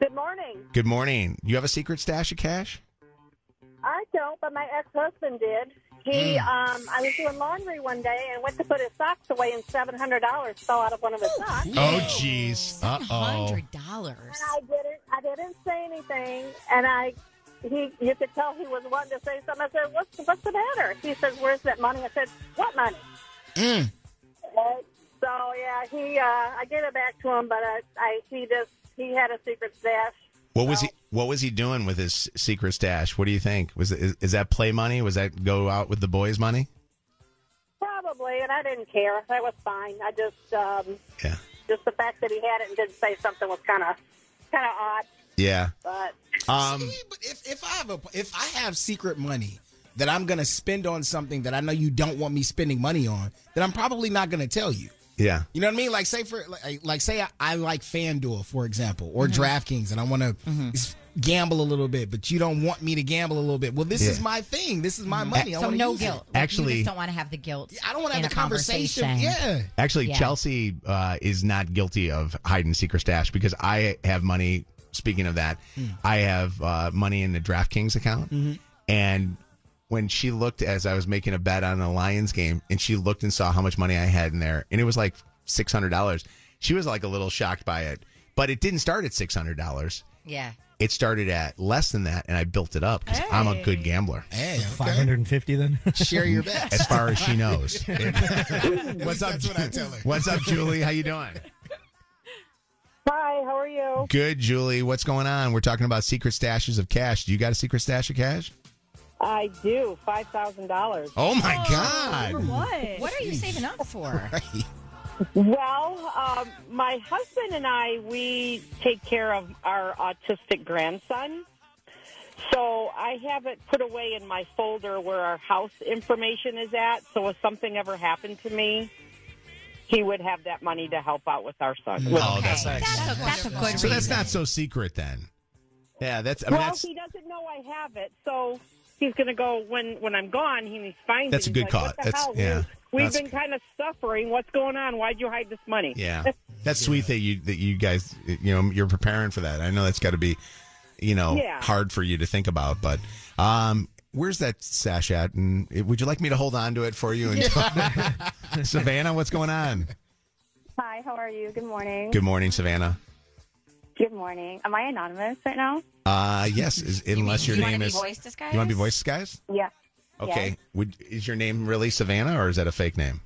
Good morning. good morning. You have a secret stash of cash? I don't, but my ex-husband did. He, Hmm. um, I was doing laundry one day and went to put his socks away, and seven hundred dollars fell out of one of his socks. Oh, jeez. Uh oh. dollars. And I didn't, I didn't say anything, and I, he, you could tell he was wanting to say something. I said, "What's, what's the matter?" He says, "Where's that money?" I said, "What money?" Mm. Uh, So yeah, he, uh, I gave it back to him, but I, I, he just, he had a secret stash. What was he? What was he doing with his secret stash? What do you think? Was it, is, is that play money? Was that go out with the boys' money? Probably, and I didn't care. That was fine. I just, um, Yeah. just the fact that he had it and didn't say something was kind of, kind of odd. Yeah. But Um, but if, if I have a if I have secret money that I'm gonna spend on something that I know you don't want me spending money on, then I'm probably not gonna tell you. Yeah. You know what I mean? Like say for like, like say I, I like FanDuel for example or Mm-hmm. DraftKings and I want to gamble a little bit, but you don't want me to gamble a little bit. Well, this Yeah. is my thing. This is my money. I So wanna no use it. guilt. Like, Actually- you just don't want to have the guilt. I don't want to have the conversation. Yeah. Actually, Yeah. Chelsea uh, is not guilty of hide hiding secret stash because I have money. Speaking of that, Hmm. I have uh, money in the DraftKings account, Mm-hmm. and when she looked as I was making a bet on the Lions game, and she looked and saw how much money I had in there, and it was like six hundred dollars. She was like a little shocked by it, but it didn't start at six hundred dollars. Yeah. It started at less than that, and I built it up because I'm a good gambler. Hey, Five hundred and fifty then. Share your bets. As far as she knows. What's up? That's what I tell her. What's up, Julie? How you doing? Hi, how are you? Good, Julie. What's going on? We're talking about secret stashes of cash. Do you got a secret stash of cash? I do five thousand dollars. Oh my God! What? What are you saving up for? Well, um, my husband and I, we take care of our autistic grandson. So I have it put away in my folder where our house information is at. So if something ever happened to me, he would have that money to help out with our son. With- Oh, that's nice. That's a, that's a good So that's not so secret then. Yeah, that's. I mean, well, that's he doesn't know I have it, so he's going to go when when I'm gone. He finds That's it. a good like, call. That's- hell? yeah, We've that's- been kind of suffering. What's going on? Why'd you hide this money? yeah. That's sweet that you that you guys you know you're preparing for that. I know that's got to be you know Yeah. hard for you to think about, but um. Where's that sash at? And would you like me to hold on to it for you? And Savannah, what's going on? Hi, how are you? Good morning. Good morning, Savannah. Good morning. Am I anonymous right now? Uh, yes, is, unless your you name is. voice disguised? You want to be voice disguised? Yeah. Okay. Yes. Would is your name really Savannah or is that a fake name?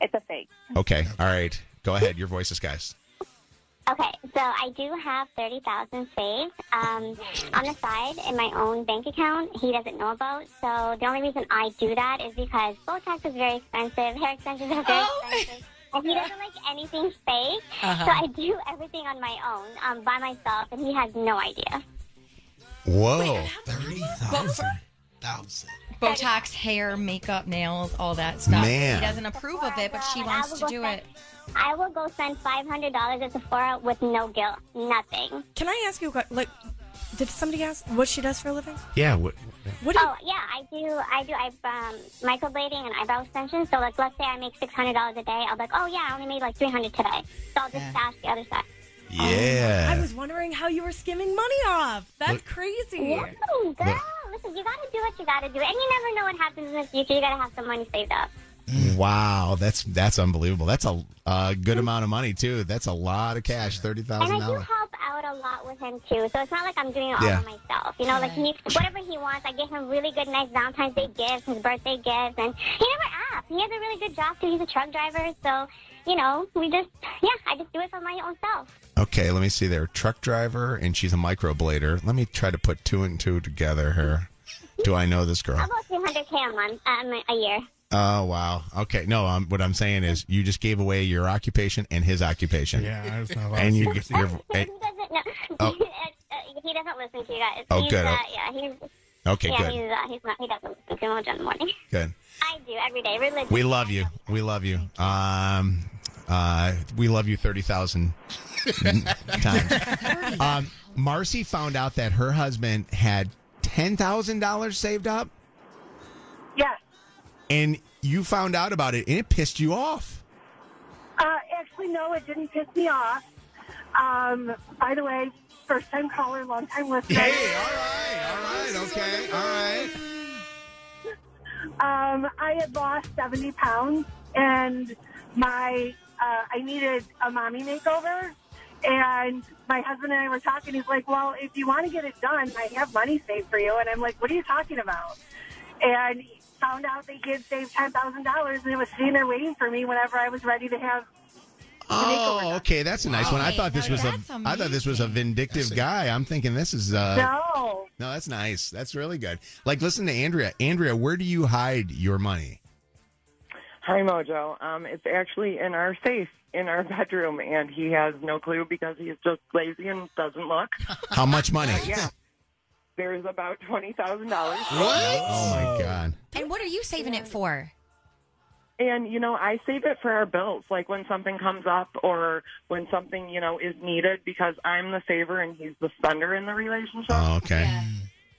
It's a fake. Okay. All right. Go ahead. Your voices, guys. Okay, so I do have thirty thousand saved um, on the side in my own bank account. He doesn't know about. So the only reason I do that is because Botox is very expensive, hair extensions are very expensive, and he doesn't like anything fake. Uh-huh. So I do everything on my own um, by myself, and he has no idea. Whoa. Thirty thousand. Botox, hair, makeup, nails, all that stuff. Man. He doesn't approve of it, but she wants to do it. I will go spend five hundred dollars at Sephora with no guilt, nothing. Can I ask you a like? Did somebody ask what she does for a living? Yeah. What, What do you- oh yeah, I do. I do. I um, microblading and eyebrow extensions. So like, let's say I make six hundred dollars a day. I'll be like, oh yeah, I only made like three hundred today. So I'll just stash the other side. Yeah. I was wondering how you were skimming money off. That's Look- crazy. Whoa, girl, listen, you gotta do what you gotta do, and you never know what happens in the future. You gotta have some money saved up. Wow. That's that's unbelievable. That's a uh, good amount of money too. That's a lot of cash. Thirty And I do help out a lot with him too, so it's not like I'm doing it all Yeah. by myself. You know, like he whatever he wants, I give him really good, nice Valentine's Day gifts, his birthday gifts, and he never asks. He has a really good job too. He's a truck driver, so you know, we just yeah, I just do it for my own self. Okay. Let me see there. Truck driver and she's a microblader. Let me try to put two and two together here. Do I know this girl? About 300k a month, um, a year. Oh wow. Okay. No. Um, what I'm saying is, you just gave away your occupation and his occupation. Yeah, that's not And you, secrecy. you're, He doesn't know. Oh. Uh, he doesn't listen to you guys. Oh, he's, good. Uh, yeah, he's. Okay, yeah, good. he's, uh, he's not. He doesn't listen to much in the morning. good. I do every day. Religion. We love you. We love you. Um, uh, we love you thirty thousand times. Um, Marcy found out that her husband had ten thousand dollars saved up, Yes. And you found out about it, and it pissed you off. Uh, actually, no, it didn't piss me off. Um, by the way, first time caller, long time listener. Hey, all right, all right, okay, all right. Um, I had lost 70 pounds and my, uh, I needed a mommy makeover. And my husband and I were talking. He's like, well, if you want to get it done, I have money saved for you. And I'm like, what are you talking about? And found out they did save $10,000 and it was sitting there waiting for me whenever I was ready to have Oh, okay, that's a nice one. I thought this was a, That's I thought this was a vindictive guy. I'm thinking this is uh, No. no, that's nice. That's really good. Like, listen to Andrea. Andrea, where do you hide your money? Hi, Mojo. Um, it's actually in our safe in our bedroom, and he has no clue because he's just lazy and doesn't look. How much money? yeah. There's about twenty thousand dollars. What? Oh my god. And what are you saving it for? And you know, I save it for our bills, like when something comes up or when something you know is needed, because I'm the saver and he's the spender in the relationship. Oh, okay.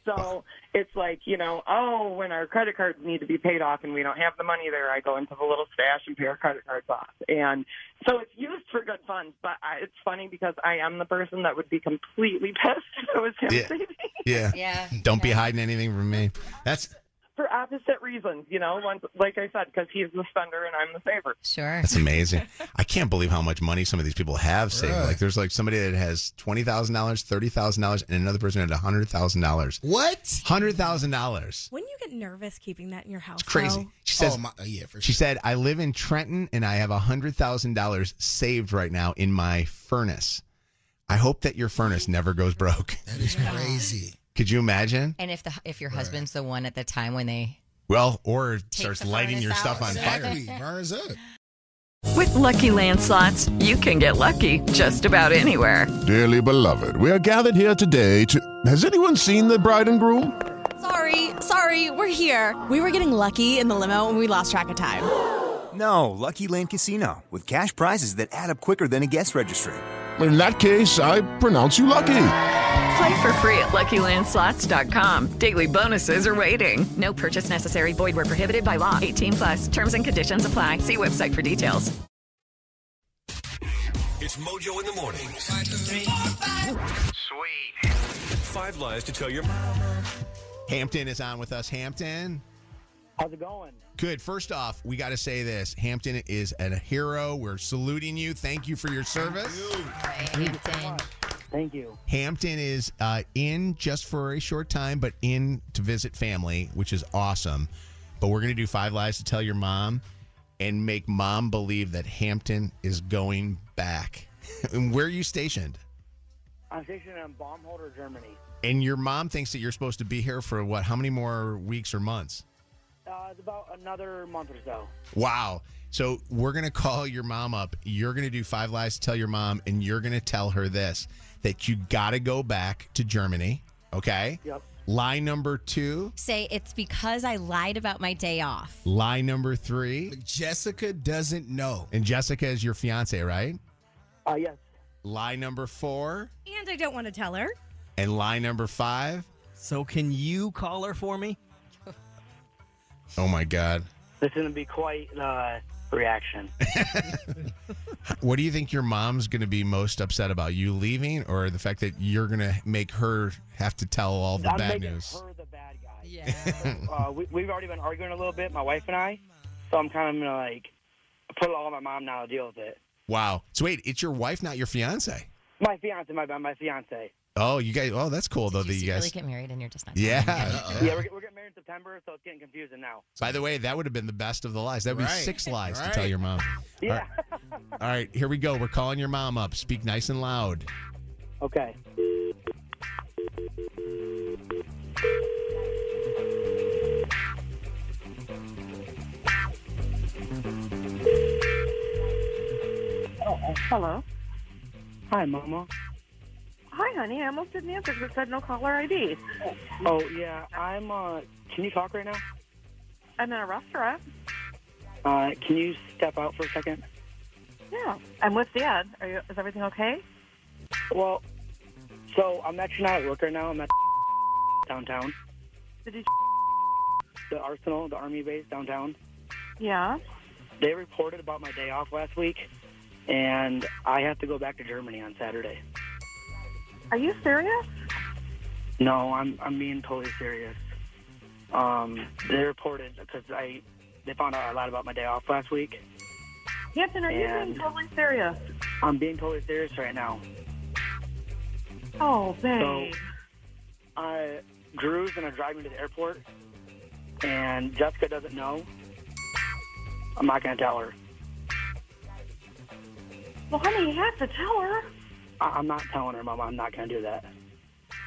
So it's like, you know, oh, when our credit cards need to be paid off and we don't have the money there, I go into the little stash and pay our credit cards off. And so it's used for good funds. But I, it's funny because I am the person that would be completely pissed if it was him Yeah. saving Yeah. Yeah. Don't be hiding anything from me. That's for opposite reasons, you know, once, like I said, because he's the spender and I'm the saver. Sure. that's amazing. I can't believe how much money some of these people have saved. Right. Like, there's like somebody that has twenty thousand dollars, thirty thousand dollars, and another person had hundred thousand dollars. What? Hundred thousand dollars. Wouldn't you get nervous keeping that in your house? it's Crazy. though? She says. Oh, my- uh, yeah, for sure. She said, "I live in Trenton, and I have hundred thousand dollars saved right now in my furnace. I hope that your furnace never goes broke." That is crazy. Could you imagine? And if the if your husband's the one at the time when they Well, or starts lighting your out. stuff on Exactly. fire. Burns up. With Lucky Land slots, you can get lucky just about anywhere. Dearly beloved, we are gathered here today to. Has anyone seen the bride and groom? Sorry, sorry, we're here. We were getting lucky in the limo and we lost track of time. No, Lucky Land Casino, with cash prizes that add up quicker than a guest registry. In that case, I pronounce you lucky. Play for free at LuckyLandSlots.com. Daily bonuses are waiting. No purchase necessary. Void where prohibited by law. 18 plus. Terms and conditions apply. See website for details. It's Mojo in the mornings. Sweet. Five lies to tell your mom. Hampton is on with us. Hampton. How's it going? Good. First off, we got to say this. Hampton is a hero. We're saluting you. Thank you for your service. Thank you. Hampton is uh, in just for a short time, but in to visit family, which is awesome. But we're going to do five lies to tell your mom and make mom believe that Hampton is going back. and where are you stationed? I'm stationed in Baumholder, Germany. And your mom thinks that you're supposed to be here for what? How many more weeks or months? Uh, it's about another month or so. Wow. So we're going to call your mom up. You're going to do five lies to tell your mom, and you're going to tell her this that you got to go back to Germany. Okay. Yep. Lie number two. Say it's because I lied about my day off. Lie number three. Jessica doesn't know. And Jessica is your fiance, right? Uh, yes. Lie number four. And I don't want to tell her. And lie number five. So can you call her for me? Oh my God. This is going to be quite uh, reaction. What do you think your mom's going to be most upset about? You leaving or the fact that you're going to make her have to tell all the I'm bad making news? her the bad guy. Yeah. uh, we, we've already been arguing a little bit, my wife and I. So I'm kind of going to like put it all on my mom now to deal with it. Wow. So wait, it's your wife, not your fiance. My fiance, my my fiance. Oh, you guys. Oh, that's cool though. That you Really guys. get married and you're just not. Yeah. Yeah, we're, we're getting married in September, so it's getting confusing now. By the way, that would have been the best of the lies. That would be six lies to tell your mom. Yeah. All right. All right, here we go. We're calling your mom up. Speak nice and loud. Okay. Oh, uh, hello. Hi, Mama. Hi, honey. I almost didn't answer because it said no caller ID. Oh yeah, I'm. uh Can you talk right now? I'm in a restaurant. Uh, can you step out for a second? Yeah, I'm with Dad. Are you? Is everything okay? Well, so I'm actually not at work right now. I'm at downtown, Did you? the Arsenal, the Army base downtown. Yeah. They reported about my day off last week, and I have to go back to Germany on Saturday. Are you serious? No, I'm I'm being totally serious. Um, they reported because I they found out a lot about my day off last week. Hampton, are you being totally serious? I'm being totally serious right now. Oh, babe. So, uh, Drew's gonna drive me to the airport, and Jessica doesn't know. I'm not gonna tell her. well, honey, you have to tell her. I- I'm not telling her, Mama. I'm not gonna do that.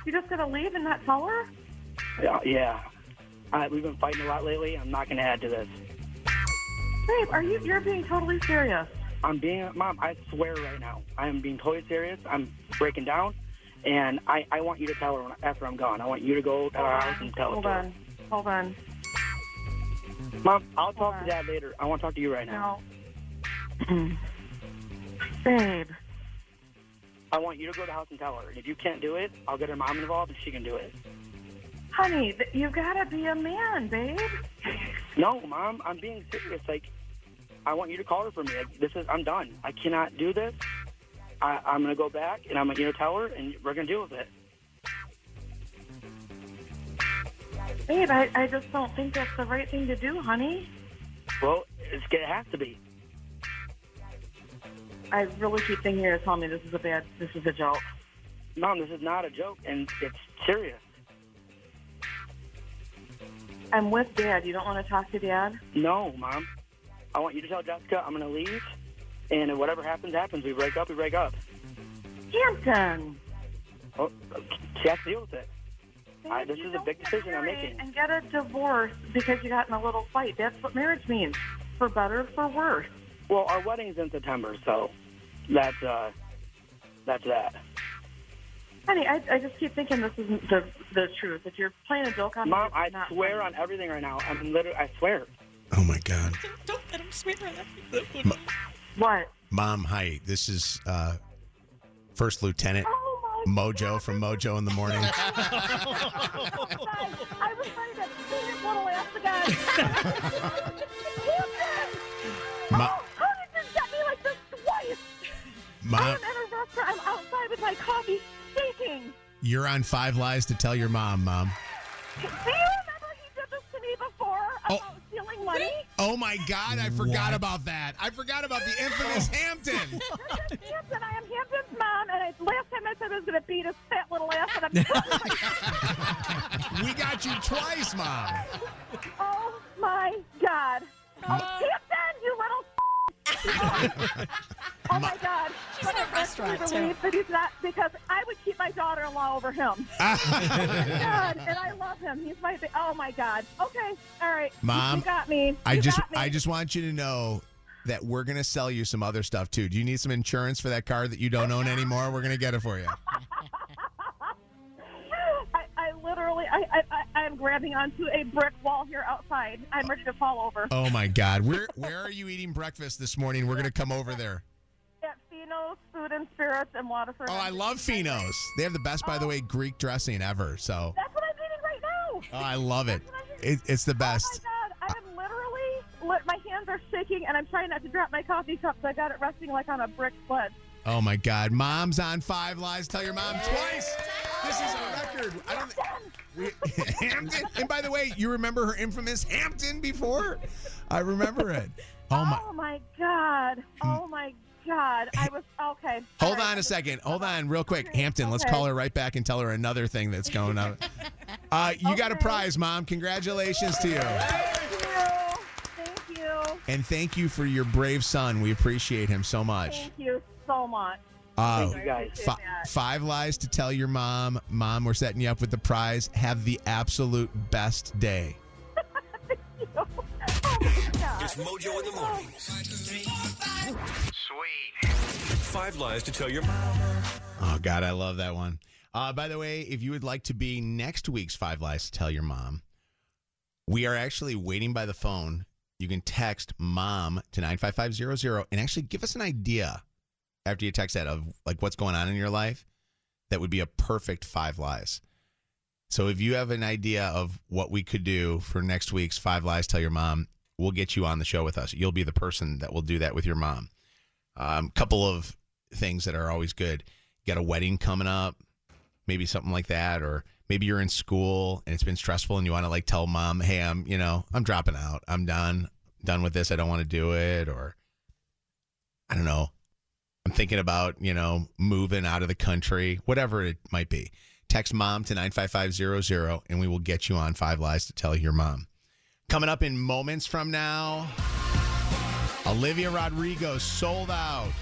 You're just gonna leave and not tell her? Yeah, yeah. Uh, we've been fighting a lot lately. I'm not gonna add to this. Babe, are you? You're being totally serious. I'm being, Mom. I swear right now, I am being totally serious. I'm breaking down, and I, I want you to tell her when, after I'm gone. I want you to go to our house and tell Hold her. on. Hold on. Mom, I'll talk to Dad later. I want to talk to you right now. Babe. I want you to go to the house and tell her. And if you can't do it, I'll get her mom involved and she can do it. Honey, you gotta be a man, babe. No, Mom, I'm being serious. Like, I want you to call her for me. Like, this is, I'm done. I cannot do this. I, I'm gonna go back and I'm gonna you know, tell her, and we're gonna deal with it. Babe, I, I just don't think that's the right thing to do, honey. Well, it's, it has to be. I really keep thinking you're telling me this is a bad, this is a joke. Mom, this is not a joke, and it's serious. I'm with Dad. You don't want to talk to Dad? No, Mom. I want you to tell Jessica I'm gonna leave, and whatever happens, happens. We break up, we break up. Hampton! Oh, she has to deal with it. I, this you is a big decision I'm making. And get a divorce because you got in a little fight. That's what marriage means. For better, for worse. Well, our wedding's in September, so that's uh, that's that. Honey, I, I just keep thinking this isn't the the truth. If you're playing a joke on me, Mom, I not swear funny. on everything right now. I'm literally, I swear. Oh my God. Don't let him swear What? Mom, hi. This is uh, First Lieutenant Mojo from Mojo in the Morning. I was ready to beat his little Ma- I'm in a restaurant. I'm outside with my coffee, shaking. You're on Five Lies to Tell Your Mom, Mom. Do you remember he did this to me before oh. about stealing money? Oh my God, I forgot about that. I forgot about the infamous Hampton. Hampton, I am Hampton's mom, and I, last time I I said I was going to beat his fat little ass, and I'm. We got you twice, mom. oh my God! Oh, Hampton, you little. oh my God! She's in a restaurant, too. Relieved that he's not because I would keep my daughter-in-law over him. oh my God! And I love him. He's my. ba- Oh my God! Okay, all right. Mom, you got me. I You just got me. I just want you to know that we're gonna sell you some other stuff too. Do you need some insurance for that car that you don't own anymore? We're gonna get it for you. Literally, I, I, I, I am grabbing onto a brick wall here outside. I'm ready to fall over. Oh my God, where where are you eating breakfast this morning? We're gonna come over there. At Fino's Food and Spirits in Waterford. Oh, I love Finos. They have the best, by the way, um, Greek dressing ever. So That's what I'm eating right now. oh, I love it. it it's the best. Oh my God, I am literally, my hands are shaking, and I'm trying not to drop my coffee cup, so I got it resting like on a brick sled. Oh my God, mom's on Five Lies. Tell your mom twice. This is a record. I don't. We, Hampton. And by the way, you remember her infamous Hampton before? I remember it. Oh my. Oh my God. Oh my God. I was, okay. Hold on a second. Hold on, real quick, Hampton. Let's okay. call her right back and tell her another thing that's going on. Uh, you got a prize, mom. Congratulations to you, Thank you. Thank you. and thank you for your brave son. We appreciate him so much. Thank you so much. Uh, Thank you, guys. fi- five lies to tell your mom. Mom, we're setting you up with the prize. Have the absolute best day. It's Mojo in the mornings. Sweet. Five lies to tell your mama. Oh God, I love that one. Uh, by the way, if you would like to be next week's Five Lies to Tell Your Mom, we are actually waiting by the phone. You can text mom to 95500 and actually give us an idea after you text that of like what's going on in your life. That would be a perfect five lies. So if you have an idea of what we could do for next week's Five Lies Tell Your Mom, we'll get you on the show with us. You'll be the person that will do that with your mom. Um, couple of things that are always good. You got a wedding coming up, maybe something like that, or maybe you're in school and it's been stressful and you want to like tell mom, hey, I'm, you know, I'm dropping out. I'm done, done with this. I don't want to do it. Or I don't know. I'm thinking about, you know, moving out of the country, whatever it might be. Text mom to 95500 and we will get you on Five Lies to Tell Your Mom. Coming up in moments from now, Olivia Rodrigo sold out.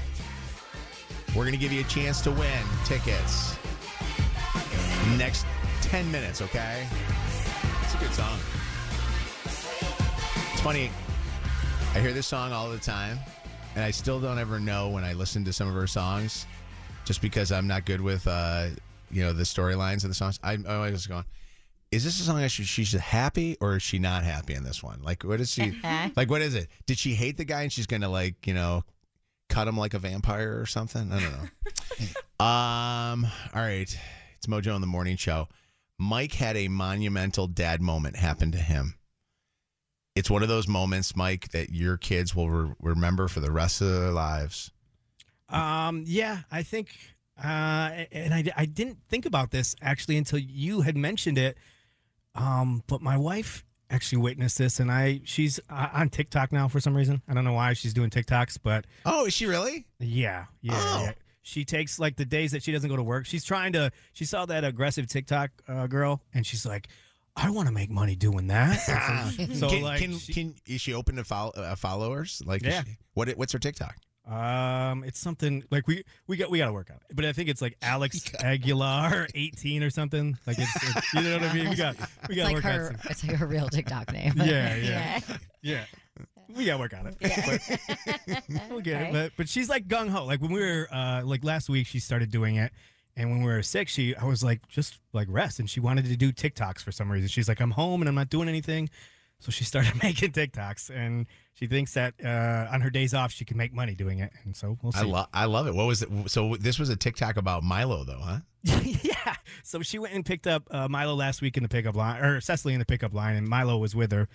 We're going to give you a chance to win tickets next 10 minutes, okay? It's a good song. It's funny. I hear this song all the time, and I still don't ever know when I listen to some of her songs, just because I'm not good with, uh, you know, the storylines of the songs. I'm always going, is this a song that she, she's happy or is she not happy in this one? Like, what is she, like, what is it? Did she hate the guy and she's going to, like, you know, cut him like a vampire or something? I don't know. um, all right. It's Mojo in the Morning Show. Mike had a monumental dad moment happen to him. It's one of those moments, Mike, that your kids will re- remember for the rest of their lives. Um, yeah, I think, uh, and I, I didn't think about this actually until you had mentioned it. Um, but my wife actually witnessed this, and I she's uh, on TikTok now for some reason. I don't know why she's doing TikToks, but oh, is she really? Yeah, yeah. Oh. yeah. She takes like the days that she doesn't go to work. She's trying to. She saw that aggressive TikTok uh, girl, and she's like, "I want to make money doing that." so can, like, can, she- can is she open to follow, uh, followers? Like, Yeah. she- what what's her TikTok? Um, it's something like we we got we got to work out, but I think it's like Alex Aguilar, eighteen or something. Like it's, it's- you know what I mean. We got we got to like work her. out. Some, It's like her real TikTok name. yeah, yeah, yeah. yeah. We got to work on it. But we'll get Okay. it. But but she's like gung ho. Like when we were uh like last week, she started doing it. And when we were sick, she I was like just like rest, and she wanted to do TikToks for some reason. She's like, I'm home and I'm not doing anything, so she started making TikToks, and she thinks that uh, on her days off she can make money doing it. And so we'll see. I love I love it. What was it? So this was a TikTok about Milo, though, huh? yeah. So she went and picked up uh, Milo last week in the pickup line, or Cecily in the pickup line, and Milo was with her.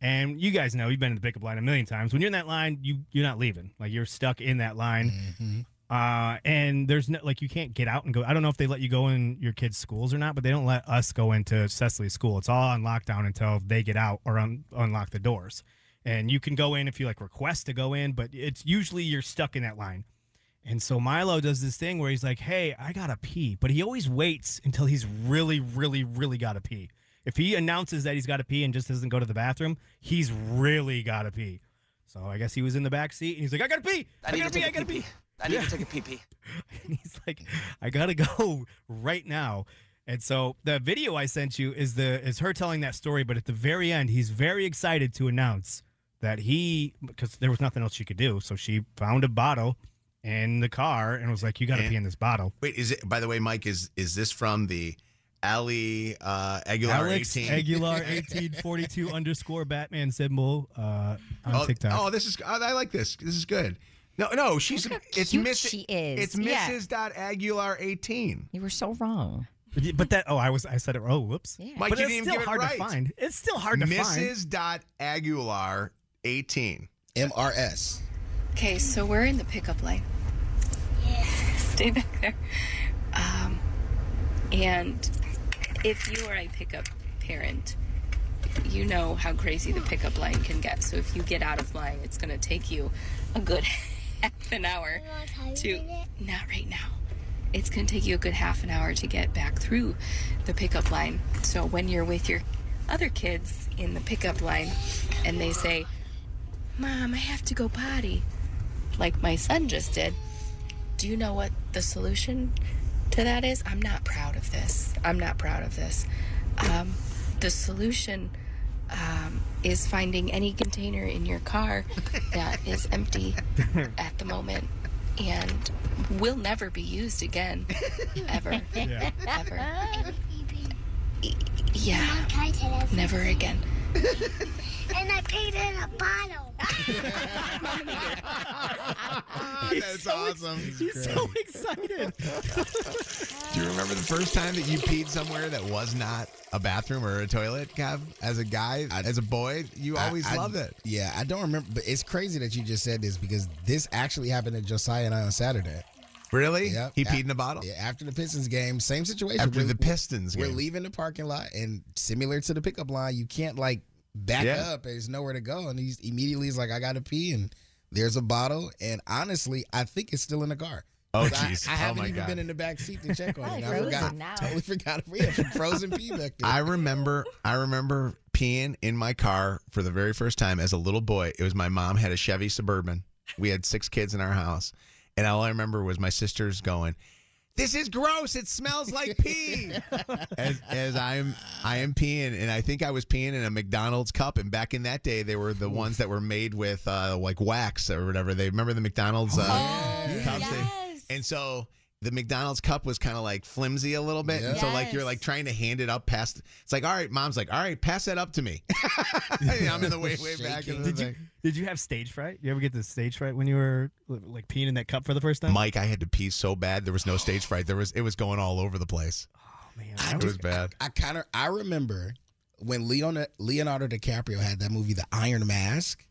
And you guys know you've been in the pickup line a million times. When you're in that line, you you're not leaving. Like you're stuck in that line. Uh, and there's no like you can't get out and go. I don't know if they let you go in your kids' schools or not, but they don't let us go into Cecily's school. It's all on lockdown until they get out or un- unlock the doors. And you can go in if you like request to go in, but it's usually you're stuck in that line. And so Milo does this thing where he's like, "Hey, I gotta pee," but he always waits until he's really, really, really gotta pee. If he announces that he's gotta pee and just doesn't go to the bathroom, he's really gotta pee. So I guess he was in the back seat and he's like, "I gotta pee! I, I gotta pee! I gotta pee pee!" I need Yeah. to take a pee pee. And he's like, I gotta go right now. And so the video I sent you is the is her telling that story, but at the very end, he's very excited to announce that he because there was nothing else she could do, so she found a bottle in the car and was like, "You got to pee in this bottle." Wait, is it? By the way, Mike, is is this from the Ali uh, Aguilar Alex 18? Aguilar eighteen forty two underscore Batman symbol uh, on oh, TikTok. Oh, this is. Oh, I like this. This is good. No, no, she's. It's cute Miss. she is. It's Yeah. Mrs. Dot Aguilar 18. You were so wrong. But that oh, I was I said it. Oh, whoops. Mike, but you it's didn't even still give it hard right. to find. It's still hard to find. Mrs. Dot Aguilar 18. MRS. Okay, so we're in the pickup line. Yeah. Stay back there. Um, and if you are a pickup parent, you know how crazy the pickup line can get. So if you get out of line, it's going to take you a good half an hour to. Not right now. It's going to take you a good half an hour to get back through the pickup line. So when you're with your other kids in the pickup line and they say, Mom, I have to go potty, like my son just did, do you know what the solution to that is? I'm not proud of this. I'm not proud of this. Um, the solution um, is finding any container in your car that is empty at the moment and will never be used again. Ever. Yeah. Ever. Yeah. Never again. And I paid in a bottle. That's awesome. He's so excited. Do you remember the first time that you peed somewhere that was not a bathroom or a toilet, Kev? As a guy, as a boy, you I- always I- loved it. Yeah, I don't remember, but it's crazy that you just said this because this actually happened to Josiah and I on Saturday. Really? Yep. He A- peed in a bottle? Yeah, after the Pistons game, same situation. After We're- the Pistons we're game. leaving the parking lot, and similar to the pickup line, you can't like back Yeah. up. There's nowhere to go, and he's immediately he's like, "I got to pee," and there's a bottle, and honestly, I think it's still in the car. Oh, 'Cause I- jeez. I, Oh, haven't my even God. been in the back seat to check on it. I forgot. now. Totally forgot. Yeah, from frozen pee back there. I remember I remember peeing in my car for the very first time as a little boy. It was my mom had a Chevy Suburban. We had six kids in our house. And all I remember was my sisters going, This is gross. It smells like pee. as as I'm I am peeing and I think I was peeing in a McDonald's cup and back in that day they were the ones that were made with uh, like wax or whatever. They remember the McDonald's uh, Oh, cups? They- and so the McDonald's cup was kind of like flimsy a little bit. And so like you're like trying to hand it up past it's like, all right, mom's like, all right, pass that up to me. I'm in the way, way back in the Did you did you have stage fright? You ever get the stage fright when you were like peeing in that cup for the first time? Mike, I had to pee so bad there was no stage fright. There was it was going all over the place. Oh man, I it was just- bad. I kind of I remember when Leon, Leonardo DiCaprio had that movie, The Iron Mask.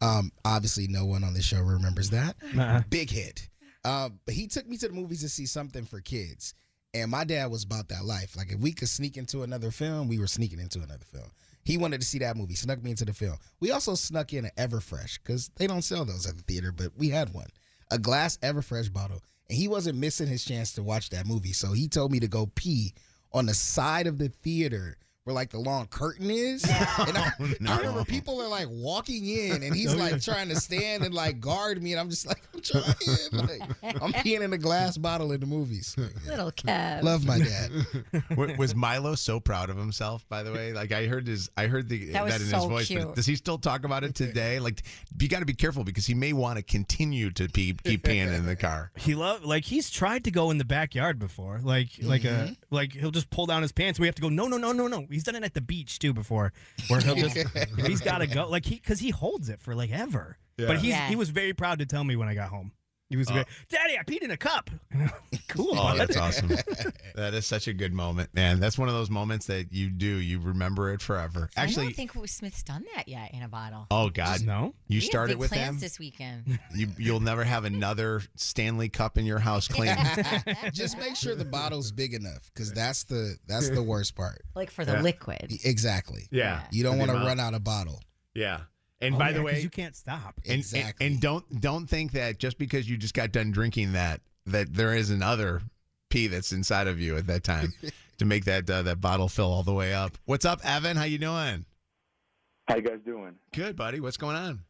Um, obviously, no one on the show remembers that. Nuh-uh. Big hit. Uh, but he took me to the movies to see something for kids, and my dad was about that life. Like if we could sneak into another film, we were sneaking into another film. He wanted to see that movie, snuck me into the film. We also snuck in an Everfresh because they don't sell those at the theater, but we had one, a glass Everfresh bottle, and he wasn't missing his chance to watch that movie. So he told me to go pee on the side of the theater where like the long curtain is. And I, I remember people are like walking in, and he's like trying to stand and like guard me, and I'm just like, I'm trying. Like, I'm peeing in a glass bottle in the movies. Little Kev. Love my dad. Was Milo so proud of himself? By the way, like I heard his, I heard the That was in his voice. cute. But does he still talk about it today? Like, you got to be careful because he may want to continue to pee, keep peeing in the car. He love like he's tried to go in the backyard before, like like a Mm-hmm. like he'll just pull down his pants. We have to go. No, no, no, no, no. He's done it at the beach too before, where he'll just he's got to go like he because he holds it for like ever. Yeah. But he's Yeah. he was very proud to tell me when I got home. He was uh, Oh. very, Daddy, I peed in a cup. cool. Oh, that's awesome. that is such a good moment, man. That's one of those moments that you do, you remember it forever. Actually, I don't think Smith's done that yet in a bottle. oh God, no. You We have started big with plans him. this weekend. You, you'll never have another Stanley Cup in your house clean. Just make sure the bottle's big enough, because that's the that's the worst part. Like for the Yeah. liquid. Exactly. Yeah. You don't want to run out of bottle. Yeah. And Oh, by yeah, the 'cause way, you can't stop. And, and, and don't don't think that just because you just got done drinking that that there is another pee that's inside of you at that time to make that uh, that bottle fill all the way up. What's up, Evan? How you doing? How you guys doing? Good, buddy. What's going on?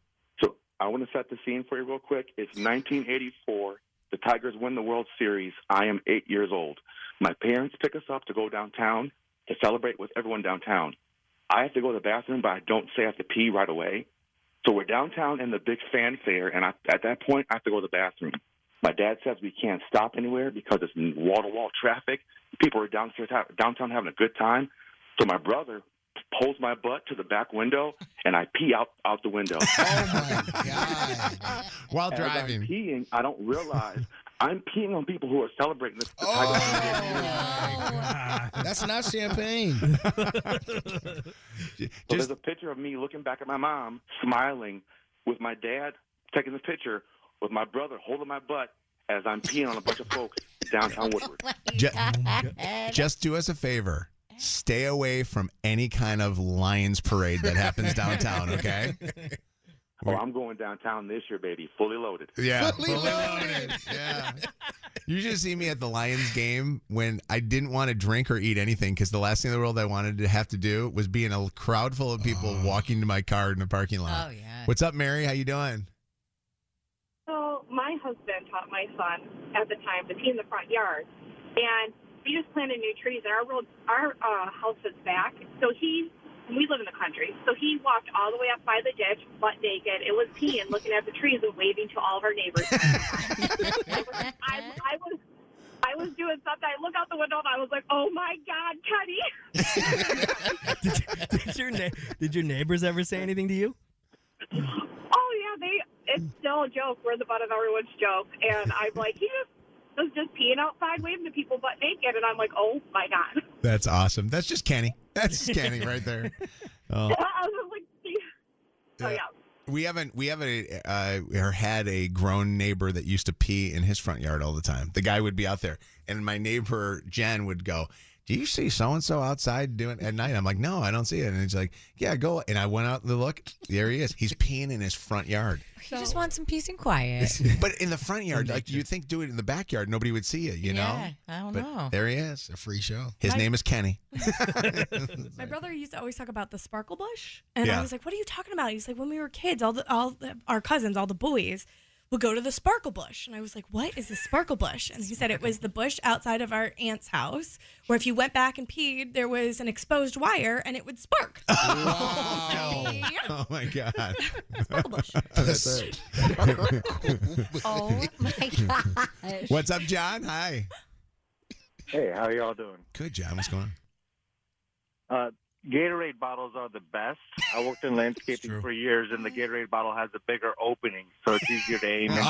So I want to set the scene for you real quick. It's 1984. The Tigers win the World Series. I am eight years old. My parents pick us up to go downtown to celebrate with everyone downtown. I have to go to the bathroom, but I don't say I have to pee right away. So we're downtown in the big fanfare, and I, at that point, I have to go to the bathroom. My dad says we can't stop anywhere because it's wall to wall traffic. People are downstairs downtown having a good time. So my brother pulls my butt to the back window, and I pee out out the window. Oh While As driving. I'm peeing, I don't realize I'm peeing on people who are celebrating this. The oh, That's not champagne. so there's a picture of me looking back at my mom, smiling, with my dad taking the picture, with my brother holding my butt as I'm peeing on a bunch of folks downtown oh Woodward. Ju- just do us a favor. Stay away from any kind of Lions parade that happens downtown, okay? Oh, I'm going downtown this year, baby, fully loaded. Yeah, fully loaded. Yeah. You should see me at the Lions game when I didn't want to drink or eat anything because the last thing in the world I wanted to have to do was be in a crowd full of people walking to my car in the parking lot. Oh, yeah. What's up, Mary? How you doing? So my husband taught my son at the time to pee in the front yard, and we just planted new trees. And our road, our uh, house is back, so he. We live in the country, so he walked all the way up by the ditch, butt naked. It was peeing, looking at the trees, and waving to all of our neighbors. I, was, I, I was, I was doing something. I look out the window, and I was like, "Oh my God, Kenny!" did your na- did your neighbors ever say anything to you? Oh yeah, they. It's still a joke. We're the butt of everyone's joke, and I'm like, he just was just peeing outside, waving to people butt naked, and I'm like, oh my god. That's awesome. That's just Kenny. That's just Kenny right there. Oh. I was like, oh yeah. We haven't we haven't uh, or had a grown neighbor that used to pee in his front yard all the time. The guy would be out there, and my neighbor Jen would go, "Do you see so and so outside doing at night?" I'm like, "No, I don't see it." And he's like, "Yeah, go." And I went out to look. There he is. He's peeing in his front yard. He just wants some peace and quiet. But in the front yard, like you think, do it in the backyard, nobody would see you. You know. Yeah, I don't But know. There he is. A free show. His My- name is Kenny. My brother used to always talk about the sparkle bush, and Yeah. I was like, "What are you talking about?" He's like, "When we were kids, all the all the, our cousins, all the boys." Would go to the sparkle bush, and I was like, "What is the sparkle bush?" And he said it was the bush outside of our aunt's house, where if you went back and peed, there was an exposed wire, and it would spark. Oh my god. Sparkle bush. That's it. oh my gosh. What's up, John? Hi. Hey, how y'all doing? Good, John. What's going on? Uh, Gatorade bottles are the best. I worked in landscaping for years, and the Gatorade bottle has a bigger opening, so it's easier to aim.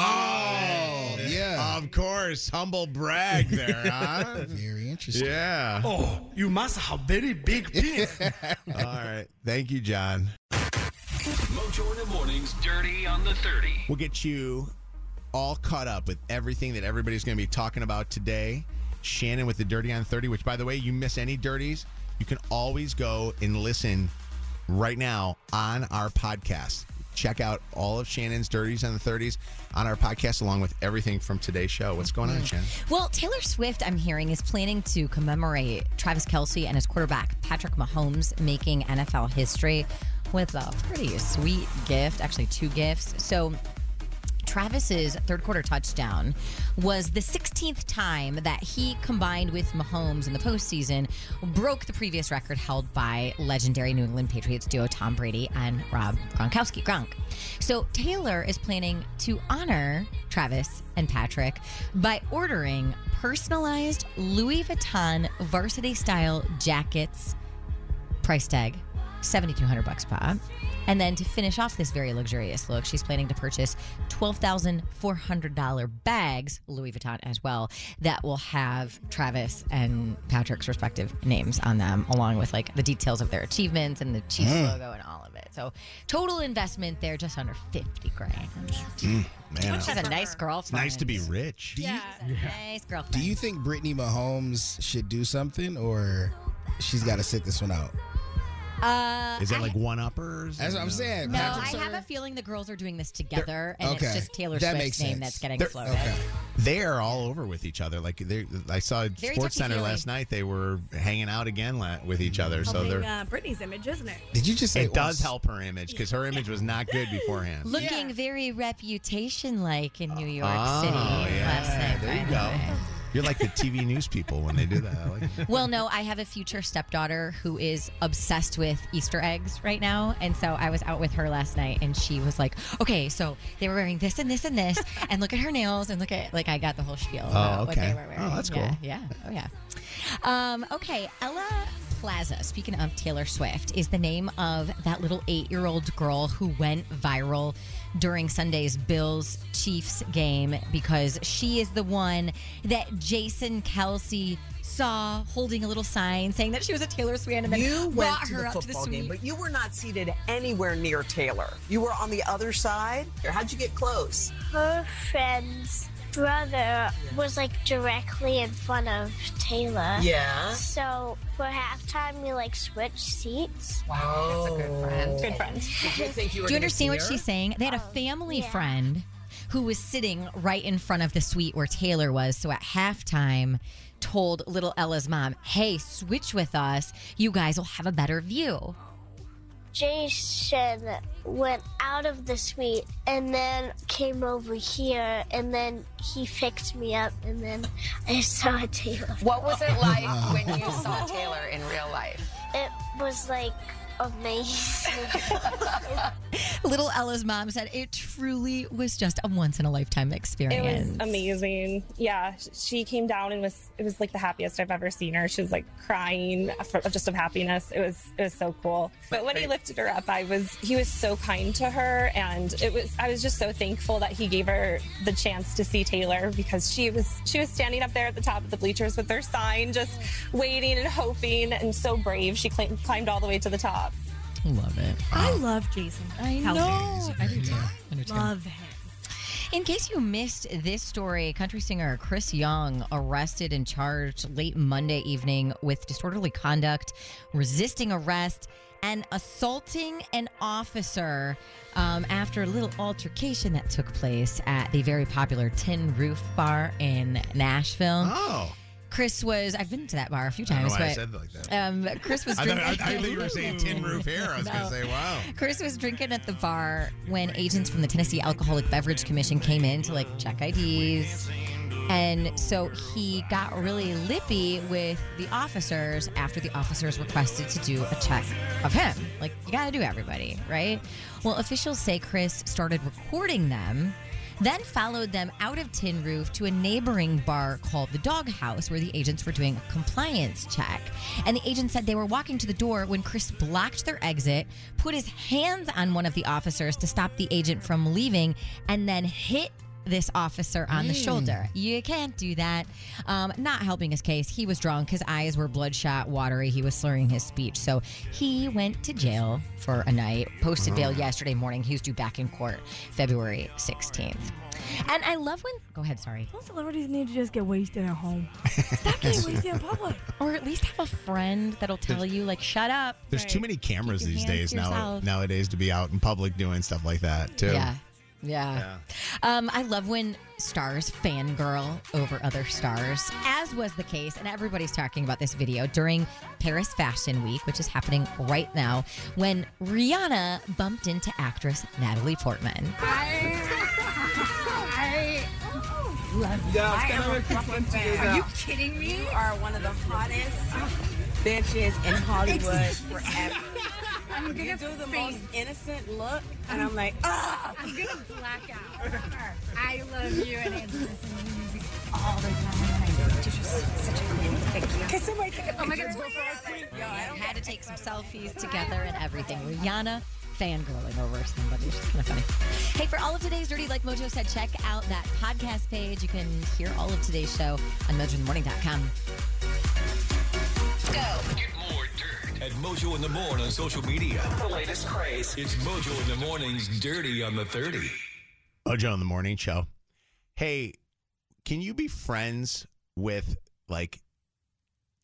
Oh, yeah. Of course. Humble brag there, huh? Very interesting. Yeah. Oh, you must have very big penis. All right. Thank you, John. Mojo in the mornings, dirty on the 30. We'll get you all caught up with everything that everybody's going to be talking about today. Shannon with the Dirty on 30, which, by the way, you miss any dirties, you can always go and listen right now on our podcast. Check out all of Shannon's Dirties on the 30s on our podcast, along with everything from today's show. What's going on, mm. Shannon? Well, Taylor Swift, I'm hearing, is planning to commemorate Travis Kelce and his quarterback, Patrick Mahomes, making NFL history with a pretty sweet gift, actually, two gifts. So, Travis's third quarter touchdown was the 16th time that he combined with Mahomes in the postseason, broke the previous record held by legendary New England Patriots duo Tom Brady and Rob Gronkowski. Gronk. So Taylor is planning to honor Travis and Patrick by ordering personalized Louis Vuitton varsity style jackets price tag 7200 bucks pop. And then to finish off this very luxurious look she's planning to purchase $12400 bags louis vuitton as well that will have travis and patrick's respective names on them along with like the details of their achievements and the chiefs Mm. logo and all of it. So total investment there just under 50 grand. Mm, man, she's a nice girl It's nice to be rich. yeah, nice girlfriend. Do you think Brittany Mahomes should do something, or she's got to sit this one out? Uh, Is it I- like one uppers? That's what I'm saying. No, Patrick's I have a feeling the girls are doing this together, and okay. it's just Taylor That Swift's name sense. that's getting They're- floated. They are all over with each other. Like I saw Very Sports Center touchy-feely. last night. They were hanging out again la- with each other. So they're. uh, Brittany's image, isn't it? Did you just say it it does help her image because her image was not good beforehand. Looking very reputation like in New York oh, City yeah. last night. There you the go. You're like the TV news people when they do that. Like. Well, no, I have a future stepdaughter who is obsessed with Easter eggs right now. And so I was out with her last night and she was like, okay, so they were wearing this and this and this. And look at her nails and look at, like, I got the whole spiel. Oh, about what okay. they were wearing. Oh, that's Yeah, cool. Yeah. Oh, yeah. Um, okay. Ella Plaza, speaking of Taylor Swift, is the name of that little eight year old girl who went viral during Sunday's Bills Chiefs game because she is the one that Jason Kelce saw holding a little sign saying that she was a Taylor Swift and then you went brought to her the up to the football suite. game, but you were not seated anywhere near Taylor. You were on the other side. How'd you get close? Her friend's brother was like directly in front of Taylor. Yeah. So for halftime, we like switched seats. Wow, that's a good friend. Good friend. Did you think you were Do you understand what her? she's saying? They had a oh, family friend who was sitting right in front of the suite where Taylor was. So at halftime, told little Ella's mom, "Hey, switch with us. You guys will have a better view." Jason went out of the suite and then came over here and then he picked me up and then I saw Taylor. What was it like when you saw Taylor in real life? It was like amazing. Little Ella's mom said it truly was just a once in a lifetime experience. It experience. was amazing. Yeah, she came down and was it was like the happiest I've ever seen her. She was like crying just of happiness. It was it was so cool. But when he lifted her up, I was he was so kind to her, and it was I was just so thankful that he gave her the chance to see Taylor because she was she was standing up there at the top of the bleachers with her sign, just waiting and hoping, and so brave. She climbed, climbed all the way to the top. Love it. I love Jason. I Kelce. know. I do too. I do too. Love him. In case you missed this story, country singer Chris Young arrested and charged late Monday evening with disorderly conduct, resisting arrest, and assaulting an officer um, after a little altercation that took place at the very popular Tin Roof Bar in Nashville. Oh. Chris was, I've been to that bar a few I times, know why I said it like that. Um, Chris was I thought, drinking. I, I thought you were saying tin roof hair. I was going to say, wow. Chris was drinking at the bar when agents from the Tennessee Alcoholic Beverage Commission came in to like check IDs. And so he got really lippy with the officers after the officers requested to do a check of him. Like, you got to do everybody, right? Well, officials say Chris started recording them, then followed them out of Tin Roof to a neighboring bar called the Dog House, where the agents were doing a compliance check. And the agent said they were walking to the door when Chris blocked their exit, put his hands on one of the officers to stop the agent from leaving, and then hit this officer on the Mm. shoulder. You can't do that. Um, not helping his case. He was drunk. His eyes were bloodshot, watery. He was slurring his speech. So he went to jail for a night, posted bail yesterday morning. He was due back in court February 16th. And I love when. Go ahead, sorry. Some celebrities need to just get wasted at home. Stop getting wasted in public. Or at least have a friend that'll tell you, like, shut up. There's too many cameras Keep these days now nowadays to be out in public doing stuff like that too. Yeah. Yeah. Um, I love when stars fangirl over other stars, as was the case, and everybody's talking about this video during Paris Fashion Week, which is happening right now, when Rihanna bumped into actress Natalie Portman. I love you. I am a fucking fan. Are you kidding me? You are one of the hottest bitches in Hollywood forever. I'm gonna you do the faint. most innocent look, and I'm like, ah! I'm gonna black out. I love you and I listen to music all the time. And you're just such a queen. Thank you. Can somebody take a Oh my picture? God. Go for a swim. Yo, I had to take some selfies together and everything. Rihanna fangirling over somebody. It's kind of funny. Hey, for all of today's Dirty Like Mojo said, check out that podcast page. You can hear all of today's show on mojointhemorning.com. At Mojo in the Morning on social media. The latest craze. It's Mojo in the Morning's Dirty on the 30. Mojo in the morning show. Hey, can you be friends with like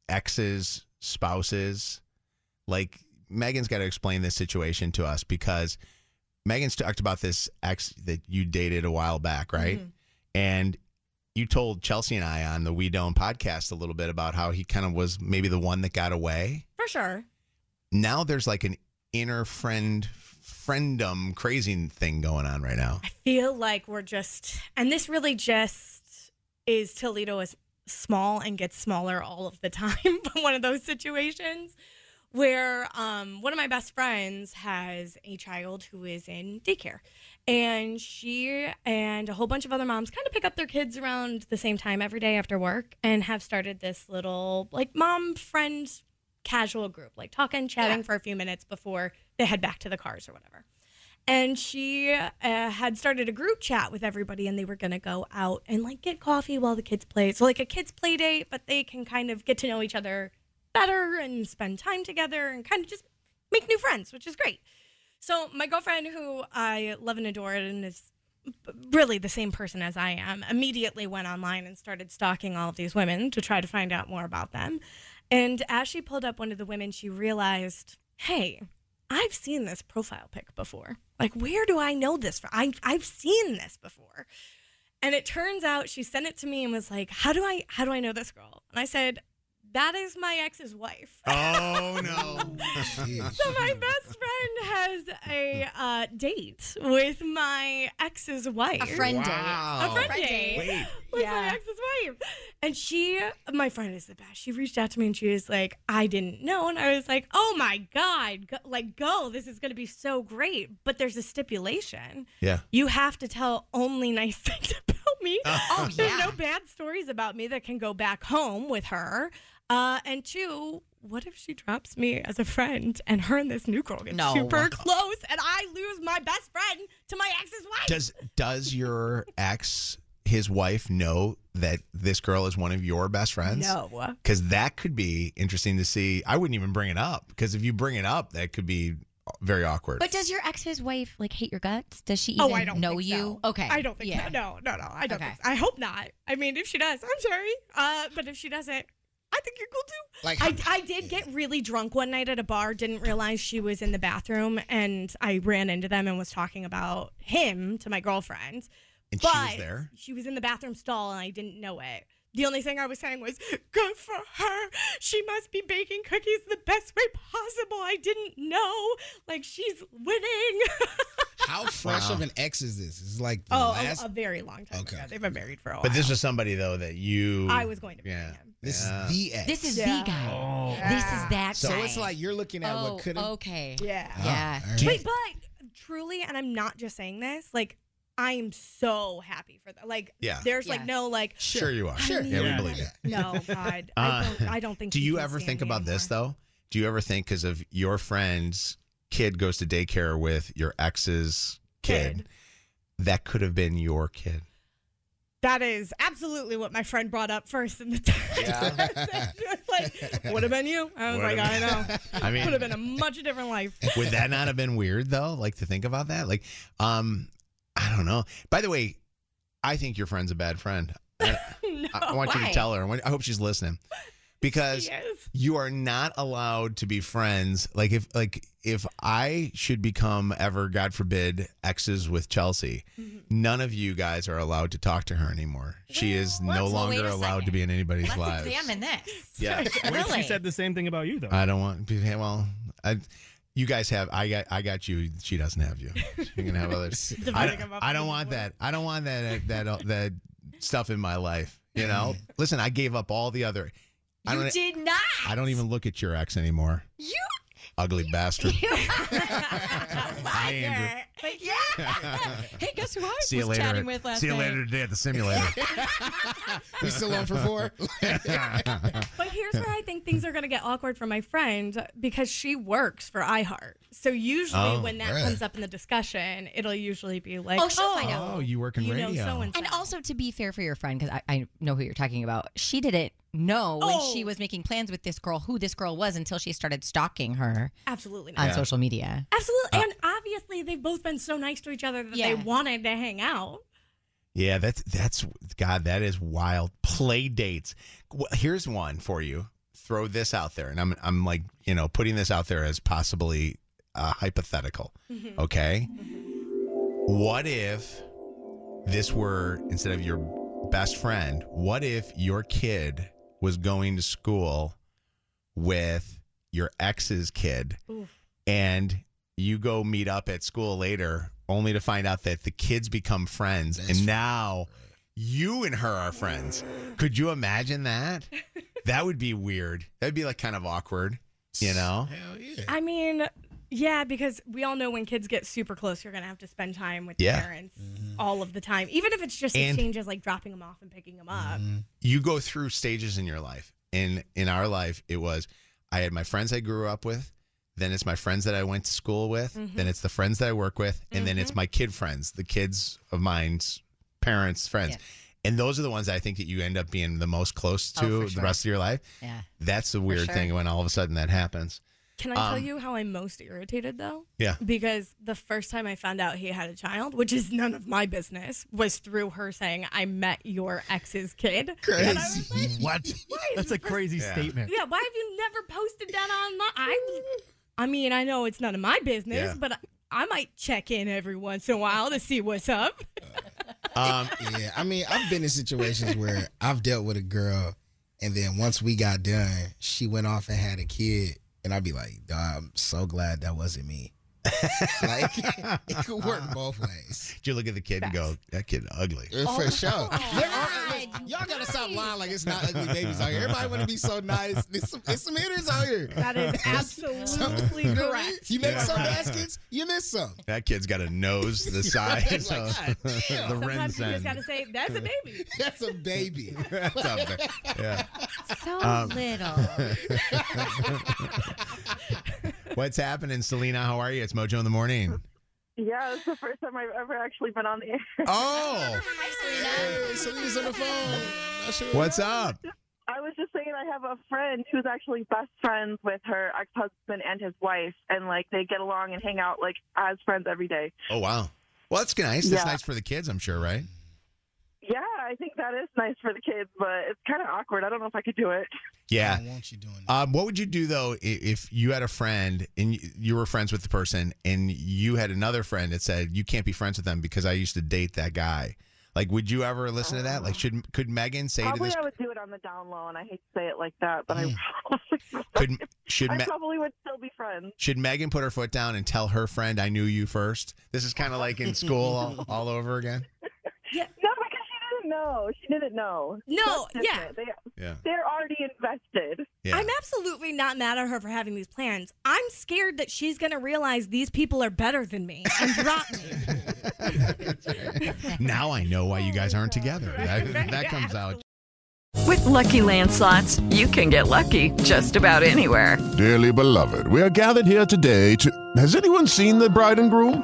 exes, spouses? Like Megan's got to explain this situation to us because Megan's talked about this ex that you dated a while back, right? Mm-hmm. And you told Chelsea and I on the We Don't podcast a little bit about how he kind of was maybe the one that got away. For sure. Now there's like an inner friend friendum crazy thing going on right now. I feel like we're just, and this really just is Toledo is small and gets smaller all of the time. but one of those situations where um, one of my best friends has a child who is in daycare. And she and a whole bunch of other moms kind of pick up their kids around the same time every day after work and have started this little like mom friend casual group, like talking, chatting for a few minutes before they head back to the cars or whatever. And she uh, had started a group chat with everybody, and they were going to go out and like get coffee while the kids play. So, like a kids' play date, but they can kind of get to know each other better and spend time together and kind of just make new friends, which is great. So, my girlfriend, who I love and adore and is really the same person as I am, immediately went online and started stalking all of these women to try to find out more about them. And as she pulled up one of the women, she realized, hey, I've seen this profile pic before. Like, where do I know this from? I, I've seen this before. And it turns out she sent it to me and was like, how do I how do I know this girl? And I said, that is my ex's wife. Oh no. So my best friend has a uh, date with my ex's wife. A friend date. A friend, Friend date. date. With my ex's wife. And she, my friend is the best. She reached out to me and she was like, I didn't know. And I was like, oh my God, go, like, go. This is going to be so great. But there's a stipulation. Yeah. You have to tell only nice things about me. Oh, There's yeah. no bad stories about me that can go back home with her. Uh, and two, what if she drops me as a friend and her and this new girl get No. super close and I lose my best friend to my ex's wife? Does does your ex his wife know that this girl is one of your best friends? No. Because that could be interesting to see. I wouldn't even bring it up because if you bring it up, that could be very awkward. But does your ex's wife like hate your guts? Does she Oh, even I don't know think you? so. Okay. I don't think yeah. so. No, no, no. I don't Okay. think so. I hope not. I mean, if she does, I'm sorry. Uh, but if she doesn't, I think you're cool too. Like- I, I did get really drunk one night at a bar, didn't realize she was in the bathroom, and I ran into them and was talking about him to my girlfriend. And she was there? She was in the bathroom stall, and I didn't know it. The only thing I was saying was, good for her. She must be baking cookies the best way possible. I didn't know. Like, she's winning. How fresh Wow. of an ex is this? It's like the oh, last. a, a very long time Okay. ago. They've been married for a while. But this was somebody though that you. I was going to marry Yeah. him. This Yeah. is the ex. This is Yeah. the guy. Oh. This is that so guy. it's like you're looking at oh, what could have. okay. Yeah. Yeah. all right. Wait, but truly, and I'm not just saying this, like, I am so happy for that. Like, Yeah. there's Yeah. like no like. Sure, you are. Sure. Yeah, we believe it. No, God, Uh, I don't. I don't think. Do you ever think me about this though? Do you ever think because of your friend's kid goes to daycare with your ex's kid, Kid. that could have been your kid? That is absolutely what my friend brought up first in the text. Yeah. she was like, "Would have been you." I was Would've like, "I been- know." I mean- would have been a much different life. Would that not have been weird though? Like to think about that? Like, um, I don't know. By the way, I think your friend's a bad friend. I, no, I want you to tell her. I hope she's listening. Because you are not allowed to be friends. Like if like if I should become ever, God forbid, exes with Chelsea, Mm-hmm. none of you guys are allowed to talk to her anymore. She is no longer wait a allowed to be in anybody's Let's lives. examine this. Yeah. What if Really? she said the same thing about you though? I don't want. Well, I, you guys have. I got. I got you. She doesn't have you. You're gonna have others. I, don't- I don't want that. I don't want that. That that stuff in my life. You know. Listen, I gave up all the other. I You don't. did not. I don't even look at your ex anymore. You. Ugly bastard. You, Hi, Andrew. But yeah. hey, guess who I See you was later. chatting with last See you night? later today at the simulator. we still on for four. But here's where I think things are going to get awkward for my friend because she works for iHeart. So usually Oh, when that really? comes up in the discussion, it'll usually be like, Oh, she'll find out. Oh, oh, you work in you know radio. so and And also, to be fair for your friend, because I, I know who you're talking about, she didn't know when Oh. she was making plans with this girl who this girl was until she started stalking her Absolutely on not. social media. Absolutely. Uh, and obviously, they've both been so nice to each other that Yeah. they wanted to hang out. Yeah, that's that's God. That is wild. Play dates. Here's one for you. throw this out there, and I'm I'm like you know putting this out there as possibly uh, hypothetical. Mhm. Okay, what if this were instead of your best friend? What if your kid was going to school with your ex's kid, and you go meet up at school later, only to find out that the kids become friends, and now you and her are friends. Could you imagine that? That would be weird. That'd be like kind of awkward, you know? Hell yeah. I mean, yeah, because we all know when kids get super close, you're gonna have to spend time with Yeah. the parents mm-hmm. all of the time, even if it's just And- exchanges like dropping them off and picking them up. Mm-hmm. you go through stages in your life. In in our life, it was I had my friends I grew up with, then it's my friends that I went to school with, Mhm. then it's the friends that I work with, and then it's mm-hmm. my kid friends, the kids of mine's parents' friends. And those are the ones I think that you end up being the most close Oh, to for the sure. rest of your life. Yeah. That's the weird sure. thing when all of a sudden that happens. Can I tell Um, you how I'm most irritated though? Yeah. Because the first time I found out he had a child, which is none of my business, was through her saying, I met your ex's kid. And I was like, What? That's a crazy Yeah. statement. Yeah, why have you never posted that online? I, I mean, I know it's none of my business, Yeah. but I, I might check in every once in a while to see what's up. Um, yeah, I mean, I've been in situations where I've dealt with a girl, and then once we got done, she went off and had a kid, and I'd be like, I'm so glad that wasn't me. like, it could work both ways. Did you look at the kid and go, that kid ugly? Uh, For sure. There are, y'all gotta stop lying like it's not ugly babies out here. Everybody want to be so nice. It's some, there's some hitters out here. That is absolutely You know what I mean? correct. You make Yeah. some baskets, you miss some. That kid's got a nose the size Like, of God the Sometimes you just gotta say, that's a baby. That's a baby. That's a yeah. So Um, little. What's happening, Selena? How are you? It's Mojo in the morning. Yeah, it's the first time I've ever actually been on the air. Oh, Hey, Selena's on the phone. Sure. what's up? I was just saying I have a friend who's actually best friends with her ex-husband and his wife, and like they get along and hang out like as friends every day. Oh, wow. Well, that's nice. That's Yeah. nice for the kids, I'm sure, right? Yeah, I think that is nice for the kids, but it's kind of awkward. I don't know if I could do it. Yeah. I want you doing Um, what would you do though if you had a friend and you were friends with the person and you had another friend that said you can't be friends with them because I used to date that guy? Like, would you ever listen to that? Like, should could Megan say to Probably this? I would do it on the down low, and I hate to say it like that, but I Could should I Me- probably would still be friends. should Megan put her foot down and tell her friend I knew you first? This is kind of like in school all, all over again. Yeah. No, because she didn't know. She didn't know. No, That's yeah. different. They, Yeah. They're already invested. Yeah. I'm absolutely not mad at her for having these plans. I'm scared that she's going to realize these people are better than me and drop me. Now I know why you oh guys aren't together. That, that comes out. With Lucky Land slots, you can get lucky just about anywhere. Dearly beloved, we are gathered here today to. Has anyone seen the bride and groom?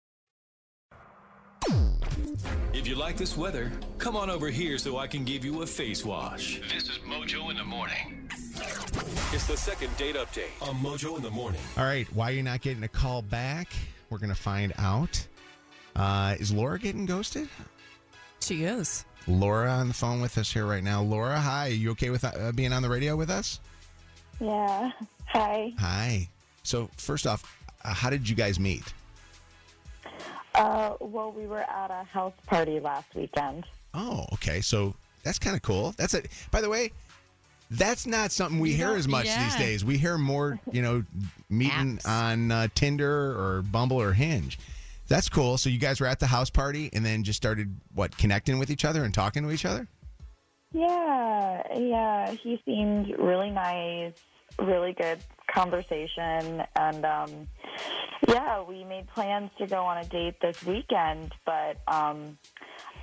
If you like this weather, come on over here so I can give you a face wash. This is Mojo in the Morning. It's the second date update on Mojo in the Morning. All right, why are you're not getting a call back? We're gonna find out. Uh, is Laura getting ghosted? She is. Laura on the phone with us here right now. Laura, hi. Are you okay with uh, being on the radio with us? Yeah. Hi. Hi. So first off, uh, how did you guys meet? Uh, well, we were at a house party last weekend. Oh, okay. So that's kind of cool. That's it. By the way, that's not something we You hear as much yeah. these days. We hear more, you know, meeting on uh, Tinder or Bumble or Hinge. That's cool. So you guys were at the house party and then just started what connecting with each other and talking to each other. Yeah, yeah. He seemed really nice, really good conversation, and um, yeah, we made plans to go on a date this weekend. But um,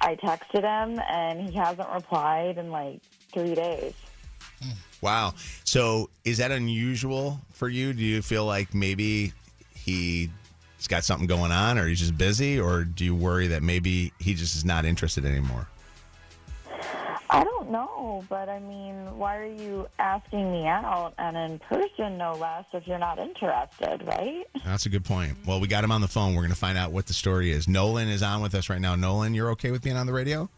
I texted him, and he hasn't replied in like three days. Wow. So is that unusual for you? Do you feel like maybe he he's got something going on, or he's just busy, or do you worry that maybe he just is not interested anymore? I don't know, but I mean, why are you asking me out and in person, no less, if you're not interested, right? That's a good point. Well, we got him on the phone. We're going to find out what the story is. Nolan is on with us right now. Nolan, you're okay with being on the radio?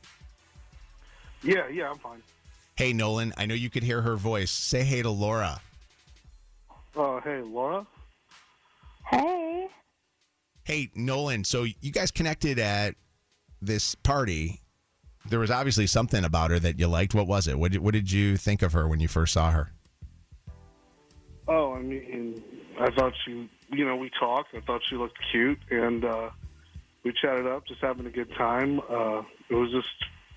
Yeah, yeah, I'm fine. Hey, Nolan, I know you could hear her voice. Say hey to Laura. Oh, hey, Laura. Hey. Hey, Nolan, so you guys connected at this party. There was obviously something about her that you liked. What was it? What did, what did you think of her when you first saw her? Oh, I mean, I thought she, you know, we talked. I thought she looked cute, and uh, we chatted up, just having a good time. Uh, it was just,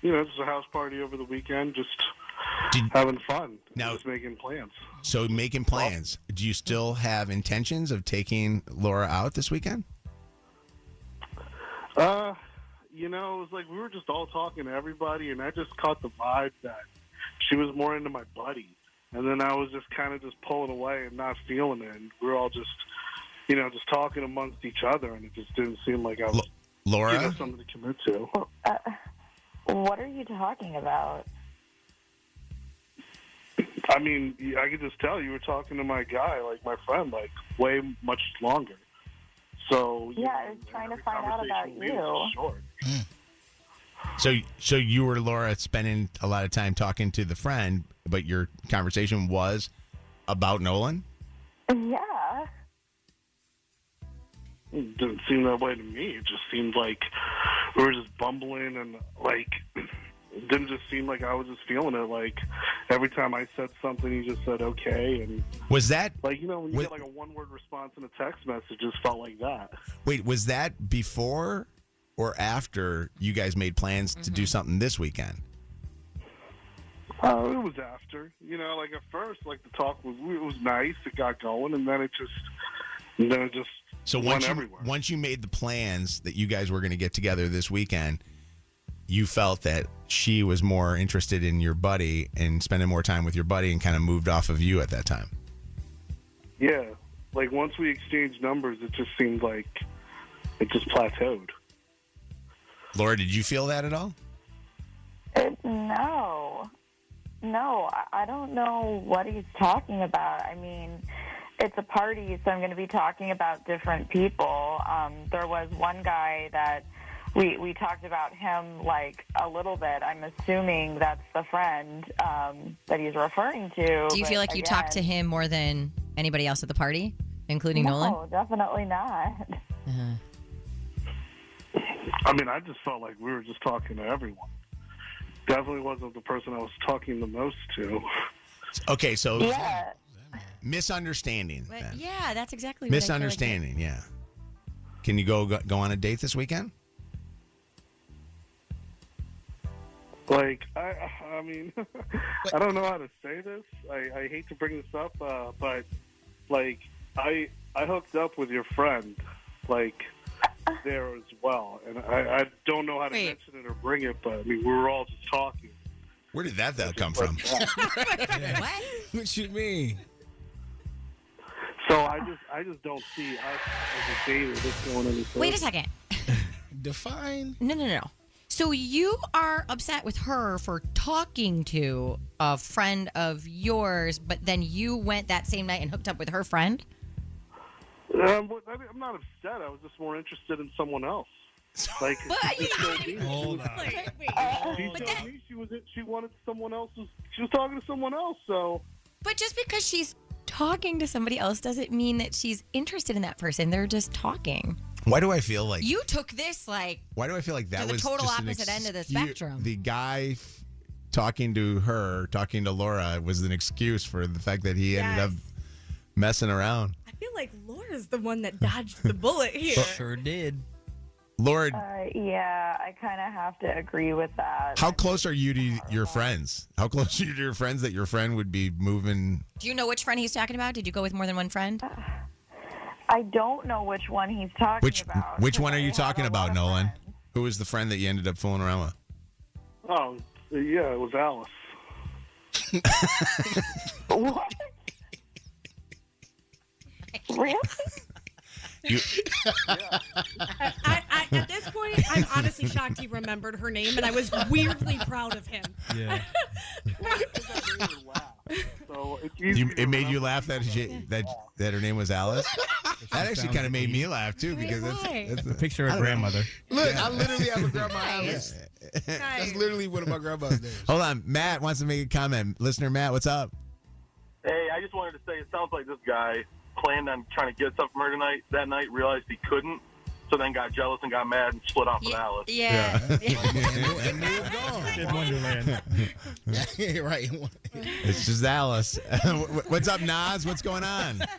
you know, just a house party over the weekend, just having fun, Now- just making plans. So, making plans. Do you still have intentions of taking Laura out this weekend? Uh, you know, it was like we were just all talking to everybody, and I just caught the vibe that she was more into my buddy. And then I was just kind of just pulling away and not feeling it. And we were all just, you know, just talking amongst each other, and it just didn't seem like I was, Laura? you know, something to commit to. Uh, what are you talking about? I mean, I could just tell you were talking to my guy, like my friend, like way much longer. So Yeah, know, I was trying to find out about conversation we had was you. short. Hmm. So, so you were Laura spending a lot of time talking to the friend, but your conversation was about Nolan. Yeah. It didn't seem that way to me. It just seemed like we were just bumbling and like it didn't just seem like I was just feeling it. Like every time I said something, he just said okay, and Was that like you know when you Wait- get like a one word response in a text message, it just felt like that. wait? Was that before or after you guys made plans to do mm-hmm. something this weekend? Oh, it was after. You know, like at first, like the talk was it was nice. It got going, and then it just and then it just So went once you everywhere. once you made the plans that you guys were going to get together this weekend, you felt that she was more interested in your buddy and spending more time with your buddy, and kind of moved off of you at that time. Yeah, like once we exchanged numbers, it just seemed like it just plateaued. Laura, did you feel that at all? It, no. No, I- I don't know what he's talking about. I mean, it's a party, so I'm going to be talking about different people. Um, there was one guy that we we talked about him like a little bit. I'm assuming that's the friend um, that he's referring to. Do you feel like you talked to him more than anybody else at the party, including no, Nolan? No, definitely not. Uh-huh. I mean, I just felt like we were just talking to everyone. Definitely wasn't the person I was talking the most to. Okay, so Yeah. misunderstanding. But yeah, that's exactly what I feel like- Misunderstanding, yeah. Can you go go on a date this weekend? Like, I, I mean, I don't know how to say this. I, I hate to bring this up, uh, but like, I I hooked up with your friend, like there as well, and I, I don't know how to mention it or bring it, but I mean, we were all just talking. Where did that though come from? what? What you mean? So I just I just don't see us as a date or this going any further. Wait a second. Define. No, no, no. So you are upset with her for talking to a friend of yours, but then you went that same night and hooked up with her friend? Um, I- I'm not upset. I was just more interested in someone else. Like she told me, she Hold was- on. she told me she was she wanted someone else. She was talking to someone else. So But just because she's talking to somebody else doesn't mean that she's interested in that person. They're just talking. Why do I feel like You took this like Why do I feel like that to the was total just an opposite end of the spectrum. The guy f- talking to her, talking to Laura, was an excuse for the fact that he ended up messing around. I feel like Laura's the one that dodged the bullet here. Sure did. Laura, Uh, yeah, I kind of have to agree with that. how close are you to your friends? How close are you to your friends that your friend would be moving? Do you know which friend he's talking about? Did you go with more than one friend? I don't know which one he's talking about. Which about. which 'cause one are you talking about, of Nolan? Who was the friend that you ended up fooling around with? oh yeah, it was Alice. What? really? You, I, I, at this point, I'm honestly shocked he remembered her name, and I was weirdly proud of him. Yeah. So it's you, it made you laugh that she, that that her name was Alice. That actually kind of made me laugh too because that's, why? that's A picture of I know. grandmother. Look, I literally have a grandma Alice. That's literally one of my grandma's names. Hold on, Matt wants to make a comment. Listener Matt, what's up? Hey, I just wanted to say it sounds like this guy planned on trying to get something from her tonight. That night, realized he couldn't, so then got jealous and got mad and split off with Alice. Yeah. and moved on. In Wonderland. Yeah, right. It's just Alice. what's up, Nas? What's going on?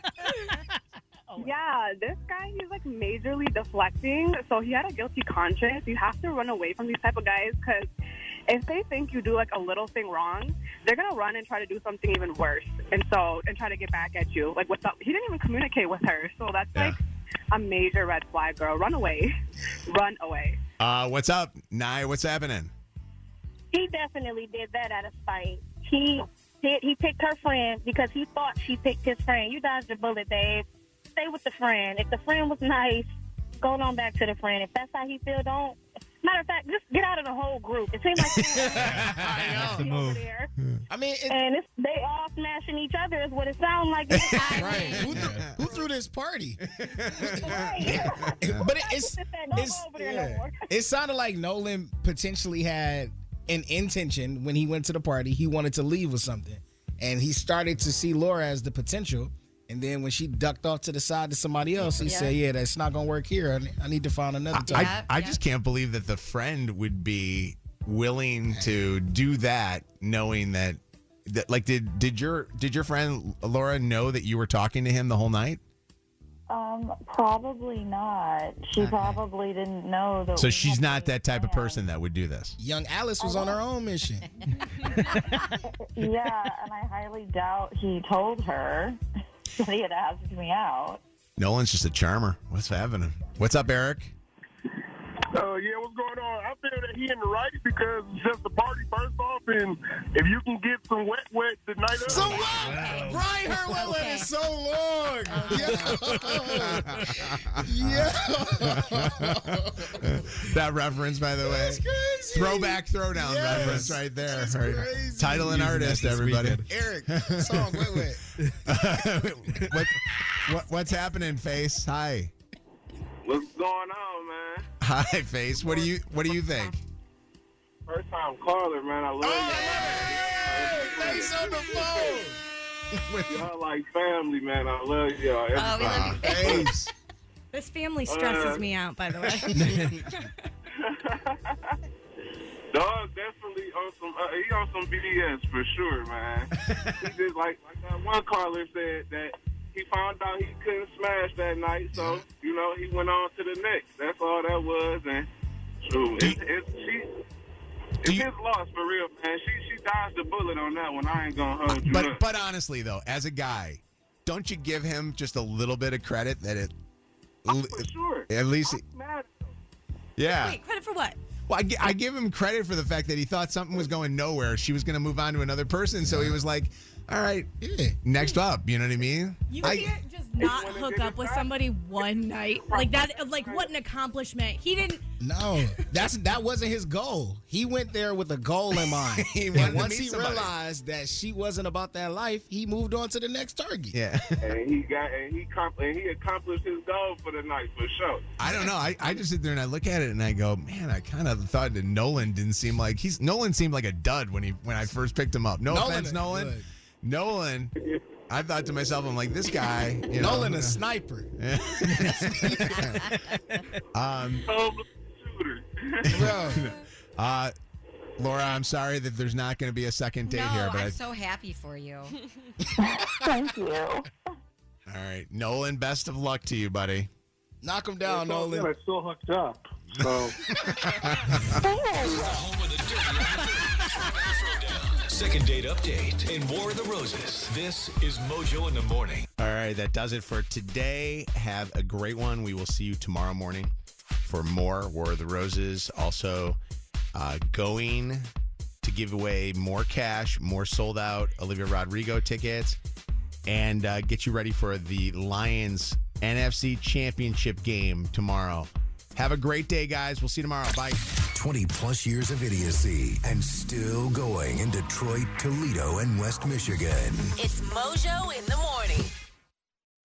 Yeah, this guy, he's like majorly deflecting. So he had a guilty conscience. You have to run away from these type of guys because if they think you do like a little thing wrong, they're gonna run and try to do something even worse, and so and try to get back at you. Like without, he didn't even communicate with her, so that's like a major red flag, girl. Run away, run away. Uh, what's up, Nye? What's happening? He definitely did that out of spite. He did. He picked her friend because he thought she picked his friend. You dodged a bullet, babe. Stay with the friend. If the friend was nice, go on back to the friend. If that's how he feel, don't. Matter of fact, just get out of the whole group. It seems like That's the move. There. I mean, it, and it's, they all smashing each other is what it sounds like. right. Who, threw, who threw this party? but it, it's, it's yeah. it sounded like Nolan potentially had an intention when he went to the party. He wanted to leave with something, and he started to see Laura as the potential. And then when she ducked off to the side to somebody else, he Yeah. said, "Yeah, that's not gonna work here. I, I need to find another." I, target." I just can't believe that the friend would be willing to do that, knowing that that like did did your did your friend Laura know that you were talking to him the whole night? Um, probably not. She probably didn't know that. So she's not that type of person that would do this. Young Alice was on her own mission. Yeah, and I highly doubt he told her that he had asked me out. Nolan's just a charmer. What's happening? What's up, Eric? Uh, yeah, what's going on? I feel that he in the right because it's just the party first off, and if you can get some wet, wet tonight. night of. So long, Brian Herwell went it so long. Yeah. that reference, by the way. Throwback throwdown Yes. reference right there. That's Right. crazy. Title and Using artist, everybody. weekend. Eric, song wet wet. what, what what's happening, Face? Hi. What's going on, man? Hi, Face. What do you what do you think? First time caller, man. I love Oh, Face on the phone. you. Y'all like family, man. I love y'all. Oh, we love you. Face. This family stresses Uh, me out, by the way. Dog definitely on some. Uh, he on some BS for sure, man. he just like like that one caller said that he found out he couldn't smash that night, so you know he went on to the next. That's all that was, and true. It's, it's she. It's his loss for real, man. She she dodged the bullet on that one. I ain't gonna hold you But up. but honestly though, as a guy, don't you give him just a little bit of credit that it oh, for sure. at least Mad yeah. Wait, credit for what? Well, I, I give him credit for the fact that he thought something was going nowhere. She was going to move on to another person, so he was like, "All right, next up." You know what I mean? You I- can't just not hook up with somebody one night like that. Like what an accomplishment! He didn't. No, that's that wasn't his goal. He went there with a goal in mind. He and wanted to once meet he somebody. realized that she wasn't about that life, he moved on to the next target. Yeah. and he got and he and he accomplished his goal for the night for sure. I don't know. I, I just sit there and I look at it and I go, man, I kind of thought that Nolan didn't seem like he's Nolan seemed like a dud when he when I first picked him up. No Nolan offense, Nolan. good. Nolan. I thought to myself, I'm like, this guy, you know, Nolan a sniper. um, Bro. uh, Laura, I'm sorry that there's not going to be a second date no, here, but I'm I, so happy for you. Thank you. all right, Nolan, best of luck to you, buddy. Knock him down, Nolan. I'm still hooked up. So Second date update and War of the Roses. This is Mojo in the morning. All right, that does it for today. Have a great one. We will see you tomorrow morning for more War of the Roses. Also, uh, going to give away more cash, more sold out Olivia Rodrigo tickets, and uh, get you ready for the Lions NFC Championship game tomorrow. Have a great day, guys. We'll see you tomorrow. Bye. 20 plus years of idiocy and still going in Detroit, Toledo, and West Michigan. It's Mojo in the morning.